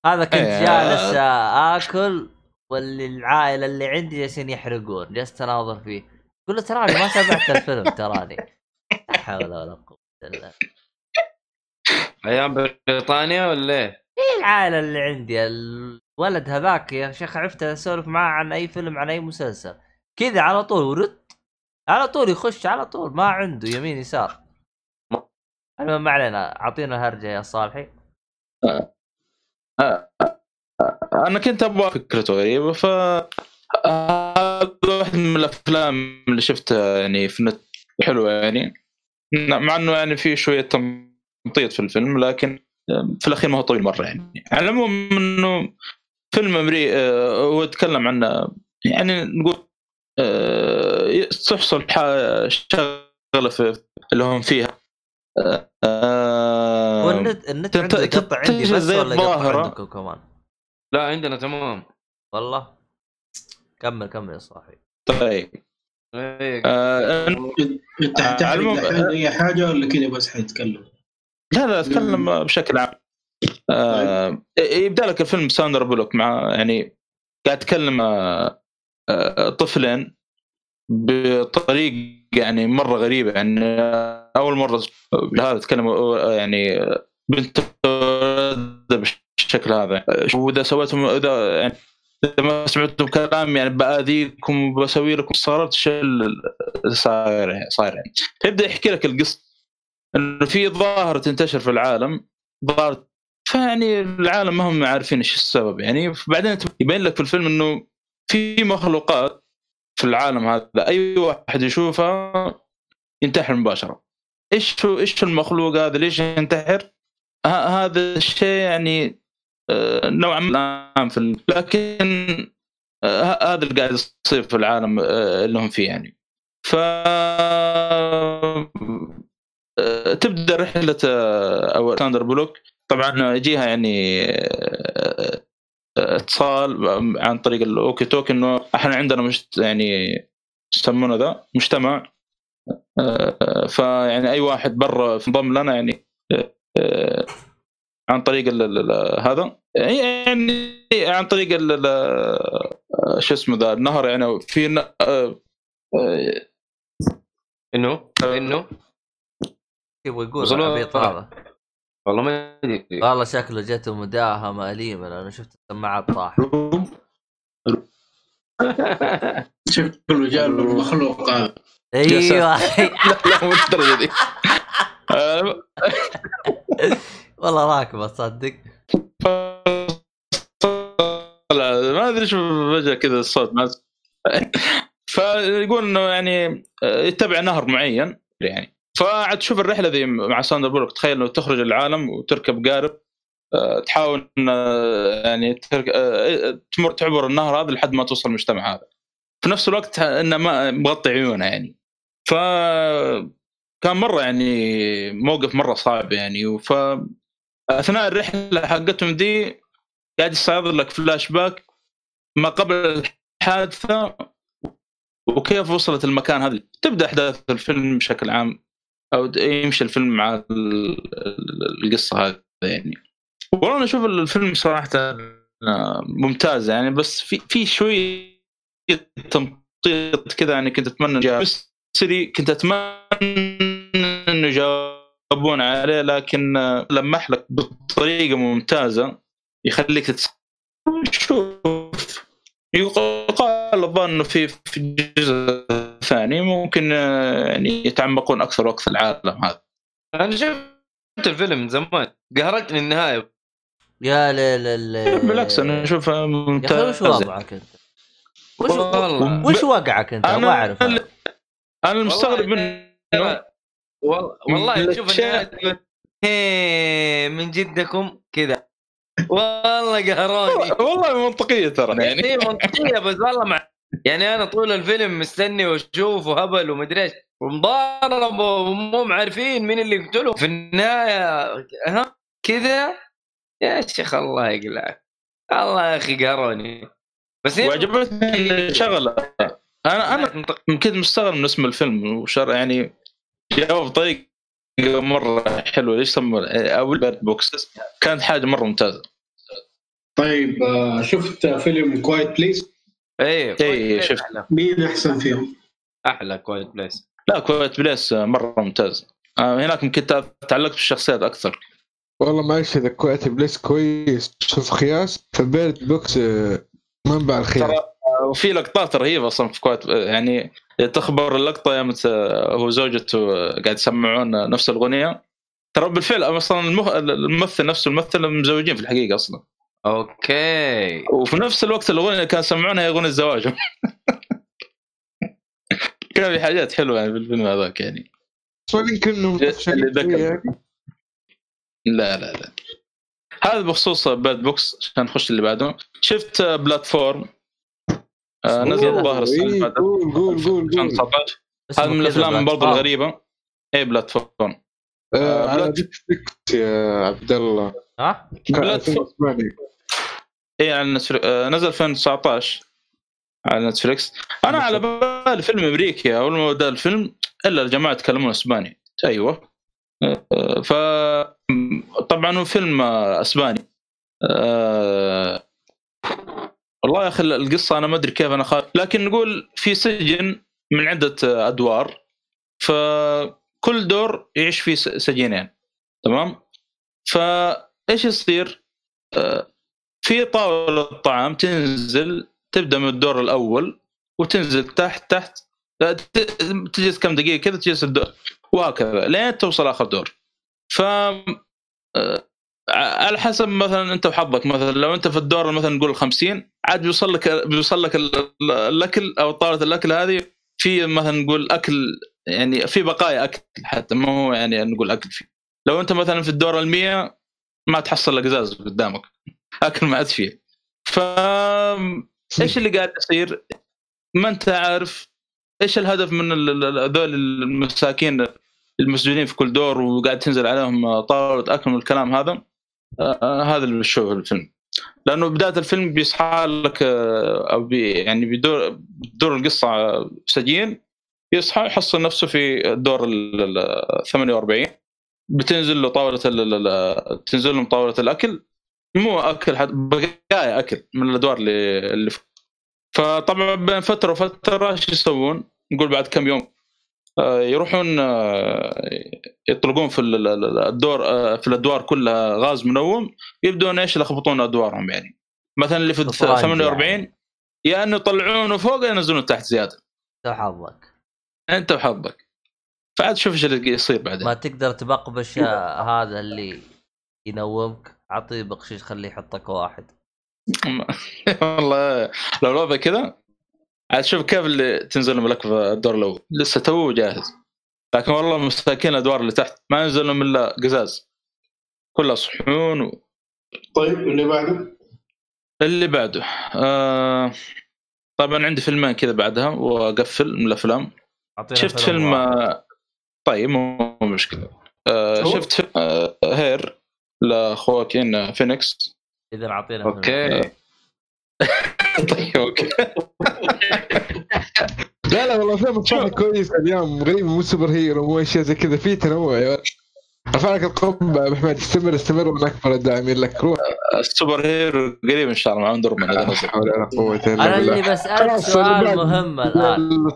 هذا كنت إيه. جالس آه، آكل. واللي العائله اللي عندي جالسين يحرقون. جلست أناظر فيه. قول له تراني ما تابعت الفيلم تراني لا حول ولا قوة إلا بالله. أيام بريطانيا ولا إيه؟ إيه العائلة اللي عندي الولد هذاك يا شيخ عرفت أسولف معاه عن أي فيلم عن أي مسلسل. كذا على طول ورد. على طول يخش على طول ما عنده يمين يسار. المهم ما علينا أعطينا هرجة يا صالحي. أنا كنت أبغى فكرته غريبة ف هذا واحد من الأفلام اللي شفتها يعني في النت حلوة يعني. مع إنه يعني في شوية تمطيط في الفيلم لكن في الأخير ما هو طويل مرة يعني. على العموم إنه فيلم امريكي هو يتكلم عن يعني نقول آه، تحصل شغلة في اللي هم فيها. آه، هو النت عندي بس زي ولا يقطع الظاهرة. عندكم كمان؟ لا عندنا تمام. والله؟ كمل كمل يا صاحبي. طيب. إيه. آه، انت أي حاجة ولا كذا بس حيتكلم. لا لا أتكلم بشكل عام. آه يبدأ لك الفيلم ساندرا بولوك مع يعني قاعد يتكلم آه آه طفلين بطريقة يعني مرة غريبة. يعني أول مرة هذا تكلم يعني بنت بالشكل هذا. وإذا سويتم إذا يعني إذا ما سمعتم كلام يعني بأذيكم وبسوي لكم الشيء اللي صاير صاير يعني. فيبدا يحكي لك القصة إنه في ظاهرة تنتشر في العالم ظاهرة فيعني العالم ما هم عارفين إيش السبب يعني. بعدين يبين لك في الفيلم إنه في مخلوقات في العالم هذا أي واحد يشوفها ينتحر مباشرة. إيش إيش المخلوق هذا؟ ليش ينتحر؟ هذا الشيء يعني نوعا ما الان في لكن آه، هذا اللي قاعد يصير في العالم آه، اللي هم فيه يعني. ف آه، تبدأ رحلة آه، أو ساندرا بولوك طبعا يجيها يعني آه، آه، اتصال عن طريق ال walkie talkie إنه إحنا عندنا مش يعني يسمونه ذا؟ مجتمع. آه، فيعني أي واحد برا انضم لنا يعني آه، آه، عن طريق ال- ال- ال- هذا. يعني عن طريق ال- ال- آه، شو اسمه ذا النهر يعني في ن- آه، آه، إنه؟ انه يبغى يقول وصلوا- العبيط هذا والله ما أدري. والله شكله جته مداهمة أليمة لأنه شفت السماعات طاح. شكله جاء له المخلوق هذا. أيوه. لا مو الدرجة دي. آه، والله راكبة تصدق؟ ما أدري شو فجأة كذا الصوت ما فيقول إنه يعني آه، يتبع نهر معين يعني. فعاد تشوف الرحلة ذي مع ساندر بولوك تخيل إنه تخرج العالم وتركب قارب آه، تحاول إن، آه، يعني تمر تعبر النهر هذا لحد ما توصل المجتمع هذا. في نفس الوقت إنه ما مغطي عيونه يعني. ف كان مرة يعني موقف مرة صعب يعني ف أثناء الرحلة حقتهم دي قاعد يستعرض لك فلاش باك ما قبل الحادثة وكيف وصلت المكان هذا. تبدأ أحداث الفيلم بشكل عام أو يمشي الفيلم مع ال- ال- القصة هذه يعني. والله أنا أشوف الفيلم صراحة آه، ممتاز يعني بس في في شوية تمطيط كذا يعني كنت أتمنى ميستري كنت أتمنى إنه يجاوبون عليه لكن لمح لك بطريقة ممتازة يخليك تتس... شوف يقال الظن إنه في في الجزء الثاني ممكن آه، يعني يتعمقون أكثر وأكثر العالم هذا. أنا شفت الفيلم من زمان. قهرتني النهاية. يا ليل ليل بالعكس أنا أشوفها ممتاز وش وضعك أنت؟ وش والله. وش وقعك أنت؟ أنا- أبغى اعرف. أنا المستغرب منه. والله تقول هي من جدكم كذا. والله قهروني. والله منطقية ترى. يعني. هي منطقية بس والله مع يعني أنا طول الفيلم مستني وأشوف وهبل ومدري إيش. ومضارب ومو عارفين مين اللي يقتله. في النهاية ها كذا. يا شيخ الله يقلعك. الله يا أخي قهروني. بس وعجبتني شغلة. أنا أنا كنت مستغرب من اسم الفيلم وشر يعني جاوب بطريقه مرة حلوة. ليش سموه أو ال Bird Box كانت حاجة مرة ممتازة. طيب آه، شفت فيلم Quiet Place إيه إيه، شفت. مين أحسن فيهم؟ أحلى Quiet Place لا Quiet Place مرة ممتاز. آه، هناك يمكن تعلقت بالشخصيات أكثر. والله معلش إذا Quiet Place كويس. شوف خياس ف Bird Box آه، منبع الخير ترى آه، وفي لقطات رهيبة أصلا في Quiet يعني تخبر اللقطة يوم هو زوجته قاعد يسمعون نفس الأغنية. ترى بالفعل أصلا المخ... الممثل نفسه الممثل مزوجين في الحقيقة أصلا. okay. وفي نفس الوقت الأغنية اللي كان يسمعونها هي أغنية زواجهم كان في حاجات حلوة يعني بالفيلم هذاك يعني. بس يمكن لا لا لا. هذا بخصوص Bird Box عشان نخش اللي بعده. شفت Platform نزل أوه، الظاهر السنة اللي إيه، فاتت. قول قول قول قول. 2019 اسمه هذا من الأفلام برضو Platform. الغريبة. اي Platform. آه، على يا عبد الله ها؟ Platform. 2008. اي على نتفلكس آه، نزل 2019 على نتفلكس أنا على بالي فيلم أمريكي أول ما بدأ الفيلم إلا الجماعة يتكلمون إسباني. أيوه. آه، ف طبعا هو فيلم آه، إسباني. آه، والله يا أخي القصة أنا ما أدري كيف أنا خايف لكن نقول في سجن من عدة أدوار فكل دور يعيش فيه سجينين تمام؟ فإيش يصير؟ آه، في طاولة طعام تنزل تبدأ من الدور الأول وتنزل تحت تحت تجلس كم دقيقة كذا تجلس الدور وهكذا لين توصل آخر دور. ف آه، على حسب مثلا أنت وحظك. مثلا لو أنت في الدور مثلا نقول 50 عاد بيوصل لك بيوصل لك ال- ال- الأكل أو طاولة الأكل هذه في مثلا نقول أكل يعني في بقايا أكل حتى ما هو يعني نقول أكل فيه. لو أنت مثلا في الدور ال 100 ما تحصل لك قزاز قدامك أكل ما عاد فيه. ف إيش اللي قاعد يصير؟ ما أنت عارف إيش الهدف من هذول المساكين المسجونين في كل دور وقاعد تنزل عليهم طاولة أكل والكلام هذا؟ هذا اللي بشوفه الفيلم لأنه بداية الفيلم بيصحى لك آه، أو بي يعني بيدور بتدور القصة سجين يصحى يحصل نفسه في الدور ال ال- 48 بتنزل له طاولة تنزل لهم طاولة الأكل مو أكل حد بقايا أكل من الأدوار اللي اللي. فطبعا بين فترة وفترة إيش يسوون؟ نقول بعد كم يوم آه، يروحون آه، يطلقون في ال- ال- ال- الدور آه، في الأدوار كلها غاز منوم يبدون إيش يلخبطون أدوارهم يعني. مثلا اللي في الد- شطرنج 48 يعني. يا إنه يطلعونه فوق يا ينزلونه تحت زيادة. أنت وحظك أنت وحظك. فعاد شوف إيش اللي يصير بعدين. ما تقدر تبقبش آه، هذا اللي ينومك اعطيه بقشيش خليه يحطك واحد. والله لو الوضع كذا عاد شوف كيف اللي تنزل لك في الدور الأول. لسه تو جاهز. لكن والله مساكين الادوار اللي تحت. ما ينزل لهم إلا قزاز. كلها صحون و... طيب اللي بعده؟ اللي بعده. آه... طبعا عندي فيلمين كذا بعدها وأقفل من الأفلام. شفت فيلم واحد. آه، طيب مو مشكلة. آه؟ شفت فيلم آه Her ل خواكين فينيكس. إذا أعطينا. okay. طيب okay. لا والله افلام الصراحه كويسه اليوم غريبه مو superhero مو اشياء زي كذا في تنوع يا ولد. رفع لك القبعه يا ابو حميد استمر استمر من أكبر الداعمين لك. روح. ال superhero قريب إن شاء الله مع Wonder Woman اذا لا نزل حول ولا قوة إلا أنا اللي بسألك سؤال مهم الآن.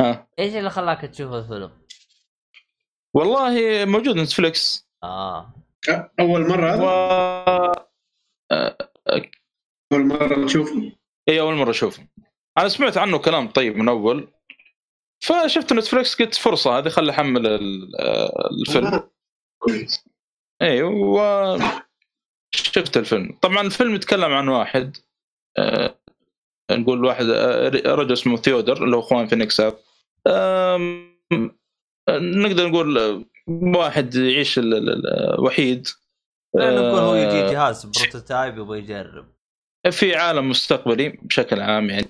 ها. إيش اللي خلاك تشوف الفيلم؟ والله موجود نتفلكس آه. أول مرة؟ و هذا أول مرة تشوفه؟ اي أول مرة أشوفه. أنا سمعت عنه كلام طيب من أول فشفت نتفلكس قلت فرصة هذه خلي أحمل ال- آه، الفيلم كويس. اي و شفت الفيلم. طبعا الفيلم يتكلم عن واحد آه، نقول واحد آه، رجل اسمه ثيودر اللي هو خواكين فينيكس. هذا. آم، نقدر نقول آه، واحد يعيش ال- ال- ال- وحيد. نقول هو آه، يجي جهاز prototype يبغى يجرب. في عالم مستقبلي بشكل عام يعني.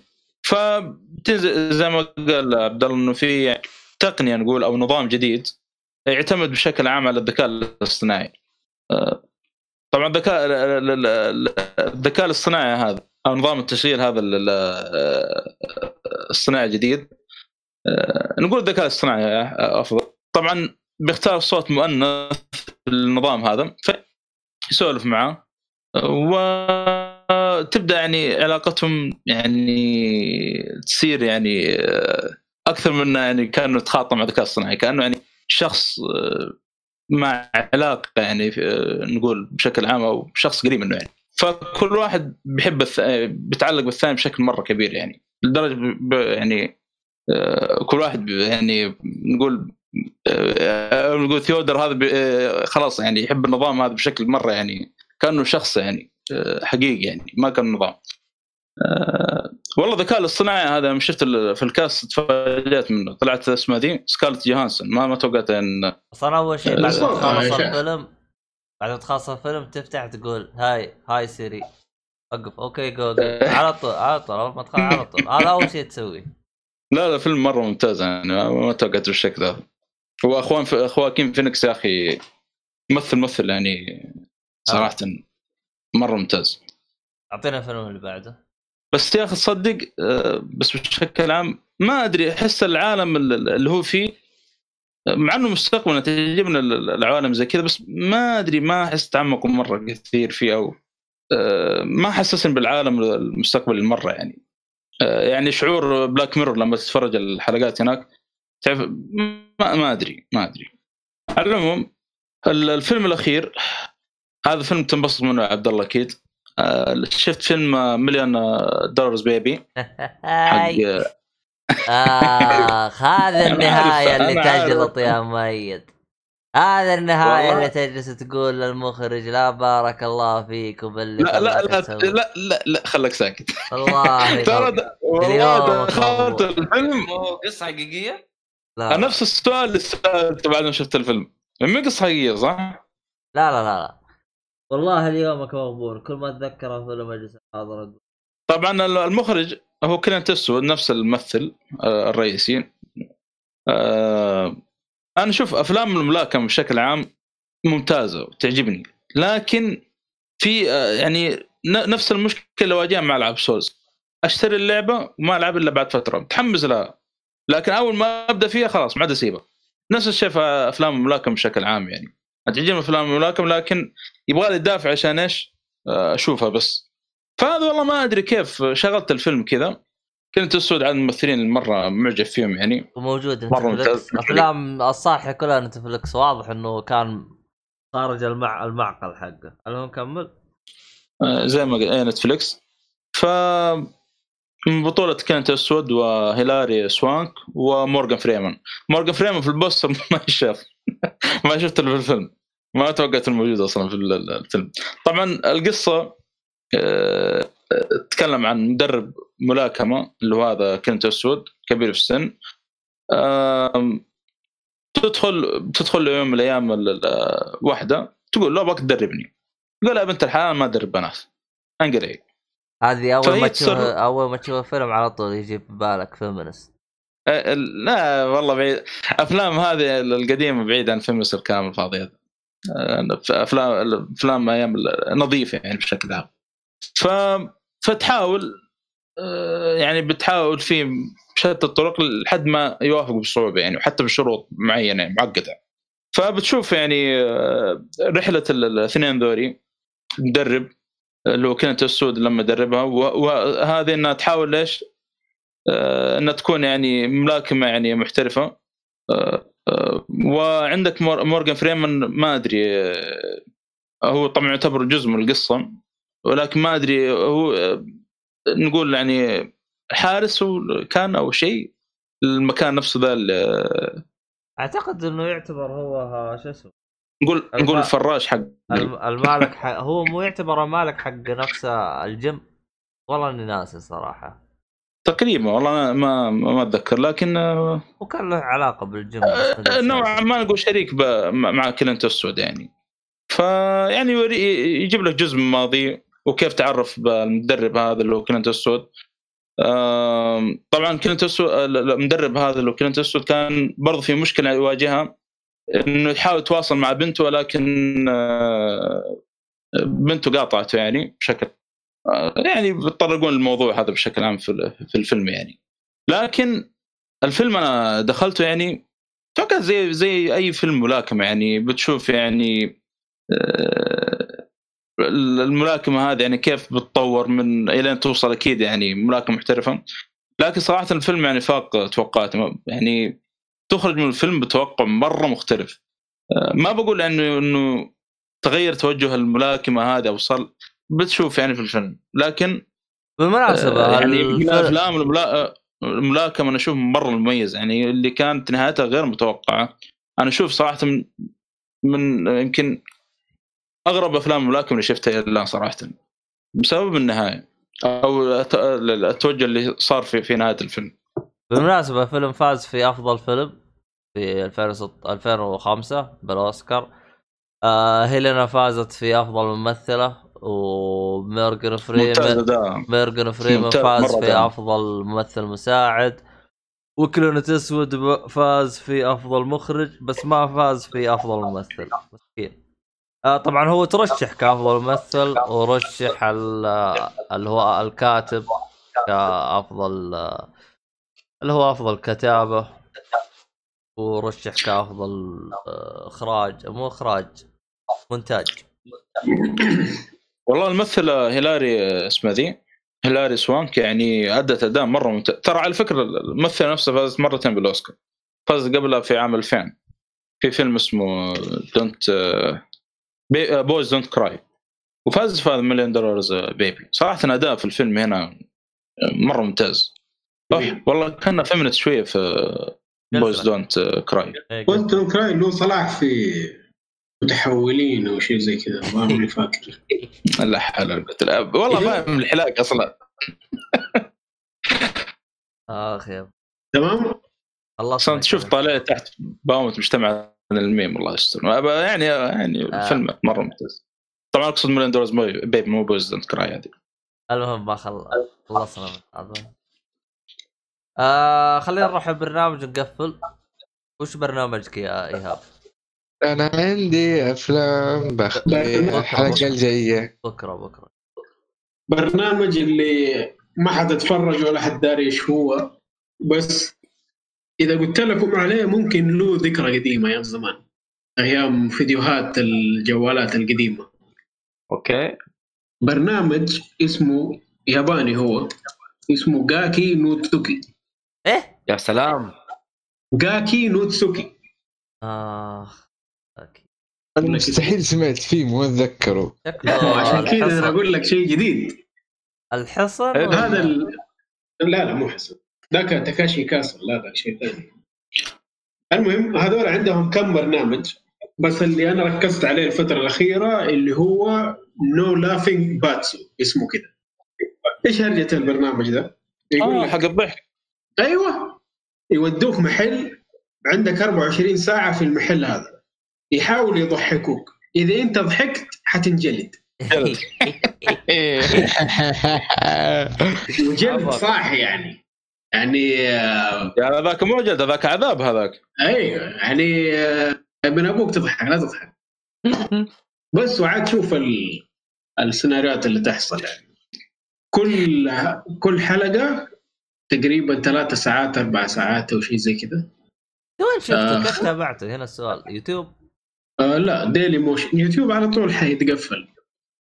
فبتنزل زي ما قال عبد الله إنه في تقنية نقول أو نظام جديد يعتمد بشكل عام على الذكاء الاصطناعي. آه، طبعا الذكاء ال- ال- ال- الذكاء الاصطناعي هذا أو نظام التشغيل هذا ال- ال- آه، الصناعي الجديد آه، نقول الذكاء الاصطناعي أفضل طبعا بيختار صوت مؤنث النظام هذا فيسولف معاه وتبدا يعني علاقتهم يعني تصير يعني آه، أكثر من يعني كأنه يتخاطب مع الذكاء الصناعي كأنه يعني شخص آه، مع علاقة يعني آه، نقول بشكل عام أو شخص قريب منه يعني فكل واحد بيحب الث... بيتعلق بالثاني بشكل مرة كبير يعني لدرجة. يعني كل واحد يعني نقول نقول ثيودر هذا خلاص يعني يحب النظام هذا بشكل مرة يعني كأنه شخص يعني حقيقي يعني ما كان نظام. آه، والله الذكاء الاصطناعي هذا لما شفت ال- في ال cast تفاجأت منه. طلعت اسمها ذي سكارلت جوهانسون. ما ما توقعت ان أصلا أول شيء بعد ما الصوت تخلص. الفيلم بعد ما تخلص الفيلم تفتح تقول hey hey Siri. وقف okay Google. على طول على طول اول ما تدخل على طول. هذا أول شيء تسويه. لا لا فيلم مرة ممتاز يعني. ما- ما توقعت بالشكل هذا. هو خواكين خواكين فينيكس يا أخي ممثل ممثل يعني صراحة. مرة ممتاز. أعطينا الفيلم اللي بعده. بس يا أخي تصدق آه، بس بشكل عام ما أدري أحس العالم ال- اللي هو فيه مع إنه مستقبلا تعجبنا ال- العوالم زي كذا بس ما أدري ما أحس تعمقوا مرة كثير فيه أو آه، ما حسسني بالعالم المستقبلي مرة يعني. آه، يعني شعور Black Mirror لما تتفرج الحلقات هناك تعرف ما, ما أدري ما أدري. على العموم ال- الفيلم الأخير هذا فيلم تنبسط منه يا عبد الله أكيد آه، شفت فيلم مليون دولارز بيبي حق آخ هذا النهاية اللي. تجلط يا مؤيد هذا النهاية. اللي تجلس تقول للمخرج لا بارك الله فيك وباللي لا لا لا تسوي. لا لا, لا خليك ساكت والله ترى والله دخلت. الفيلم قصة حقيقية؟ لا نفس السؤال اللي سالته بعد ما شفت الفيلم مو قصة حقيقية صح؟ لا لا لا لا والله اليومك مغبون كل ما أتذكر فيلم أجلس حاضر أقول. طبعا المخرج هو كلينت اسود نفس الممثل آه، الرئيسي. آه، أنا شوف أفلام الملاكمة بشكل عام ممتازة وتعجبني لكن في آه، يعني نفس المشكلة اللي واجهها مع العاب Souls. أشتري اللعبة وما ألعب إلا بعد فترة متحمس لها. لكن أول ما أبدأ فيها خلاص ما عاد أسيبها. نفس الشيء في أفلام الملاكمة بشكل عام يعني. تعجبني افلام الملاكمه لكن يبغى لي دافع عشان إيش؟ آه، أشوفها بس. فهذا والله ما أدري كيف شغلت الفيلم كذا. كلينت إيستوود من الممثلين اللي مرة معجب فيهم يعني. وموجود Netflix ممتاز. أفلام الصالحة كلها نتفلكس واضح إنه كان خارج المع... المعقل حقه. المهم كمل آه، زي ما قلت إيه، نتفليكس ف من بطولة كانت أسود وهيلاري سوانك ومورغان فريمان. مورغان فريمان في البوستر ما يشاف ما شفت له في الفيلم. ما توقعت إنه موجود أصلا في ال- ال- الفيلم. طبعا القصة آه، تتكلم عن مدرب ملاكمة اللي هو هذا كنت اسود كبير في السن. تدخل تدخل يوم من الأيام ال- ال- واحدة تقول له أبغاك تدربني. قال يا بنت الحلال ما أدرب بنات انقلعي هذه أول ما تشوف أول ما تشوف الفيلم على طول يجي في بالك فيمنست آه، لا والله بعيد. أفلام هذه القديمة بعيد عن فيلم الكلام الفاضي هذا آه، افلام افلام أيام نظيفه يعني بشكل عام. ف فتحاول آه، يعني بتحاول فيه بشتى الطرق لحد ما يوافق بصعوبة يعني وحتى بشروط معينة يعني معقدة. فبتشوف يعني آه، رحلة ال- الاثنين ذولي مدرب اللي هو كانت السود لما دربها وهذه إنها تحاول ليش؟ آه، إنها تكون يعني ملاكمة يعني محترفة. آه، آه، وعندك مور- مورغان فريمان ما أدري آه، هو طبعا يعتبر جزء من القصة ولكن ما أدري هو آه، نقول يعني حارس كان أو شيء المكان نفسه ذا أعتقد إنه يعتبر هو ها- شو اسمه؟ نقول الم- نقول الفراش حق الم- المالك حق هو مو يعتبر المالك حق نفسه الجيم؟ والله إني ناسي صراحة. تقريبا والله ما ما ما أتذكر لكن آه، وكان له علاقة بالجيم آه، نوعا ما نقول شريك مع كلينت إيستوود يعني. فيعني يجيب لك جزء من ماضي وكيف تعرف بالمدرب هذا اللي هو كلينت إيستوود؟ طبعا كلينت إيستوود المدرب هذا اللي هو كلينت إيستوود كان برضه في مشكلة يواجهها إنه يحاول يتواصل مع بنته ولكن آه، بنته قاطعته يعني بشكل آه، يعني بيتطرقون للموضوع هذا بشكل عام في ال- في الفيلم يعني. لكن الفيلم أنا دخلته يعني توقع زي زي أي فيلم ملاكمة يعني بتشوف يعني آه، الملاكمة هذه يعني كيف بتطور من الين توصل أكيد يعني ملاكمة محترفة. لكن صراحة الفيلم يعني فاق توقعاتي يعني تخرج من الفيلم بتوقع مرة مختلف. آه، ما بقول انه إنه تغير توجه الملاكمة هذا وصل بتشوف يعني في الفيلم لكن بالمناسبة آه، يعني من الفيلم- افلام الملا... الملاكمة أنا أشوف مرة مميز يعني اللي كانت نهايتها غير متوقعة. أنا أشوف صراحة من, من يمكن أغرب أفلام الملاكمة اللي شفتها إلى الآن صراحة. بسبب النهاية. أو الت- التوجه اللي صار في في نهاية الفيلم. بالمناسبة الفيلم فاز في أفضل فيلم في 2006 2005 بالأوسكار. آه هيلاري فازت في أفضل ممثلة. ومورغان فريمان مورغان فريمان فاز في دام. أفضل ممثل مساعد وكلونت إسود فاز في أفضل مخرج بس ما فاز في أفضل ممثل. مسكين. آه طبعا هو ترشح كأفضل ممثل ورشح ال- اللي هو الكاتب كأفضل اللي هو أفضل كتابة ورشح كأفضل آه، إخراج مو إخراج مونتاج. والله الممثلة هيلاري اسمها ذي هيلاري سوانك يعني أدت أداء مرة ممتاز ترى على فكرة الممثلة نفسها فازت مرتين بالأوسكار. فاز قبلها في عام 2000 في فيلم اسمه دونت بويز دونت كراي وفاز في هذا مليون دولارز بيبي. صراحة أداء في الفيلم هنا مرة ممتاز. والله كان فيمنت شوية في بويز دونت كراي إيه، وأنتم كراي له صلاح في متحولين أو شيء زي كذا. ما ماني فاكر. لا حول ولا قوة. والله ما من الحلاق أصلا. آخ يا تمام؟ الله أصلا تشوف طالع تحت باومة مجتمع الميم الله يستر. أبا- يعني يعني آه. فيلم مرة ممتاز. طبعا أقصد مليون دولارز بيبي مو بويز دونت كراي هذه المهم ما خل... خلصنا آه خلينا نروح البرنامج ونقفل وش برنامجك يا إيهاب؟ أنا عندي أفلام بخلي الحلقة الجاية. بكرة بكرة. برنامج اللي ما حد أتفرج ولا حد داري إيش هو. بس إذا قلت لكم عليه ممكن له ذكرى قديمة أيام زمان. أيام فيديوهات الجوالات القديمة. okay. برنامج اسمه ياباني هو. اسمه Gaki no Tsukai إيه؟ يا سلام. Gaki no Tsukai آه أنا مستحيل سمعت فيه مو اتذكره عشان كذا أنا أقول لك شيء جديد. الحصن. ولا- هذا ال... لا لا مو حصن ذاك Takeshi's Castle لا ذاك شيء ثاني. المهم هذول عندهم كم برنامج؟ بس اللي أنا ركزت عليه الفترة الأخيرة اللي هو No Laughing Batsu اسمه كذا. إيش هرجة البرنامج ده؟ يقول لك حق الضحك. أيوه. يودوك محل عندك 24 ساعة في المحل هذا. يحاول يضحكوك. إذا أنت ضحكت حتنجلد. وجلد صح يعني. يعني يا هذاك مو جلد هذاك عذاب هذاك. أيوه يعني آه، ابن أبوك تضحك لا تضحك. بس وعاد تشوف ال... السيناريوهات اللي تحصل يعني. كل كل حلقة تقريبا ثلاثة ساعات أربع ساعات أو شيء زي كذا. وين شفته؟ آه. كيف تابعته؟ هنا السؤال. يوتيوب؟ آه لا Dailymotion YouTube على طول حيتقفل.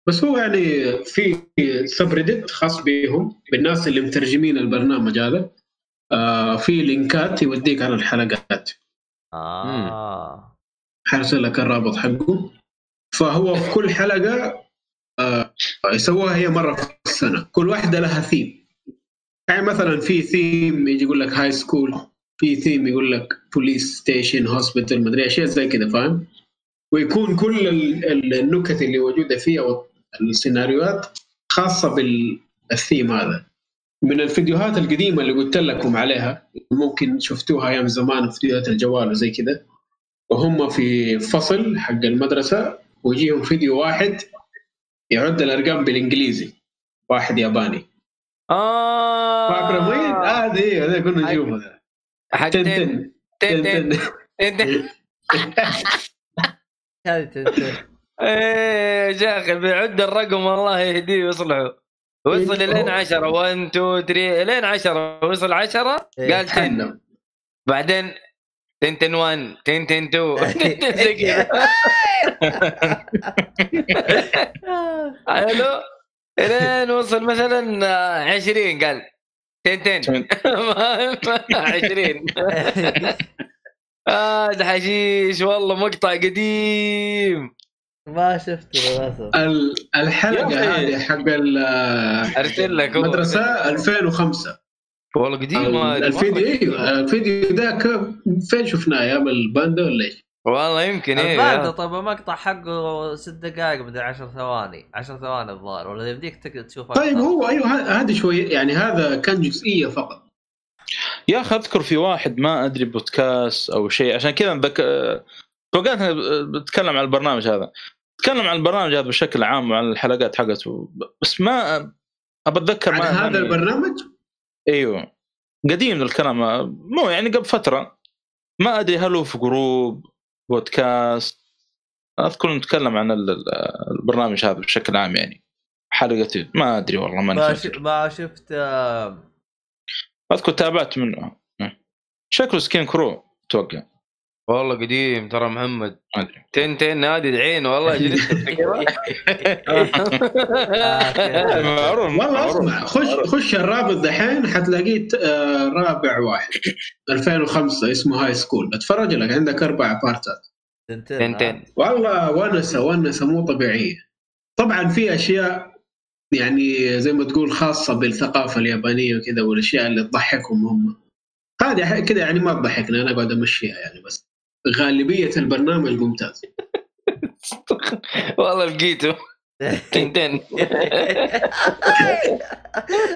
بس هو يعني في subreddit خاص بهم بالناس اللي مترجمين البرنامج هذا. آه في لينكات يوديك على الحلقات. آه. حرسل لك الرابط حقه. فهو في كل حلقة آه يسووها هي مرة في السنة. كل واحدة لها ثيم يعني مثلا في ثيم يجي يقول لك high school في ثيم يقول لك police station hospital مدري أشياء زي كذا فاهم؟ ويكون كل ال- ال- النكت اللي موجودة فيها أو السيناريوهات خاصة بالثيم هذا. من الفيديوهات القديمة اللي قلت لكم عليها ممكن شفتوها أيام زمان في فيديوهات الجوال وزي كذا. وهم في فصل حق المدرسة ويجيهم فيديو واحد يعد الأرقام بالإنجليزي واحد ياباني. آه. فاكره وين؟ آه هذه هذا كنا نشوفها حق تن تن. تن تن. هذه. إيه يا شيخ بيعد الرقم الله يهديه ويصلحه. وصل لين 10 1 2 3 لين 10 وصل 10 إيه. قال 10 تحنم بعدين تن تن 1 تن تن 2 زي كذا. حلو لين وصل مثلا آه، 20 قال تن تن. 20 آه ده حشيش والله مقطع قديم ما شفته للأسف ال- الحلقة يا. هذه حق ال- أرسل لك. المدرسة 2005 والله قديم الفيديو. إيوه الفيديو ذاك فين شفناه أيام الباندا ولا إيش؟ والله يمكن الباندا إيه طيب المقطع حقه ست دقائق مدري 10 ثواني 10 ثواني الظاهر ولا يبديك تك- تشوف طيب. هو أيوه هذا شوي يعني هذا كان جزئية فقط يا أخي أذكر في واحد ما أدري بودكاست أو شيء عشان كذا بك... توقعت بتكلم عن البرنامج هذا. اتكلم عن البرنامج هذا بشكل عام وعن الحلقات حقته بس ما ابى أتذكر عن ما هذا ماني- البرنامج؟ إيوه. قديم الكلام مو يعني قبل فترة. ما أدري هل هو في group podcast. أذكر نتكلم عن ال- ال- البرنامج هذا بشكل عام يعني. حلقتي ما أدري والله ما, ش... فاكر ما شفت آه، أذكر تابعت منه. شكله سكين كرو أتوقع والله قديم ترى محمد. تن تن نادي العين والله جلست افتكرها معروف والله. اسمع خش خش الرابط دحين حتلاقيه آه، رابع واحد. 2005 اسمه High School اتفرج لك عندك أربع بارتات تنتين تن آه. تن والله ونسة ونسة مو طبيعية. طبعا في أشياء يعني زي ما تقول خاصة بالثقافة اليابانية وكذا والأشياء اللي تضحكهم هم. هذه كذا يعني ما تضحكنا أنا قاعد أمشيها يعني بس. غالبية البرنامج ممتاز. والله لقيته. تن تن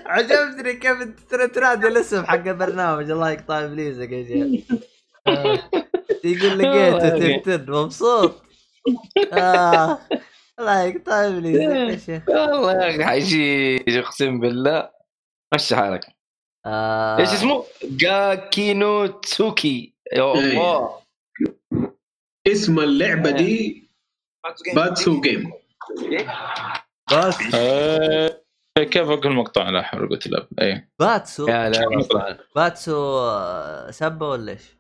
عجبتني كيف تنادي الاسم حق البرنامج. الله يقطع إبليسك يا شيخ. آه. يقول لقيته تنتن مبسوط. آه. الله يقطع ابليسك يا شيخ والله يا أخي حشيش أقسم بالله. مشي حالك. آه. إيش اسمه؟ جاكينو تسوكي يا الله. اسم اللعبة دي باتسو جيم. بس آه، كيف أقول مقطع لا حول ولا قوه الا بالله إيه. باتسو. يا لا باتسو آه، سبه ولا إيش؟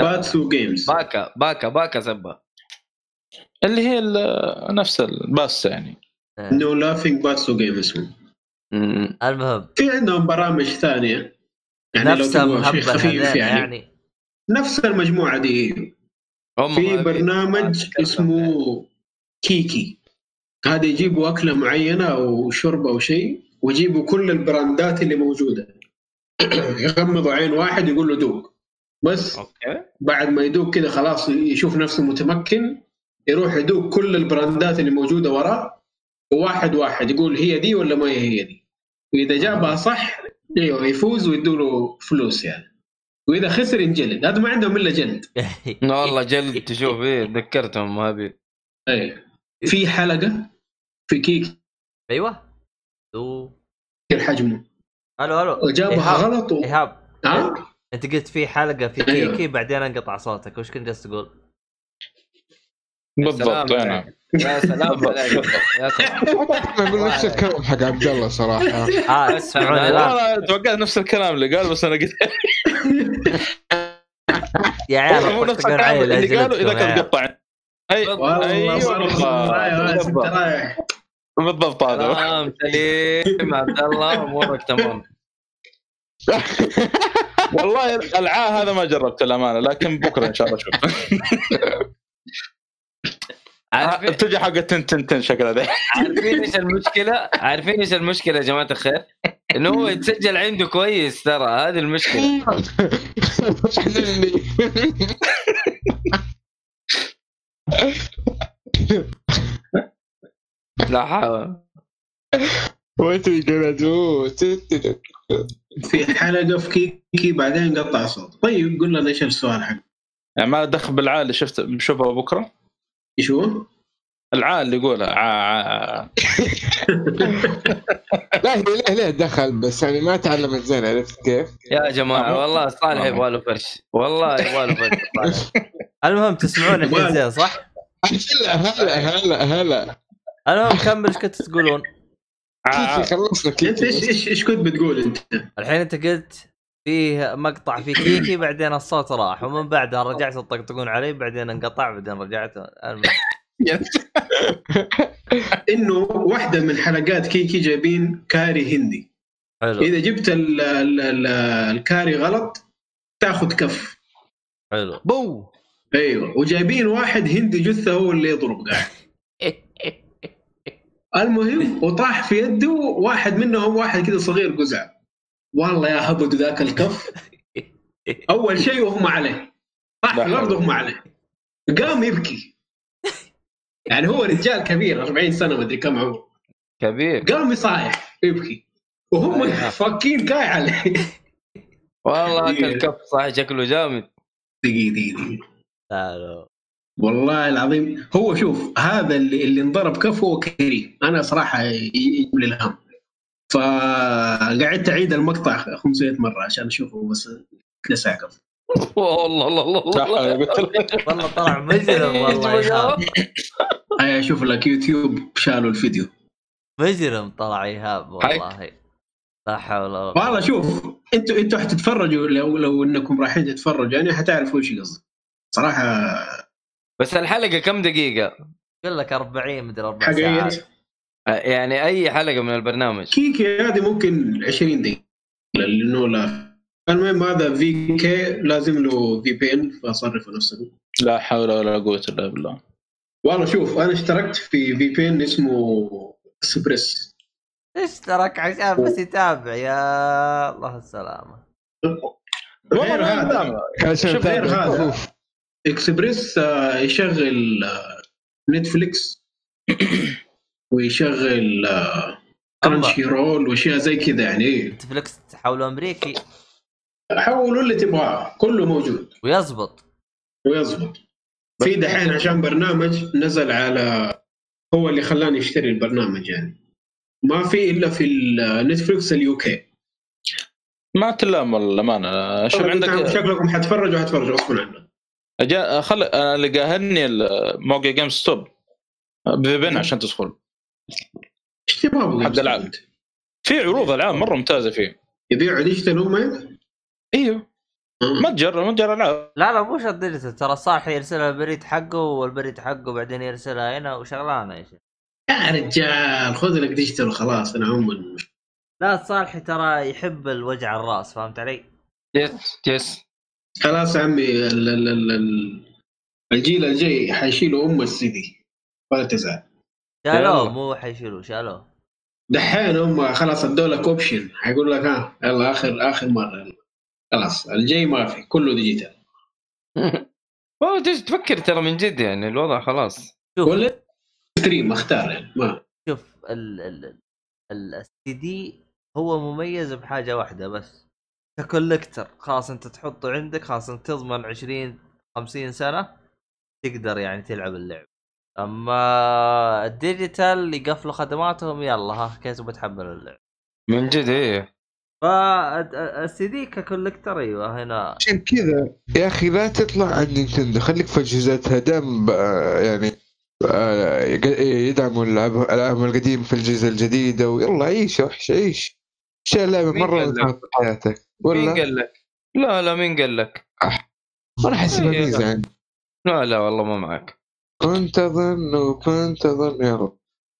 باتسو جيمز. باكا باكا باكا سبه اللي هي ال- نفس الباس يعني. No Laughing Batsu Game اسمه. المهم. في عندهم برامج ثانية. يعني لو نفسها تبغى شيء خفيف يعني, يعني. نفس المجموعة دي. في برنامج اسمه كيكي. هذا يجيبوا أكلة معينة أو شرب أو شيء ويجيبوا كل البراندات اللي موجودة. يغمضوا عين واحد يقول له دوق. بس okay. بعد ما يدوق كده خلاص يشوف نفسه متمكن. يروح يدوق كل البراندات اللي موجودة وراه وواحد واحد يقول هي دي ولا ما هي دي. وإذا جابها صح أيوه يفوز ويدوا له فلوس يعني. وإذا خسر ينجلد. هذا ما عندهم إلا جلد. والله جلد تشوف إيه تذكرتهم هذه اي في حلقة في كيك. أيوه. دو. حجمه ألو ألو وجابها إيهاب. غلط و... إيهاب. ها؟ أنت قلت في حلقة في أيوه. كيكي بعدين أنقطع صوتك. وش كنت جالس تقول؟ بالضبط. يعني يا سلام عليك. يا سلام. أنا نفس الكلام حق عبد الله صراحة. آه اسمعوني لا والله توقعت نفس الكلام اللي قال بس أنا قلت يا عيال مو نفس الكلام اللي قالوا إذا كان. قطع. أي والله أيوه بالضبط. هذا. سلام سليم عبد الله أمورك تمام. والله العاه هذا ما جربت الأمانة لكن بكرة إن شاء الله أشوف عارفين بتجي حق تن تن تن شكلها ذي. عارفين إيش المشكلة؟ عارفين إيش المشكلة يا جماعة الخير؟ إنه هو يتسجل عنده كويس ترى هذه المشكلة. لا حول. في حلقه في كيكي بعدين قطع صوت. طيب قول لنا إيش السؤال حق يعني ما دخل بالعاه اللي شفت بشوفها بكرة. إيش هو؟ العاه اللي يقولها عا عا لا هي له له دخل بس يعني ما تعلمت زين عرفت كيف؟ يا جماعة والله صالح يبغى له فرش والله يبغى له فرش. المهم تسمعون الحين زين صح؟ هلا هلا هلا هلا المهم كمل إيش كنت تقولون؟ عا كيكي خلصنا انت إيش إيش إيش كنت بتقول أنت؟ الحين أنت قلت فيه مقطع في كيكي بعدين الصوت راح ومن بعدها رجعت تطقطقون علي بعدين انقطع بعدين رجعت. إنه واحدة من حلقات كيكي جايبين كاري هندي. حلو. إذا جبت ال ال ال الكاري غلط تاخذ كف. حلو. بو! أيوه. وجايبين واحد هندي جثة هو اللي يضرب قاعد. المهم وطاح في يده واحد منهم واحد كذا صغير قزع. والله يا هبد ذاك الكف. أول شيء اغمى عليه. طاح في الأرض اغمى عليه. قام يبكي. يعني هو رجال كبير 40 سنة ما أدري كم عمره. كبير. قام يصايح يبكي. وهم أيوة. فاكين قاي عليه. والله أكل كف صح شكله جامد. دقيقة دقيقة لا والله العظيم هو شوف هذا اللي اللي انضرب كف هو كريم. أنا صراحة يجيب لي الهم. فقعدت أعيد المقطع 500 مرة عشان أشوفه بس اتلسع كف والله الله الله. والله. طلع مجرم والله ايهاب هيا أشوف لك يوتيوب شالوا الفيديو. مجرم طلع ايهاب والله. لا حول ولا قوة. والله شوف أنتوا أنتوا حتتفرجوا لو لو انكم رايحين تتفرجوا يعني حتعرفوا إيش قصدي. صراحة بس الحلقة كم دقيقة؟ يقول لك 40 مدري أربع ساعات. حقيقة يعني أي حلقة من البرنامج. كيكي هذه ممكن 20 دقيقة لأنه لا. المهم هذا في كي لازم له في بي ان فصرفوا نفسه. لا حول ولا قوة إلا بالله. والله شوف أنا اشتركت في في بي ان اسمه اكسبريس اشترك عشان بس يتابع يا الله السلامة. والله غير هذا. شوف غير. هذا. اكسبريس آه، يشغل آه، Netflix ويشغل آه، Crunchyroll واشياء زي كذا يعني. Netflix تحوله أمريكي. حولوا اللي تبغاه كله موجود. ويزبط. ويزبط. في دحين عشان برنامج نزل على هو اللي خلاني أشتري البرنامج يعني. ما في إلا في Netflix ال UK. ما تلام والله الامانه شوف عندك شكلكم حتفرجوا حتفرجوا غصبا عنك جاء خل أنا اللي قاهرني موقع GameStop ب VPN عشان تدخل. إيش تبغى ألعاب. أنت؟ في عروض العاب مرة ممتازة فيه. يبيعوا digital هم يعني؟ إيوه. متجر متجر العاب لا. لا مو شرط digital. ترى صالح يرسلها البريد حقه والبريد حقه بعدين يرسلها هنا وشغلانة يا شيخ. يا رجال خذ لك digital وخلاص أنا عموما لا صالحي ترى يحب الوجع الراس فهمت علي؟ yes yes خلاص يا عمي ال ال ال ال الجيل الجاي حيشيلوا أم السي دي ولا تزعل. شالوه. مو حيشيلوه شالوه دحين هم خلاص ادوا لك option حيقول لك ها يلا آخر آخر مرة يلا. خلاص الجاي ما في كله digital والله تفكر ترى من جد يعني الوضع خلاص. شوف. ولا stream اختار يعني ما. شوف ال ال ال السي دي هو مميز بحاجة واحدة بس. ك collector خلاص انت تحطه عندك خلاص انت تضمن 20 50 سنة تقدر يعني تلعب اللعب. أما ال digital يقفلوا خدماتهم يلا ها كيف بتحمل اللعب؟ من جد إيه. فال CD ك collector أيوه هنا. عشان كذا يا أخي لا تطلع عن Nintendo. خليك في أجهزتها دام آه، يعني آه، يدعموا الألعاب- ألعابهم القديم في الاجهزه الجديده ويلا عيش وحش عيش. شيء لعبه مين مرة في حياتك. مين ولا؟ قال لك؟ لا لا مين قال لك؟ أنا احسبها ميزه يعني لا لا والله ما معك. كنت أظن وكنت أظن يا رب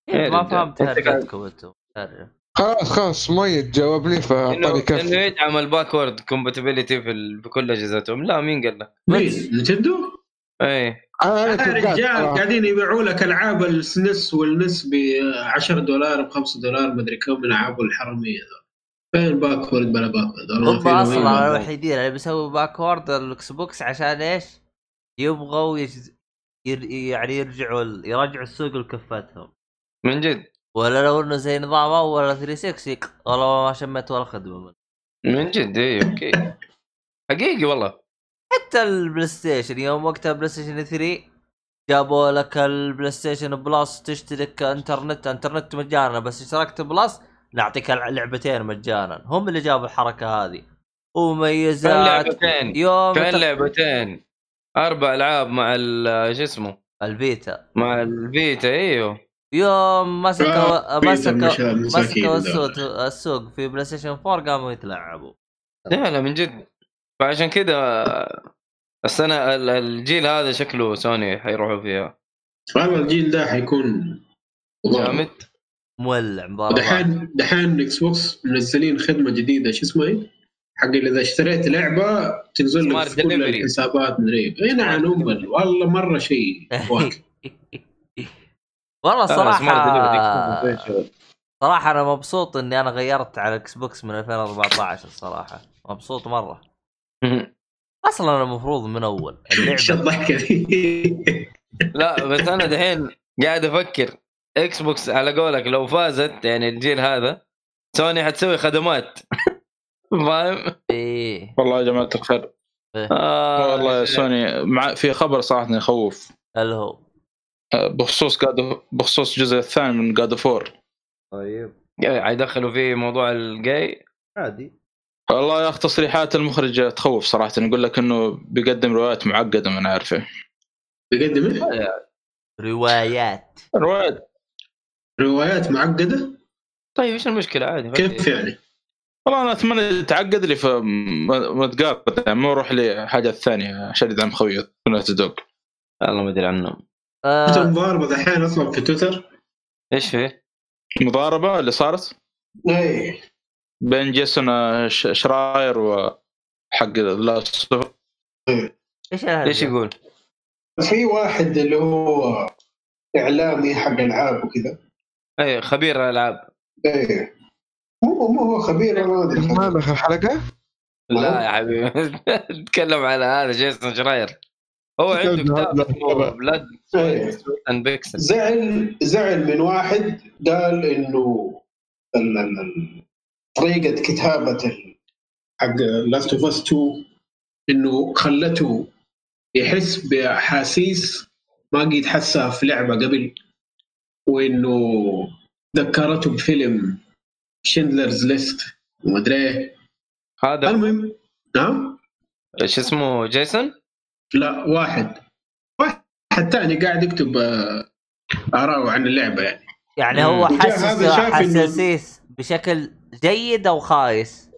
ما. فهمت هرجتكم أنتم. خلاص خلاص ميت جاوبني إنه فاعطاني إنه كف يدعم الباكورد كومباتيبلتي في ال- في كل أجهزتهم لا مين قال لك؟ مين Nintendo؟ إيه أنا يا توقعت رجال. قاعدين يبيعوا لك ألعاب ال SNES وال NES ب 10 دولار ب 5 دولار مدري كم من العاب الحرامية ذول فين backward بلا backward هم أصلا. الوحيدين اللي بيسووا backward ال Xbox عشان إيش؟ يبغوا يج... ير... يعني يرجعوا ال... يرجعوا السوق لكفتهم. من جد؟ ولا لو إنه زي نظام أول 360 والله ما شميت ولا خدمة منه. من جد؟ إيه okay. حقيقي والله. حتى ال PlayStation يوم وقتها PlayStation 3 جابوا لك ال PlayStation Plus تشترك إنترنت إنترنت مجانا بس اشتركت Plus نعطيك لعبتين مجانا. هم اللي جابوا الحركة هذه. لعبتين يوم ت- لعبتين أربع ألعاب مع ال- شو اسمه؟ ال Vita مع ال Vita إيوه. يوم مسكوا Vita مسكوا مسكوا دول. السوق السوق في PlayStation 4 قاموا يتلعبوا. لا لا من جد. فعشان كذا السنة ال- الجيل هذا شكله سوني حيروحوا فيها. هذا الجيل ده حيكون جامد. مولع دحين دحين Xbox منزلين خدمة جديدة شو اسمها إيه؟ حق إذا اشتريت لعبة تنزل لك كل. الحسابات مدري إيه. اي نعم. والله مرة شيء والله لا، صراحة Delivery. صراحة أنا مبسوط إني أنا غيرت على ال Xbox من 2014 الصراحه مبسوط مرة أصلا أنا المفروض من أول إيش اللعبة الضحكه ذي؟ لا بس أنا دحين قاعد أفكر Xbox على قولك لو فازت يعني الجيل هذا سوني حتسوي خدمات فاهم؟ إيه. والله يا جماعة الخير. آه والله يا سوني مع في خبر صراحة يخوف اللي هو؟ آه، بخصوص قاد بخصوص الجزء الثاني من جاد فور طيب. حيدخلوا فيه موضوع الجاي؟ عادي. والله يا أخي تصريحات المخرج تخوف صراحة. يقول لك إنه بيقدم روايات معقدة ما نعرفه. بيقدم إيه؟ روايات. روايات. روايات معقدة؟ طيب إيش المشكلة؟ عادي كيف يعني؟ والله أنا أتمنى تعقد لي فمتقاطع يعني مو أروح لحاجة ثانية عشان يدعم Naughty Dog والله ما أدري عنهم آه. المضاربه دحين أصلا في تويتر؟ إيش فيه؟ المضاربه اللي صارت؟ اي بين Jason Sch- Schreier وحق Last إيش الهرجة؟ إيش يقول؟ في واحد اللي هو إعلامي حق ألعاب وكذا. اي خبير ألعاب. إيه. مو مو هو خبير أنا ما أدري ما خبير. دخل حلقة لا يا حبيبي نتكلم على هذا Jason Schreier هو عنده كتاب اسمه Blood إيه. and Pixels زعل زعل من واحد قال إنه ال- ال- ال- طريقة كتابة حق Last of Us 2 إنه خلته يحس بأحاسيس ما قد حسها في لعبة قبل وإنه ذكرته بفيلم شندلرز ليست ومدري إيه. هذا المهم نعم إيش اسمه جيسون؟ لا واحد واحد ثاني قاعد يكتب آه، آراءه عن اللعبة يعني يعني هو حسس حساسيس بشكل جيد أو خايس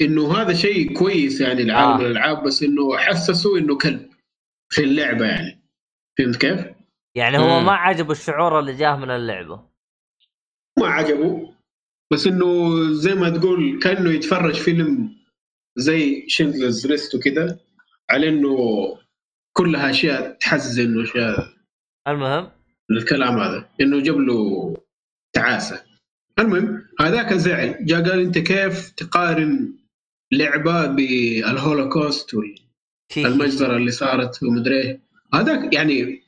إنه هذا شيء كويس يعني العالم آه. آه. الألعاب بس إنه حسسوا إنه كلب في اللعبة يعني فهمت كيف؟ يعني هو مم. ما عجبه الشعور اللي جاه من اللعبة ما عجبه بس إنه زي ما تقول كأنه يتفرج فيلم زي شندلرز ليست وكذا على إنه كلها أشياء تحزن وأشياء المهم؟ الكلام هذا إنه جاب له تعاسة. المهم هذاك زعل جاء قال أنت كيف تقارن لعبة بالهولوكوست والمجزرة اللي صارت ومدري إيه. هذاك يعني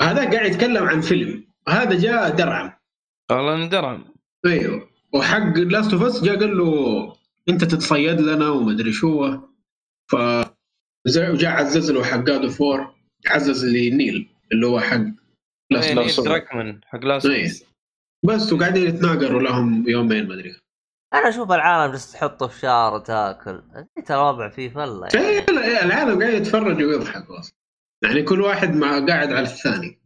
هذا قاعد يتكلم عن فيلم هذا جاء درعم. والله ندرم أيوه. وحق Last of Us جاء قال له أنت تتصيد لنا ومدري شو. ف جاء عزز له حق God of War عزز ل Neil اللي هو حق Last إيه، حق Last إيه. بس وقاعدين يتناقروا لهم يومين مدري أنا أشوف العالم جالس تحطه في شعر وتأكل. انت الوضع فيه فلة يعني. إيه، العالم قاعد يتفرج ويضحك أصلا. يعني كل واحد مع قاعد على الثاني.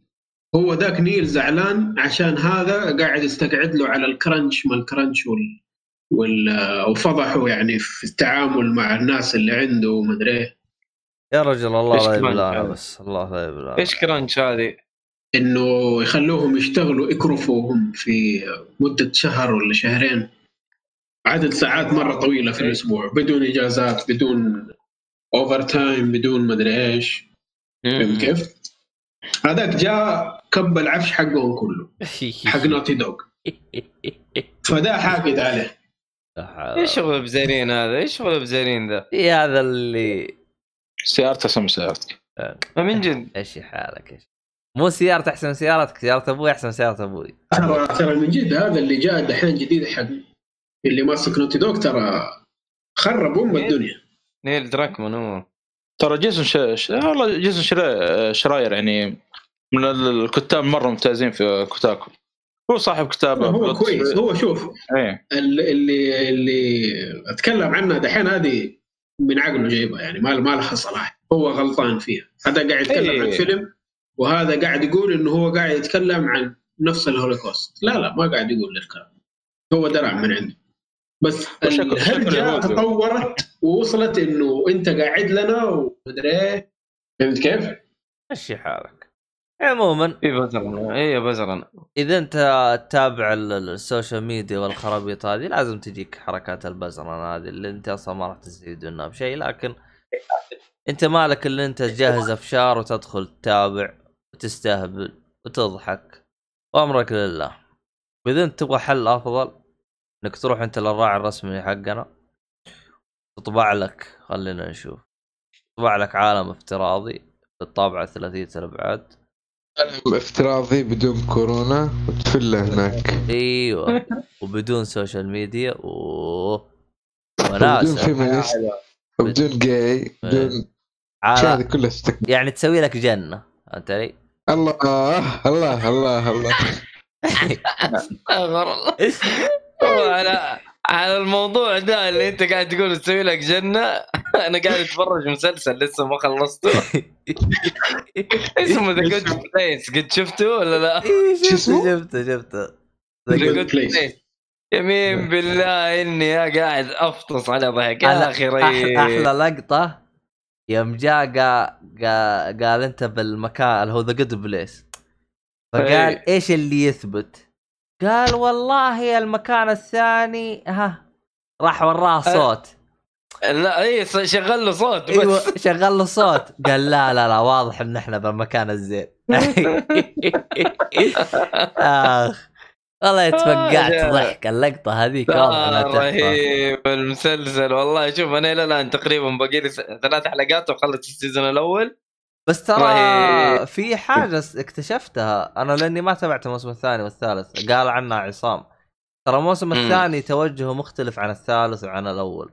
هو ذاك Neil زعلان عشان هذا قاعد يستقعد له على ال crunch ما ال crunch وال وال وفضحه يعني في التعامل مع الناس اللي عنده ومدري إيه. يا رجل الله لا هذا؟ بس الله لا يبلانا إيش crunch هذه؟ إنه يخلوهم يشتغلوا يكرفوهم في مدة شهر ولا شهرين عدد ساعات مرة طويلة في الأسبوع بدون إجازات بدون overtime بدون مدري إيش فهمت كيف؟ هذاك جاء كب العفش حقهم كله حق Naughty Dog فده حاقد عليه. إيش شغل بزيرين هذا؟ إيش شغل بزيرين ذا؟ في هذا اللي سيارته اسم سيارتك. من جد؟ إيش حالك؟ إيش؟ مو سيارة أحسن من سيارتك سيارة أبوي أحسن من سيارة أبوي. ترى ترى من جد هذا اللي جاء دحين جديد حق اللي ماسك Naughty Dog ترى خرب أم الدنيا. Neil Druckmann هو. ترى Jason Sch... Sch... والله Jason Schrei... Schreier يعني من الكتاب مرة ممتازين في Kotaku. هو صاحب كتاب هو كويس. هو شوف إيه. اللي اللي, أتكلم عنها دحين هذه من عقله جايبها يعني ما ما لها صلاح. هو غلطان فيها. هذا قاعد يتكلم إيه. عن فيلم وهذا قاعد يقول إنه هو قاعد يتكلم عن نفس الهولوكوست. لا لا ما قاعد يقول الكلام. هو درع من عنده. بس الهرجه. تطورت ووصلت إنه أنت قاعد لنا ومدري إيه. فهمت كيف؟ مشي حالك. عموما في بزرنا. اي بزرنا. إذا أنت تتابع ال- ال- ال social media والخرابيط هذه لازم تجيك حركات البزرنه هذه اللي أنت أصلا ما راح تستفيد منها بشيء لكن أنت مالك اللي أنت تجهز أفشار وتدخل تتابع وتستهبل وتضحك. وأمرك لله. وإذا أنت تبغى حل أفضل إنك تروح أنت للراعي الرسمي حقنا تطبع لك خلينا نشوف تطبع لك عالم افتراضي بالطابعه ثلاثيه الأبعاد. عالم افتراضي بدون كورونا وتفله هناك. أيوه وبدون social media أوه. بدون وناسة. feminist وبدون جاي بدون الاشياء على هذه كلها يعني تسوي لك جنة فهمت علي؟ الله الله الله الله. استغفر الله. على على الموضوع ده اللي أنت قاعد تقول تسوي لك جنة أنا قاعد أتفرج مسلسل لسه ما خلصته اسمه The Good Place قد شفته ولا لا؟ شفته اسمه؟ شفته شفته The The Good Good Place. Place يمين بالله إني قاعد أفطس على ضحك يا أخي أحلى لقطة يوم جاء قال, أنت بالمكان اللي هو The Good Place فقال إيه. إيش اللي يثبت؟ قال والله المكان الثاني ها راح وراه صوت. لا إي شغل له صوت أيوه بس شغل له صوت. قال لا لا لا واضح إن إحنا بالمكان الزين. آخ والله آه، ضحك. اللقطة هذيك رهيب المسلسل. والله شوف أنا إلى الآن تقريبا باقي لي ثلاث حلقات واخلص السيزون الأول. بس ترى. في حاجة اكتشفتها. أنا لأني ما تابعت الموسم الثاني والثالث. قال عنها عصام. ترى الموسم. الثاني توجهه مختلف عن الثالث وعن الأول.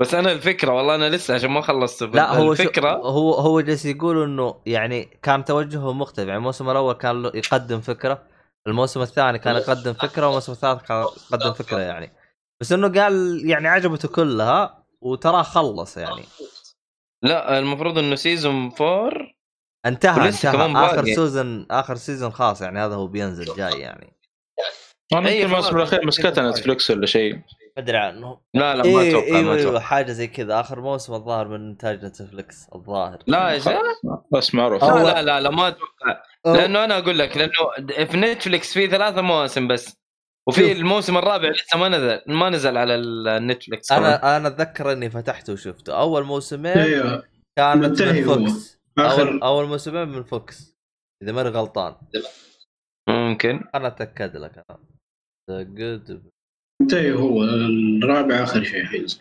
بس أنا الفكرة والله أنا لسه عشان ما خلصت لا هو شو الفكرة. هو هو جالس يقول إنه يعني كان توجهه مختلف. يعني الموسم الأول كان يقدم فكرة الموسم الثاني كان يقدم فكرة والموسم الثالث كان يقدم فكرة يعني. بس إنه قال يعني عجبته كلها وتراه خلص يعني. لا المفروض إنه season 4 انتهى انتهى. كمان آخر. season آخر season خاص يعني هذا هو بينزل جاي يعني. يمكن. الموسم الأخير مسكتها نتفلكس ولا شيء. ما أدري عنه لا لا ما أيوه أتوقع أيوه ما أتوقع. حاجة زي كذا. آخر موسم الظاهر من انتاج نتفلكس الظاهر. لا يا شيخ بس معروف. لا لا لا, لا ما أتوقع. لأنه أنا أقول لك لأنه في نتفلكس في ثلاثة مواسم بس. وفي شوف. الموسم الرابع لسه ما نزل ما نزل على النتفلكس. أنا أنا أتذكر إني فتحته وشفته. أول موسمين أيوه كانت منتهي من هو. فوكس. اول أول موسمين من فوكس إذا ماني غلطان. ممكن. أنا أتأكد لك. أنا جود منتهي هو؟ الرابع آخر شيء حينزل.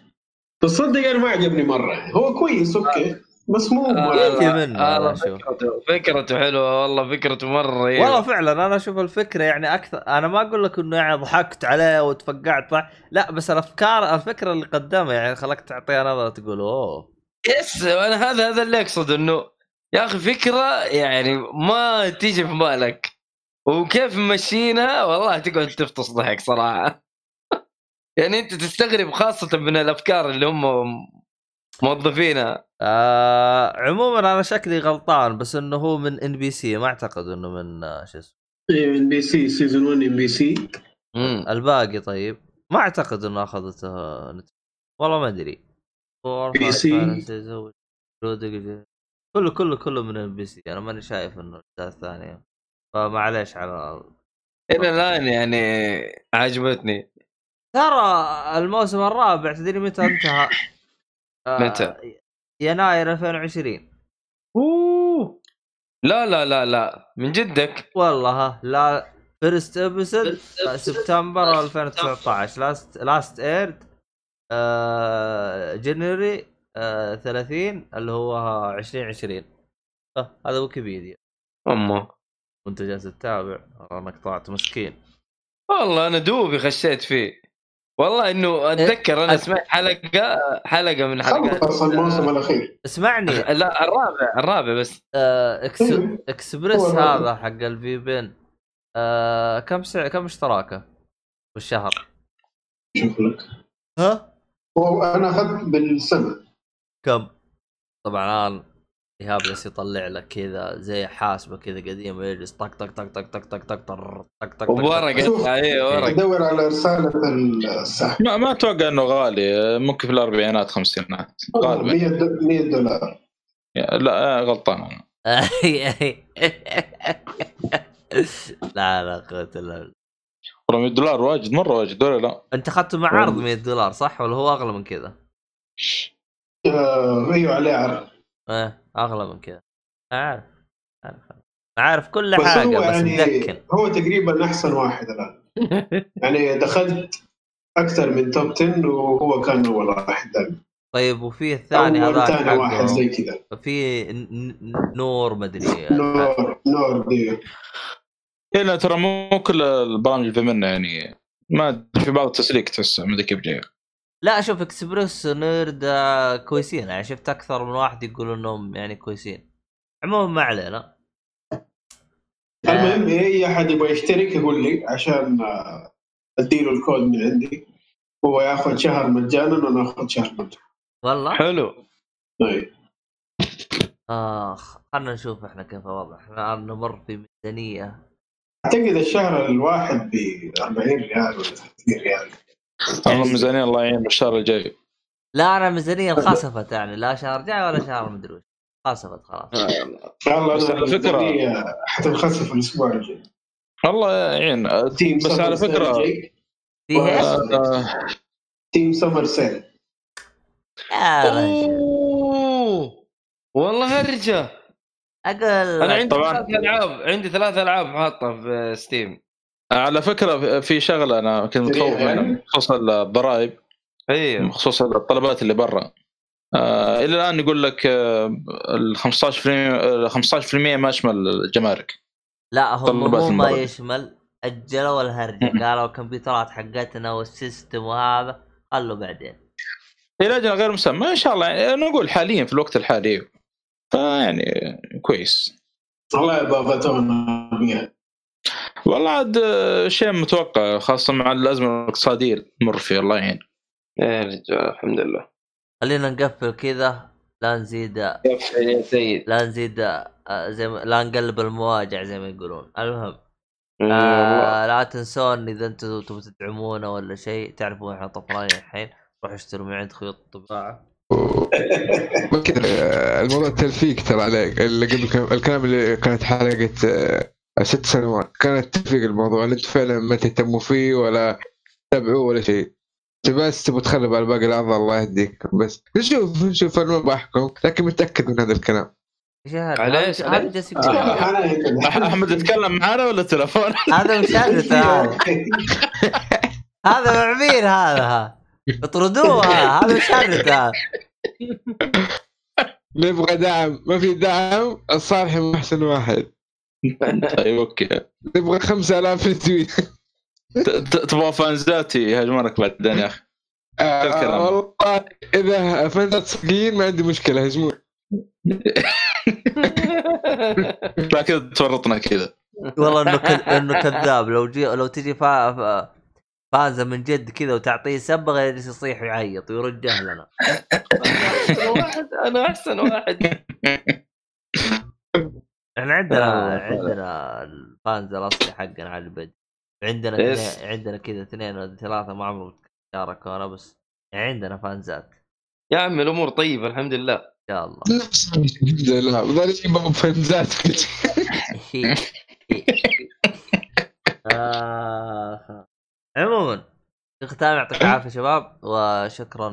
تصدق أنا ما عجبني مرة. هو كويس okay. بس مو آه، آه، أشوف. فكرته فكرته حلوة والله فكرته مرة رهيبة. والله فعلا أنا أشوف الفكرة يعني أكثر أنا ما أقول لك إنه يعني ضحكت عليه وتفقعت ضح- لا بس الأفكار الفكرة اللي قدمها يعني خلاك تعطيها نظرة تقول أوه. yes أنا هذا هذا اللي اقصد إنه يا أخي فكرة يعني ما تيجي في بالك. وكيف ممشينها والله تقعد تفطس ضحك صراحة. يعني أنت تستغرب خاصة من الأفكار اللي هم موظفينها آه عموما أنا شكلي غلطان بس إنه هو من NBC ما أعتقد إنه من آه، شو اسمه؟ ام بي سي سيزون 1 ام بي سي مم. الباقي طيب. ما أعتقد إنه أخذته آه، والله ما أدري. BC. كله كله كله من NBC أنا ماني شايف إنه الاجزاء الثانية فمعليش على إلى الآن يعني عجبتني. ترى الموسم الرابع تدري متى انتهى؟ متى؟ يناير 2020 أوه! لا لا لا لا. من جدك؟ والله ها لا first episode September 2019 last last aired January 30 اللي هو 2020 آه، هذا ويكيبيديا. أمه. وانت جالس تتابع. والله انك طلعت مسكين. والله أنا دوبي خشيت فيه. والله إنه أتذكر أنا أت- سمعت حلقة حلقة من حلقات خلص الموسم الأخير اسمعني لا الرابع الرابع بس آه، Ex... إيه. إكسبريس هذا. حق ال VPN آه، كم سع... كم اشتراكه بالشهر؟ شوف لك ها؟ هو أنا أخذت بالسنة كم؟ طبعا ايهاب جالس يطلع لك كذا زي حاسبه كذا قديمه يجلس طق طق طق طق طق طق طق طق طق طق وورقه اي ورقه ادور على رساله السحب ما ما أتوقع انه غالي ممكن في الاربعينات خمسينات غالبا 100 دو- 100 دولار لا آه، غلطان أنا لا لا قوة الا بالله والله 100 دولار واجد مره واجد ولا لا انت اخذته مع عرض 100 دولار صح ولا هو اغلى من كذا؟ آه، أيوه عليه عرض إيه اغلى من كذا عارف عارف عارف كل بس حاجة هو بس يعني مدكن هو تقريبا أحسن واحد الآن. يعني دخلت أكثر من توب 10 وهو كان أول واحد دائما. طيب وفي الثاني هذاك ثاني واحد حقه زي كذا. في نور مدري نور نور دي. إيه لا ترى مو كل البرامج اللي في منه يعني. ما في بعض التسليك تحسه ما أدري كيف جاي. لا شوف إكسبريس نيرد كويسين يعني شفت أكثر من واحد يقول إنهم يعني كويسين. عموما ما علينا. المهم إي أحد يبغى يشترك يقول لي عشان آه، أديله الكود من عندي. هو ياخذ شهر مجانا وأنا أخذ شهر مجانا. والله؟ حلو. طيب. آخ خلنا نشوف إحنا كيف الوضع. إحنا الآن نمر في ميزانية. أعتقد الشهر الواحد ب 40 ريال ولا 30 ريال. والله ميزانيه الله يعين بالشهر الجاي. لا أنا ميزانية انخسفت يعني لا شهر جاي ولا شهر مدري وش. انخسفت خلاص. والله على فكرة- الميزانية حتنخسف الأسبوع الجاي. الله يعين. ستيم بس على فكره إيش؟ آه، تيم سمر سيل يا رجل. اوه والله هرجه أقول أنا. عندي. ثلاث ألعاب عندي ثلاث ألعاب حاطة في ستيم على فكرة في شغلة أنا كنت متخوف يعني؟ منها بخصوص الضرائب. أيوه بخصوص الطلبات اللي برا. آه إلى الآن يقول لك آه ال 15% ال 15% ما يشمل الجمارك لا هم طلبات مو ما. يشمل اجلوا الهرجه قالوا الكمبيوترات حقتنا والسيستم وهذا خلوا بعدين. إلى أجل غير مسمى إن شاء الله. يعني نقول حاليا في الوقت الحالي. فيعني كويس. والله بيها والله عاد آه، شيء متوقع خاصة مع الأزمة الاقتصادية اللي تمر فيها الله يعين. يا رجال الحمد لله. خلينا نقفل كذا لا نزيد يا سيد. لا نزيد آه، زي ما لا نقلب المواجع زي ما يقولون. المهم إي والله. آه لا تنسون إذا أنتم تبغوا تدعمونا ولا شيء تعرفوا إحنا طفرانين الحين روحوا اشتروا من عند خيوط الطباعة. آه، الموضوع تلفيق ترى عليك اللي قبل الكلام اللي كانت حلقة ست سنوات. كانت تلفيق الموضوع اللي أنتم فعلا ما تهتموا فيه ولا تتابعوه ولا شيء. أنت بس تبغى تخرب على باقي الاعضاء الله يهديك. بس نشوف نشوف أنا ما بحكم لكن متأكد من هذا الكلام. إيش هذا؟ يقول أح- احمد يتكلم معنا ولا تلفون؟ هذا مشاهدته هذا. هذا معبير هذا ها. اطردوه. هذا مشاهدته هذا نبغى دعم. ما في دعم الصالح محسن واحد. طيب أوكي. نبغى 5000 ريتويت. ت- ت- تبغى فانزاتي يهاجمونك بعدين يا أخي. الكلام. آه والله إذا فانتات صدقين ما عندي مشكلة هجمون. لا كذا تورطنا كذا. والله إنه. إنه كذاب. لو جي... لو تجي فا... فا... فازة من جد كذا وتعطيه سبغه يجلس يصيح ويعيط ويرد جهلنا أحسن واحد أنا أحسن واحد. إحنا عندنا آه، عندنا الفانز الاصلي حقنا على البد عندنا؟ اثنين عندنا كذا اثنين ولا ثلاثة ما عمرهم شاركونا بس عندنا فانزات. يا عمي الأمور طيبة الحمد لله. إن شاء الله. الحمد لله بابا فانزات. عموما في الختام يعطيكم العافيه شباب وشكرا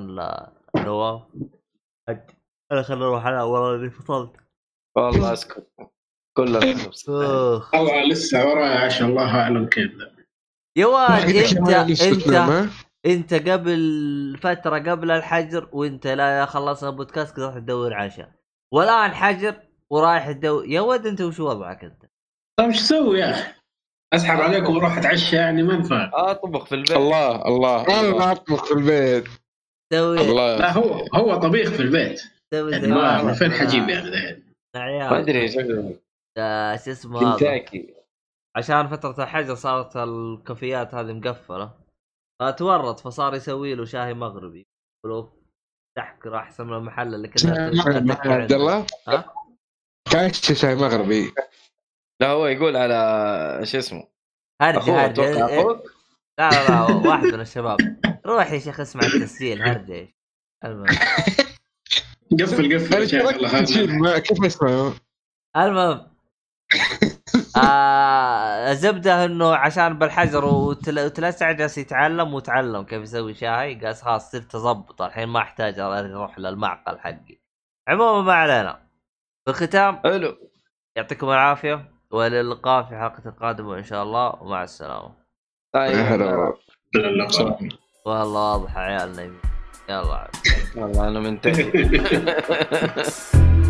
لنواف. أنا خلينا نروح أنا والله إني فصلت. والله أسكت. أوه. والله لسه ورايا عشان الله أعلم كيف. يا واد انت انت أنت قبل فترة قبل الحجر وأنت لا خلصنا بودكاست كذا رحت تدور عشاء والآن حجر ورايح تدور. يا ود أنت وش وضعك أنت؟ طيب إيش أسوي يا أخي؟ أسحب عليكم وأروح أتعشى يعني ما ينفع. آه طبخ في البيت. الله الله. أنا الله, أطبخ في البيت. الله. لا هو هو طبيخ في البيت. زي ما فين حجيب يعني ما عيال ادري شو اسمه كنتاكي. عشان فترة الحجر صارت الكافيات هذه مقفلة. فتورط فصار يسوي له شاي مغربي. يقولوا تحكر احسن من المحل اللي كنا عبد. الله؟ ها؟ كاش شاي مغربي. لا هو يقول على شو اسمه؟ هرجة هرجة. أتوقع إيه، لا لا لا واحد من الشباب. روح يا شيخ اسمع التسجيل. هرجة المهم. قفل قفل يا شيخ. كيف اسمه؟ المهم. آه الزبدة إنه عشان بالحجر وتل- وتلسع جالس يتعلم وتعلم كيف يسوي شاي قال خلاص صرت اظبط الحين ما أحتاج أروح للمعقل حقي. عموما ما علينا. في الختام حلو. يعطيكم العافية والى اللقاء في حلقة قادمه إن شاء الله. ومع السلامة. طيب. هلا والله واضح عيالنا. يلا. والله أنا منتهي.